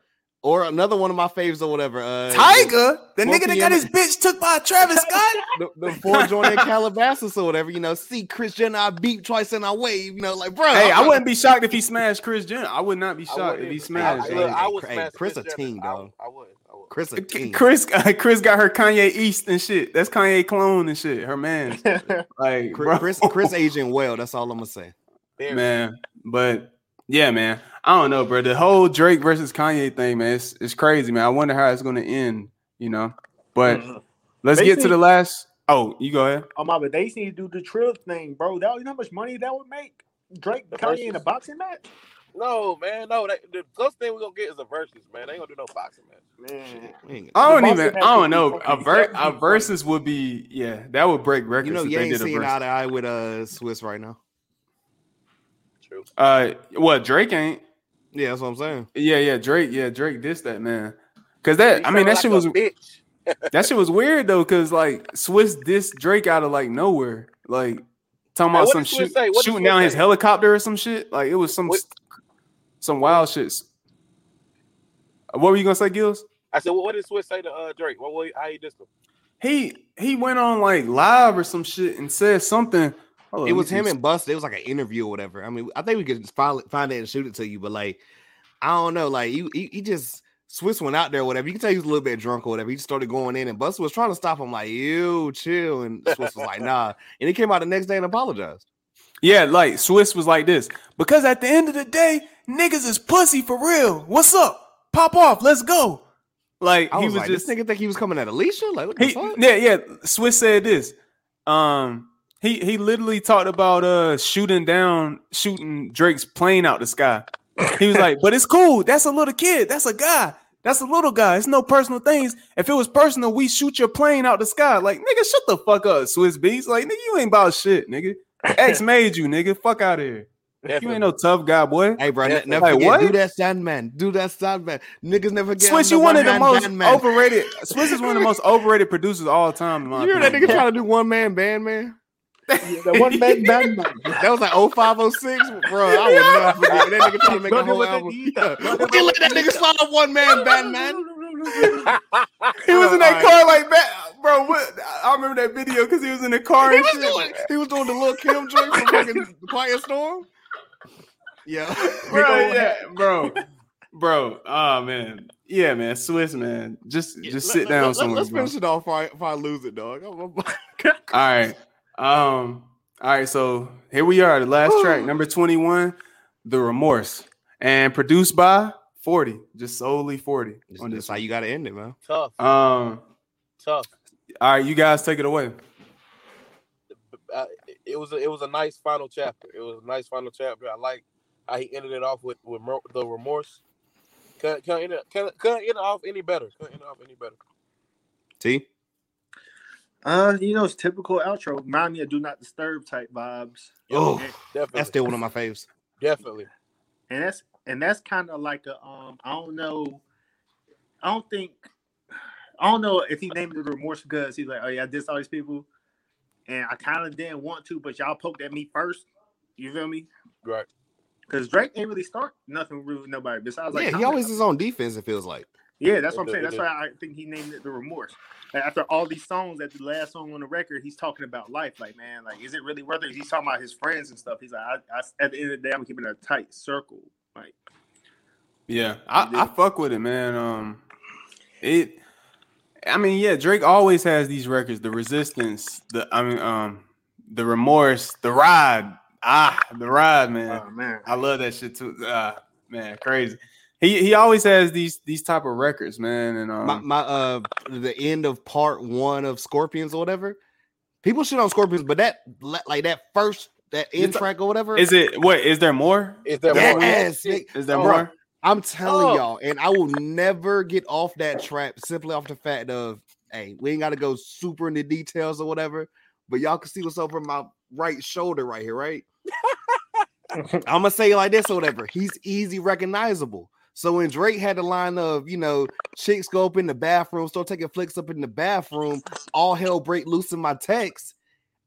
B: Or another one of my faves or whatever. Uh,
A: Tyga, the nigga that got
B: p.m.
A: his bitch took by Travis <laughs> Scott.
B: The, the four joint in Calabasas or whatever, you know, see Kris Jenner, I beat twice and I wave, you know, like, bro.
A: hey,
B: I'm
A: I wouldn't be shocked if he smashed Kris Jenner. I would not be shocked if he smashed.
D: I,
B: Hey,
D: look, I would
B: hey,
D: smash
B: Chris a team,
D: I-
B: dog.
D: I would. I would.
B: Chris a team.
A: Chris, <laughs> Chris got her Kanye East and shit. That's Kanye clone and shit. Her man, <laughs> like.
B: Chris, Chris, Chris aging well. That's all I'm gonna say.
D: Very.
A: man. But yeah, man. I don't know, bro. The whole Drake versus Kanye thing, man, it's, it's crazy, man. I wonder how it's gonna end, you know. But
C: Mhm.
A: let's
C: They
A: get to the last. Oh, you go ahead.
C: Oh my, but they need to do the trill thing, bro. That you know how much money that would make Drake
D: The
C: Kanye in a boxing match.
D: No, man. No, that, the closest thing we're gonna get is a versus, man. They ain't gonna do no boxing match.
C: Man,
A: I don't even. I don't know. A
C: fucking
A: ver- a versus would be yeah. That would break records.
B: You know,
A: if
B: you
A: they
B: ain't
A: did a
B: seeing eye to eye with uh Swizz right now.
D: True.
A: Uh, what Drake ain't?
B: Yeah, that's what I'm saying.
A: Yeah, yeah, Drake. Yeah, Drake dissed that man. Cause that I mean that shit was
D: bitch. <laughs>
A: that shit was weird though. Cause like Swizz dissed Drake out of like nowhere. Like talking about some
D: did Swizz
A: shoot,
D: say?
A: Shooting down his helicopter or some shit. Like it was some
D: What-
A: some wild shits. What were you gonna say, Gills?
D: I said, well, what did Swizz say to uh, Drake? What, what, how he dissed him?
A: He he went on like live or some shit and said something. Hold
B: It
A: let
B: was him and Bust. It was like an interview or whatever. I mean, I think we could just find, find it and shoot it to you, but like, I don't know. Like, he, he, he just Swizz went out there, or whatever. You can tell he was a little bit drunk or whatever. He just started going in, and Bust was trying to stop him, like, "You chill," and Swizz was like, <laughs> "Nah." And he came out the next day and apologized.
A: Yeah, like Swizz was like this. Because at the end of the day, niggas is pussy for real. What's up? Pop off, let's go. Like
B: I
A: he
B: was,
A: was,
B: like,
A: just
B: "This nigga think he was coming at Alicia?" Like, what the
A: he,
B: fuck?
A: yeah, yeah. Swizz said this. Um he he literally talked about uh shooting down shooting Drake's plane out the sky. He was like, but it's cool. That's a little kid. That's a guy. That's a little guy. It's no personal things. If it was personal, we shoot your plane out the sky. Like, nigga, shut the fuck up, Swizz Beatz. Like, nigga, you ain't about shit, nigga. <laughs> X made you, nigga. Fuck out of here. You ain't no tough guy, boy.
B: Hey, bro,
D: Yeah,
B: ne- never
A: like,
B: forget.
A: what?
B: Do that Sandman. Do that Sandman. Niggas never get.
A: Swizz,
B: on
A: you one of the most
B: band, man.
A: overrated. <laughs> Swizz is one of the most overrated producers of all time. In my
B: You hear that nigga trying to do one man band, man?
C: The one man band man.
B: That was like 0506, bro. I would never forget that nigga trying to make a whole album.
C: Dita.
B: Yeah.
C: Brother
B: We
C: with
B: let that nigga
C: Dita.
B: slide a one man band, man. <laughs>
A: He was in that
B: Alright.
A: car like that, bro. What? I remember that video because he was in the car
B: He
A: and
B: was
A: shit.
B: doing, he was doing the little Kim joint from fucking <laughs> Quiet Storm. Yeah, <laughs>
A: bro, yeah, bro, bro. Oh man, yeah, man. Swizz, man. Just, just sit down somewhere,
B: Let's
A: bro.
B: finish it off if I, if I lose it, dog. I'm- I'm-
A: All right, um, all right. So here we are, the last track, number twenty-one, "The Remorse," and produced by Forty, just solely Forty on
B: That's
A: this.
B: how you got to end it, man.
D: tough,
A: Um,
D: tough.
A: all right, you guys take it away.
D: Uh, it- it was a, it was a nice final chapter. It was a nice final chapter. I like how he ended it off with with the remorse. Couldn't couldn't end it, couldn't, couldn't end it off any better. Couldn't end it off any better.
B: T.
C: Uh, you know, it's typical outro. Remind me of Do Not Disturb type vibes.
B: Oh,
D: Definitely,
B: that's still one of my faves.
D: definitely.
C: and that's and that's kind of like a um I don't know I don't think I don't know if he named it remorse because he's like oh yeah I dissed all these people and I kind of didn't want to but y'all poked at me first you feel me
D: Right.
C: because Drake ain't really start nothing really with nobody besides like
B: yeah, he always is on defense. It feels like.
C: Yeah that's what I'm saying that's why I think he named it the remorse Like, after all these songs at the last song on the record he's talking about life like man like is it really worth it he's talking about his friends and stuff he's like I, I, at the end of the day I'm keeping a tight circle like
A: Yeah, I, I fuck with it, man. Um, it. I mean, yeah, Drake always has these records. The Resistance, the I mean, um, the Remorse, the Ride. Ah, the Ride, man.
C: oh man
A: I love that shit too. Ah, man, crazy. He he always has these these type of records, man. And um,
B: my, my uh the end of part one of Scorpions or whatever. People shit on Scorpions, but that like that first that
A: You
B: end
A: ta-
B: track or whatever.
A: is it what? Is there more?
D: Is there more?
B: yes,
D: Shit.
A: Is there
D: Oh,
A: more?
B: I'm telling
D: Oh.
B: y'all, and I will never get off that trap simply off the fact of hey, we ain't got to go super into details or whatever, but y'all can see what's over my right shoulder right here, right? <laughs> I'm gonna say it like this or whatever. He's easy recognizable. So when Drake had the line of, you know, chicks go up in the bathroom, start taking flicks up in the bathroom, <laughs> all hell break loose in my text.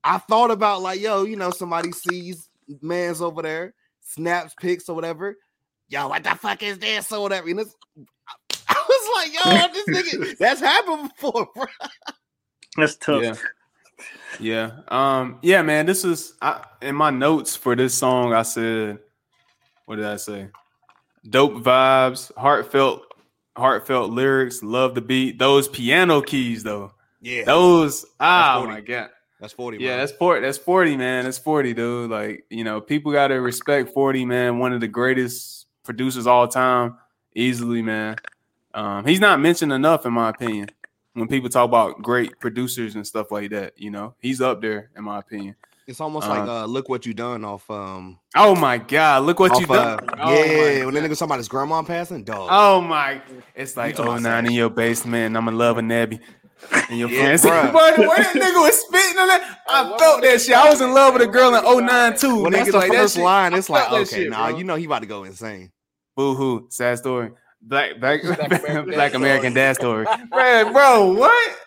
B: I thought about like, yo, you know, somebody sees man's over there, snaps pics or whatever. Yo, what the fuck is this or whatever? And it's, <laughs> I was like, yo, <laughs> this nigga, that's happened before, bro.
C: That's tough.
A: Yeah. Yeah. Um, yeah, man. This is I, in my notes for this song. I said, what did I say? Dope vibes, heartfelt, heartfelt lyrics, love the beat. Those piano keys, though.
B: Yeah,
A: Those, oh my god.
B: that's 40.
A: Yeah,
B: bro.
A: that's 40. That's 40, man. That's 40, dude. Like, you know, people gotta respect 40, man. One of the greatest producers all time, easily, man. Um, he's not mentioned enough, in my opinion. When people talk about great producers and stuff like that, you know, he's up there, in my opinion.
B: It's almost
A: Uh,
B: like uh, look what you done off um
A: Oh my god, look what
B: off,
A: you done.
B: uh,
A: Oh
B: yeah,
A: my
B: when that nigga talking about his grandma passing, dog.
A: Oh my! It's like
B: talking
A: oh nine in your basement. and I'm in love with Nebby and your
B: Yeah,
A: friends. <laughs>
B: bruh.
A: Boy, the that nigga was spitting on that, I
D: what
A: felt
D: was
A: that shit. I was in love with a girl in 09 too.
B: when
A: nigga.
B: that's the
A: like, that
B: first
A: shit-
B: line, it's like, okay,
A: shit,
B: nah,
A: bro.
B: you know he about to go insane.
A: Boo hoo, sad story. Black black
D: Black <laughs>
A: black,
D: American Dad
A: American
D: story.
A: dad story. <laughs> Man, bro, what?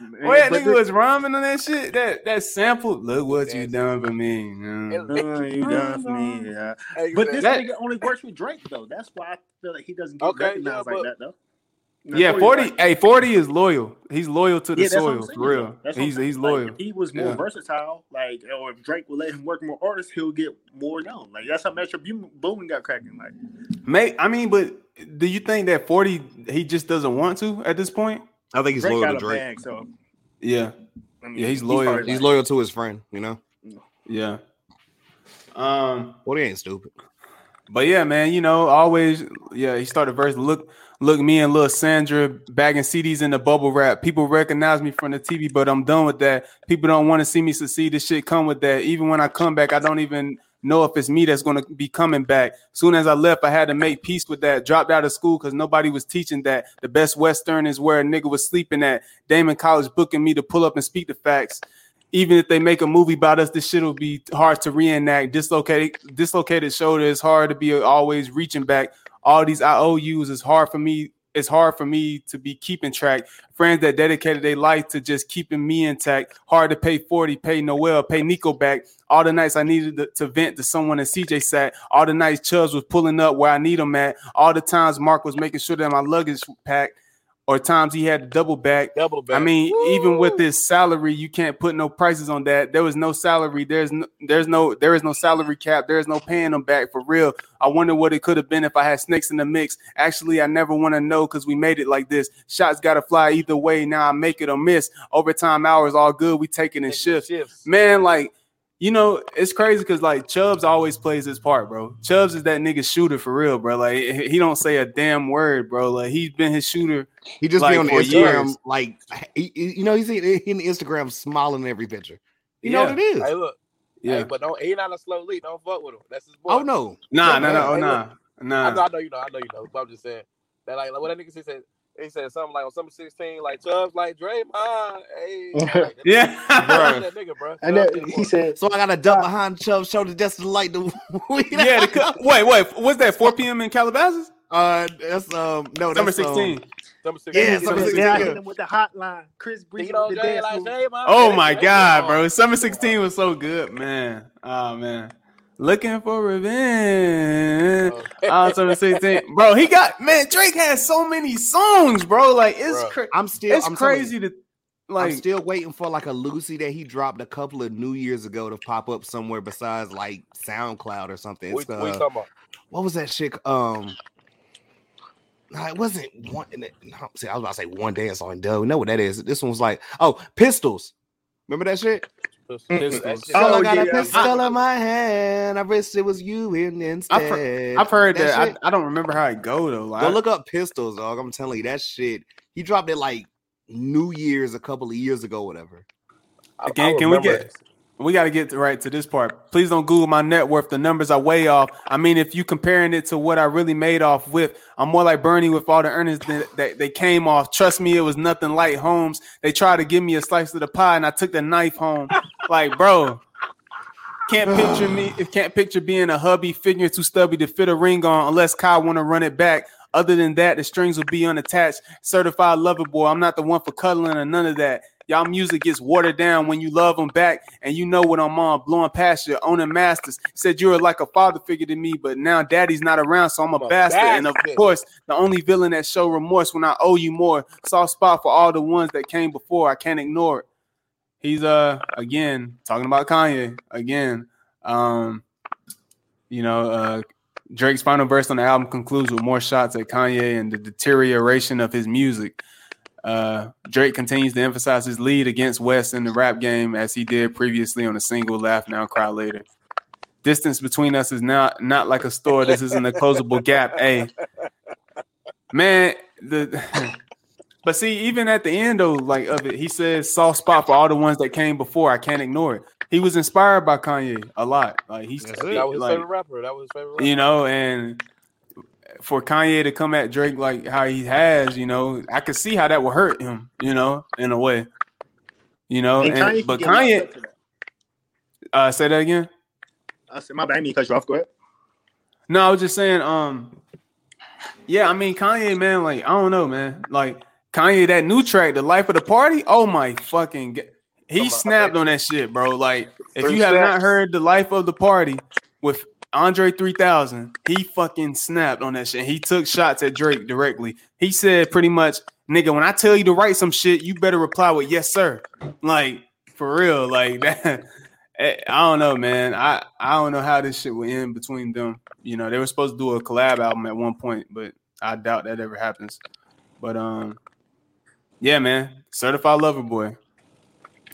C: Man,
A: What that
C: but
A: nigga
C: the-
A: was rhyming on that shit? That that sample. Look what you done for me.
C: Oh, you done for me, <laughs> yeah.
D: Hey,
C: But
D: man,
C: this
A: That-
C: nigga only works with Drake though. That's why I feel like he doesn't get
D: Okay,
C: recognized
D: yeah,
C: like that though.
A: Yeah, 40. Hey, 40 is loyal. He's loyal to the
C: Yeah, that's what I'm
A: soil, for real.
C: That's what
A: He's
C: saying.
A: he's
C: Like,
A: loyal.
C: if he was more
A: Yeah.
C: versatile, like, or if Drake would let him work more artists, he'll get more known. Like that's how Metro Boom- Boomin got cracking. Like,
A: May I mean, but do you think that 40 he just doesn't want to at this point?
B: I think he's
C: Drake
B: loyal to Drake.
C: bag, so
A: Yeah,
C: I mean,
A: Yeah, he's loyal.
C: probably
B: He's loyal to his friend, you know.
A: yeah. Um,
B: Well, he ain't stupid.
A: but yeah, man, you know, always, yeah, he started verse. Look, look, me and little Sandra bagging CDs in the bubble wrap. People recognize me from the TV, but I'm done with that. People don't want to see me succeed. This shit come with that. Even when I come back, I don't even know if it's me that's going to be coming back. Soon as I left, I had to make peace with that. Dropped out of school because nobody was teaching that. The best Western is where a nigga was sleeping at. Damon College booking me to pull up and speak the facts. Even if they make a movie about us, this shit will be hard to reenact. Dislocated, dislocated shoulder is hard to be always reaching back. All these IOUs is hard for me. It's hard for me to be keeping track. Friends that dedicated their life to just keeping me intact. Hard to pay 40, pay Noel, pay Nico back. All the nights I needed to, to vent to someone in CJ sat. All the nights Chubbs was pulling up where I need him at. All the times Mark was making sure that my luggage packed. Or times he had to double back.
D: double back.
A: I mean, even with his salary, you can't put no prices on that. There was no salary. There's no, there's no, there is no salary cap. There is no paying them back for real. I wonder what it could have been if I had snakes in the mix. Actually, I never want to know because we made it like this. Shots got to fly either way. Now I make it or miss. Overtime hours all good. We taking it in shifts.
D: shifts.
A: Man, like you know, it's crazy because like Chubbs always plays his part, bro. Chubbs is that nigga shooter for real, bro. Like he he don't say a damn word, bro. Like he's been his shooter.
B: He just
A: Like,
B: be on the Instagram,
A: years.
B: like he, he- you know, he's in, in the Instagram smiling in every picture. You know what it is?
D: Hey, look.
A: Yeah.
D: Hey, but don't he not a slow lead. Don't fuck with him. That's his boy.
B: oh no,
A: Nah, nah, nah, oh,
D: Hey,
A: nah,
D: I
A: nah.
D: know, I know you know, I know you know. But I'm just saying that like, like what that nigga said. He said something like on summer 16, like Chubbs, like Draymond. Hey, <laughs> like,
A: Yeah,
D: Chubbs that nigga, bro.
C: And then he said,
B: So I got to dump behind Chubb's shoulder just to light the <laughs> weed.
A: yeah. The, wait, wait. What's that? 4 p.m. in Calabasas?
B: Uh, that's um no,
A: Summer
B: that's, um,
A: 16.
D: Summer 16.
B: Yeah,
D: He
B: summer 16, yeah.
C: with the hotline." Chris Breeze
D: You know,
C: with the
D: Jay, like
C: move.
D: Draymond.
A: Oh my god, bro! Summer 16 was so good, man. Oh man, looking for revenge. Oh, summer 16, <laughs> bro. He got man. Drake has so many songs, bro. Like it's
D: Bruh.
A: cra-
B: I'm still
A: it's
B: I'm telling you,
A: crazy to like I'm
B: still waiting for like a Lucy that he dropped a couple of New Years ago to pop up somewhere besides like SoundCloud or something.
D: What,
B: It's,
D: what you
B: uh,
D: talking about?
B: what was that shit? Um, nah, it wasn't one. no, See, I was about to say one dance on Doe. Know what that is? This one was like, oh, Pistols. Remember that shit?
A: Pistols.
D: That shit-
B: Oh,
C: Oh,
B: I got a
C: yeah.
B: pistol in my hand. I wish it was you in instead.
A: I've heard that.
B: shit-
A: I, I don't remember how it go though. Like,
B: Go look up pistols, dog. I'm telling you that shit. He dropped it like New Year's a couple of years ago, whatever.
D: I-
A: Can- can we
D: remember
A: get- we got to get right to this part. Please don't Google my net worth. The numbers are way off. I mean, if you comparing it to what I really made off with, I'm more like Bernie with all the earnings that, that they came off. Trust me, it was nothing like Holmes. They tried to give me a slice of the pie, and I took the knife home. like, bro, can't picture me. If Can't picture being a hubby figure too stubby to fit a ring on, unless Kyle want to run it back. Other than that, the strings will be unattached. Certified lover boy. I'm not the one for cuddling or none of that. Y'all music gets watered down when you love them back, and you know what I'm on, blowing past you, owning masters. Said you were like a father figure to me, but now daddy's not around, so I'm a, bastard. And of course, the only villain that show remorse when I owe you more. Soft spot for all the ones that came before. I can't ignore it. He's uh again talking about Kanye again. Um, you know, uh Drake's final verse on the album concludes with more shots at Kanye and the deterioration of his music. Uh, Drake continues to emphasize his lead against West in the rap game as he did previously on the single "Laugh Now, Cry Later." Distance between us is not not like a store. This isn't a closable gap. Hey, man, the <laughs> but see, even at the end though, like of it, he says soft spot for all the ones that came before. I can't ignore it. He was inspired by Kanye a lot. Like he's.
D: That was his
A: like,
D: favorite rapper. That was his favorite rapper.
A: you know, and for Kanye to come at Drake like how he has, you know, I could see how that would hurt him, you know, in a way. You know,
C: And
A: and,
C: Kanye
A: but
C: can get locked
A: Kanye,
C: up for that.
A: uh, say that again.
C: I said, my bad, I mean, cut you off. Go ahead.
A: No, I was just saying, um, yeah, I mean Kanye, man, like I don't know, man, like Kanye, that new track, "The Life of the Party," oh my fucking, g- he snapped on that shit, bro. Like, if you have not heard "The Life of the Party" with Andre 3000, he fucking snapped on that shit. He took shots at Drake directly. He said pretty much, "Nigga, when I tell you to write some shit, you better reply with yes, sir." Like for real, like <laughs> that. Eh, I don't know, man. I I don't know how this shit will end between them. You know, they were supposed to do a collab album at one point, but I doubt that ever happens. But um, yeah, man, certified lover boy,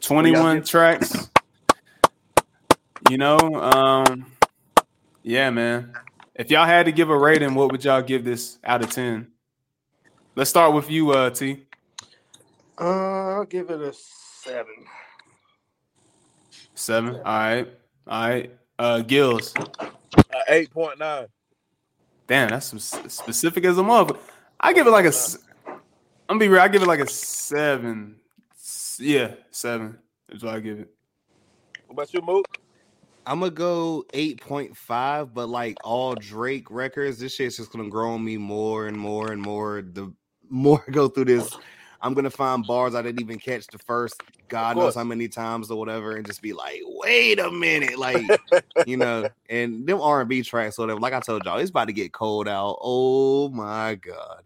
A: twenty one tracks. You know, um, yeah, man. If y'all had to give a rating, what would y'all give this out of ten? Let's start with you, uh, T.
C: Uh, I'll give it a seven.
A: Seven. All right, all right. Uh, Gills.
D: Uh, Eight point nine.
A: Damn, that's some specific as a mother. I give it like a. s- I'm gonna be real. I give it like a seven. Yeah, seven is what I give it.
D: What about you, Mook?
B: I'm gonna go 8.5, but like all Drake records, this shit's just gonna grow on me more and more and more. The <laughs> more I go through this, I'm gonna find bars I didn't even catch the first God knows how many times or whatever, and just be like, wait a minute, like <laughs> you know, and them R&B tracks, or whatever. Like I told y'all, it's about to get cold out. Oh my god,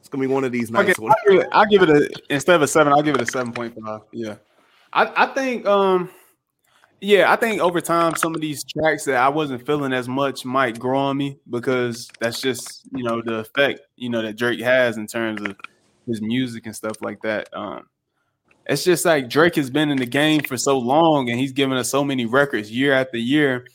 B: it's gonna be one of these
A: Okay,
B: nights. when-
A: I'll give it, I'll give it a instead of a seven, I'll give it a seven point five. Yeah, I I think um yeah, I think over time some of these tracks that I wasn't feeling as much might grow on me because that's just you know the effect you know that Drake has in terms of his music and stuff like that. Um, it's just like Drake has been in the game for so long and he's given us so many records year after year.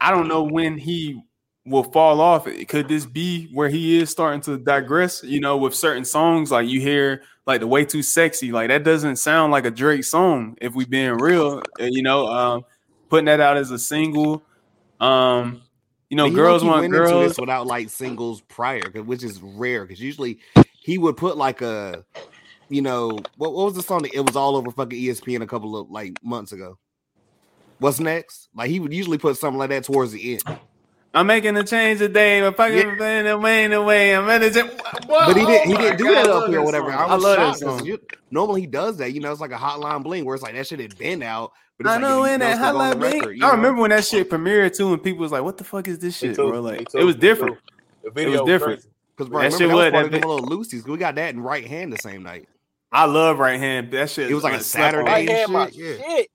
A: I don't know when he will fall off. Could this be where he is starting to digress? You know, with certain songs, like you hear like the way too sexy, like that doesn't sound like a Drake song. If we being real, Uh, you know, um, putting that out as a single, um, you know, girls want girls.
B: this without like singles prior, which is rare because usually he would put like a, you know, what, what was the song? That, it was all over fucking ESPN a couple of like months ago. What's next? Like he would usually put something like that towards the end,
A: I'm making a change today. I'm fucking
B: Yeah.
A: playing away away. I'm ready to.
B: but he didn't. He
A: Oh
B: didn't do
A: God,
B: that up here or whatever.
A: song.
B: I,
A: I
B: was
A: love that song.
B: you- normally he does that. You know, it's like a hotline bling where it's like that shit had been out. But it's
A: I know
B: you
A: in that
B: it's still on
A: highlight
B: the
A: bling.
B: record, you
A: I
B: know?
A: remember when that shit premiered too, and people was like, "What the fuck is this shit,
D: too,
A: bro?" Like
D: too,
A: it was different.
D: too. The video was
A: different.
B: Because bro,
A: That shit
B: that was
A: was-
B: part
A: that
B: little loosies. We got that in right hand the same night.
A: I love right hand. That shit.
B: It was like a
A: slept.
B: Saturday.
D: Right hand, my
B: shit, yeah.
D: shit.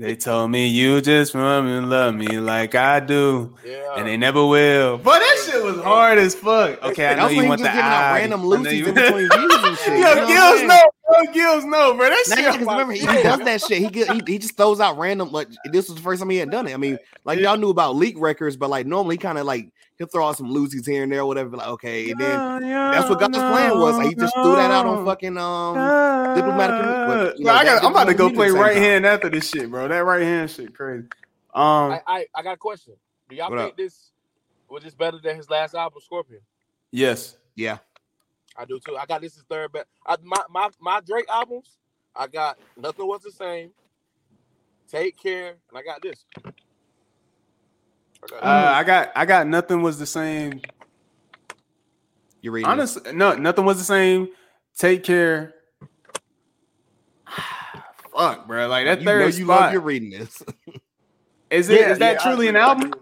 A: They told me you just run and love me like I do,
D: Yeah.
A: and they never will. But that shit was hard as fuck. Okay, I know you want the
B: just giving out
A: eye.
B: random
A: I know
B: loosies
A: you-
B: in <laughs> between views and shit.
A: Yo,
B: you know
A: Gills no, bro. Gills no, bro. That shit.
B: because remember he, he does that shit. He, he he just throws out random like this was the first time he had done it. I mean, like y'all knew about leak records, but like normally kind of like he'll throw out some loosies here and there, or whatever. Like okay, and then that's what God's plan was. Like, he just threw that out on fucking um. diplomatic but, you
A: Bro,
B: know,
A: I got. I'm about to go play
B: community at the
A: right
B: same
A: hand after this shit, bro. That right hand shit crazy. Um,
D: I, I I got a question. Do y'all think
B: up?
D: this was this better than his last album, Scorpion?
A: yes.
B: Yeah,
D: I do too. I got this is third best. I, my my my Drake albums. I got nothing was the same. Take care, and I got this. I got
A: Uh, I got, I got nothing was the same.
B: you're reading.
A: Honestly, no, nothing was the same. Take care. <sighs> Fuck, bro. Like that
B: You know
A: third
B: you love
A: spot.
B: your reading this.
A: Is it? Is
C: Yeah,
A: that
C: yeah,
A: truly an album?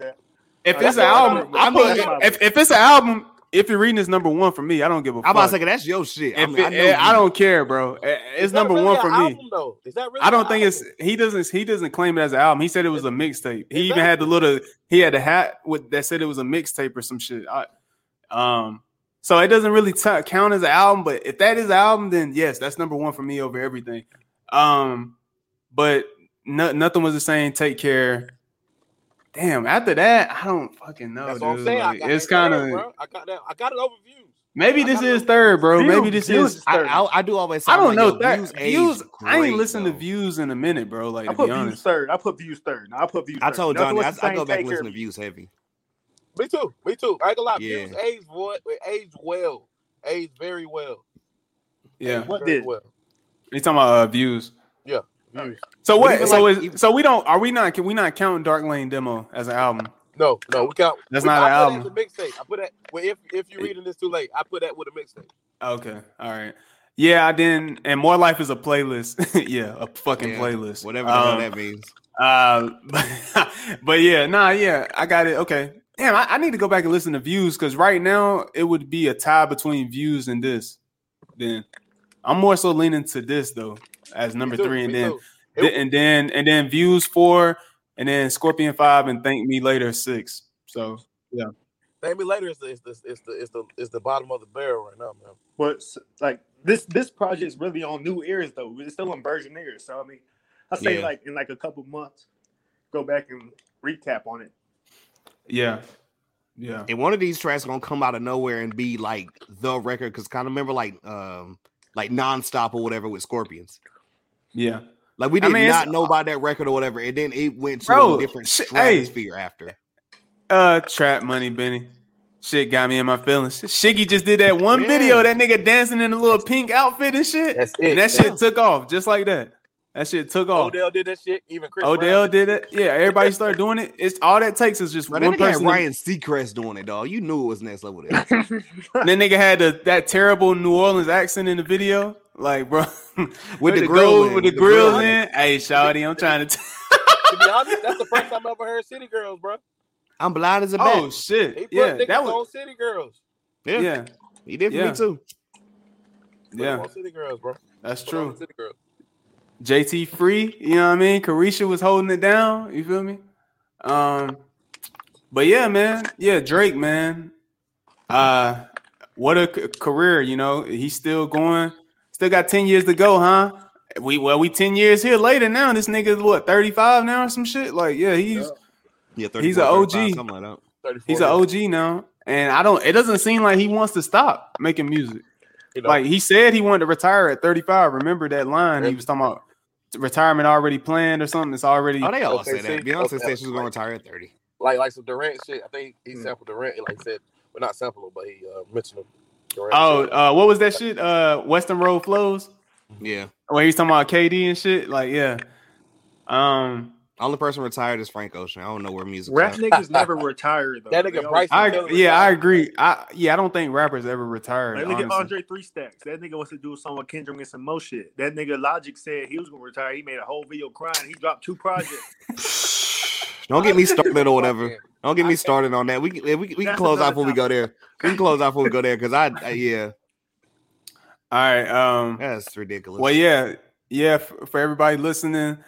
A: If it's an album, I mean, if, if it's an album, if you're reading, it's number one for me. I don't give a
B: I'm
A: fuck.
B: about to say that's your shit. I, mean,
A: it-
B: I, know
A: eh, I don't care, bro. Eh, It's
D: Is
A: number
D: really
A: one for me.
D: album, though? Is that really
A: I don't think it's he doesn't he doesn't claim it as an album. He said it was a mixtape. He even had the little he had a hat with that said it was a mixtape or some shit. I, um, so it doesn't really t- count as an album. But if that is an album, then yes, that's number one for me over everything. Um, but no, nothing was the same. Take care. Damn. After that, I don't fucking know.
D: That's what I'm saying.
A: Like, it's kind of.
D: I got that. I got it over views.
A: maybe this is third, bro.
C: Views-
A: maybe this
C: views
A: is.
C: is
B: I,
C: third.
B: I, I do always. Say,
A: I don't
B: like,
A: know
B: yo,
A: that
B: views,
A: views.
B: age
A: I ain't
B: great,
A: listened to views in a minute, bro. Like
C: I
A: to
C: put
A: be
C: views
A: honest.
C: third. I put views third. No, I put views.
B: I told
C: Nothing
B: Johnny, I, I go back
C: take
B: and listen to views heavy.
D: Me too. Me too. I ain't gonna lie.
B: Yeah.
D: Views aged what? Aged well. Aged very well.
A: Yeah.
C: What did?
D: well.
A: You talking about uh, views?
D: Views.
A: So what? So
B: like-
A: is,
B: even-
A: so we don't. Are we not? Can we not count Dark Lane demo as an album?
D: No, no, we count.
A: That's
D: we,
A: not
D: I
A: an
D: put
A: album.
D: That as a mixtape. I put that. Well, if if you're reading this too late, I put that with a mixtape.
A: Okay. All right. Yeah, I didn't. And more life is a playlist. <laughs> yeah, a fucking
B: Yeah,
A: playlist.
B: Whatever
A: Um,
B: that means. <laughs>
A: Uh, but, <laughs> but yeah, nah, yeah, I got it. Okay. Damn, I, I need to go back and listen to views because right now it would be a tie between views and this. Then I'm more so leaning to this though as number
D: Me too,
A: three, and then
D: too.
A: th- and then and then views four, and then Scorpion five, and thank me later six. So yeah,
D: Thank me later is the is the is the is the is the bottom of the barrel right now, man.
C: But like this, this project's really on new ears though. It's still on virgin ears. So I mean, I say
B: Yeah.
C: like in like a couple months, go back and recap on it.
A: yeah, yeah,
B: And one of these tracks gonna come out of nowhere and be like the record because kind of remember like um like nonstop or whatever with Scorpions.
A: Yeah.
B: Like we
A: I
B: did
A: mean,
B: not know about that record or whatever, and then it went to
A: Bro,
B: a different
A: shit, hey.
B: stratosphere after.
A: Uh, trap money, Benny. Shit got me in my feelings. Shiggy just did that one
B: Yeah.
A: video, that nigga dancing in a little pink outfit and shit.
D: That's it.
A: And that shit took off just like that. That shit took off.
D: Odell did that shit. Even Chris
A: Odell
D: Brown.
A: did it. Yeah, everybody started doing it. It's all that takes is just
B: Bro,
A: one
B: that nigga had
A: person.
B: Ryan Seacrest doing it, dog. You knew it was next level. There. <laughs>
A: And then nigga had the, that terrible New Orleans accent in the video. Like, bro, <laughs>
B: With the
A: to
B: grill in,
A: with the
B: the
A: grill
B: grill
A: in. Hey, Shawty, I'm trying to. T-
D: To be honest, that's the first <laughs> time I ever heard City Girls, bro.
B: I'm blind as a bat.
A: oh shit!
D: He put
A: Yeah,
D: niggas
A: that
D: on
A: was.
D: City Girls.
B: Yeah,
A: Yeah,
B: he did for
A: yeah.
B: me too.
D: Put
A: yeah,
D: on City Girls, bro.
A: that's
D: Put
A: true.
D: City Girls.
A: JT free, you know what I mean? Caresha was holding it down. You feel me? Um, but yeah, man, yeah, Drake, man. Uh, what a c- career, you know. He's still going. Still got ten years to go, huh? We well, we ten years here later now. This nigga's what thirty five now or some shit. Like, yeah, he's
B: Yeah,
A: He's
B: an
A: OG.
B: something like that.
A: he's an OG now, and I don't. It doesn't seem like he wants to stop making music.
D: You know,
A: Like he said, he wanted to retire at thirty five. Remember that line he was talking about retirement already planned or something. It's already.
B: Oh, they all
D: Okay,
B: say that. Beyonce
D: Okay.
B: said she was gonna retire at 30.
D: like like some Durant shit. I think he
C: Hmm.
D: sampled Durant. Like he said, well, not sampled him, but he uh, mentioned him. Durant
A: Oh, uh, what was that shit? Uh, Weston Road Flows.
B: Yeah.
A: Where he's talking about KD and shit. Like, yeah. Um,
B: Only person retired is Frank Ocean. I don't know where music.
C: Rap niggas never <laughs> retire though.
D: That nigga
C: always-
D: Bryson
A: I
D: Tiller
A: yeah, I agree. I yeah, I don't think rappers ever retired.
C: Like, look at
A: honestly.
C: Andre Three Stacks. That nigga wants to do a song with Kendrick and some more shit. That nigga Logic said he was gonna retire. He made a whole video crying. He dropped two projects. <laughs>
B: Don't get me <laughs> started or whatever. Don't get me started on that. We can we, we can
C: That's
B: close out before we go there. We can close out before we go there because I, I <laughs> yeah,
A: All right. Um,
B: that's ridiculous.
A: Well, yeah, yeah. f- For everybody listening,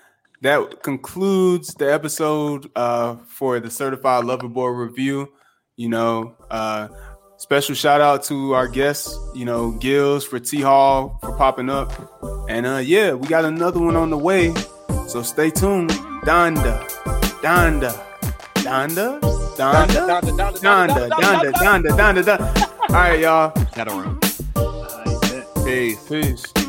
A: that concludes the episode uh, for the Certified Lover Boy review. You know, uh, special shout out to our guests. You know, Gills for T Hall for popping up, and uh, yeah, we got another one on the way. So stay tuned. Donda, Donda. Donda? Donda?
D: Donda, Donda,
A: Donda, Donda, Donda, Donda, All right, y'all.
C: Shadow room.
B: Peace.
A: Peace.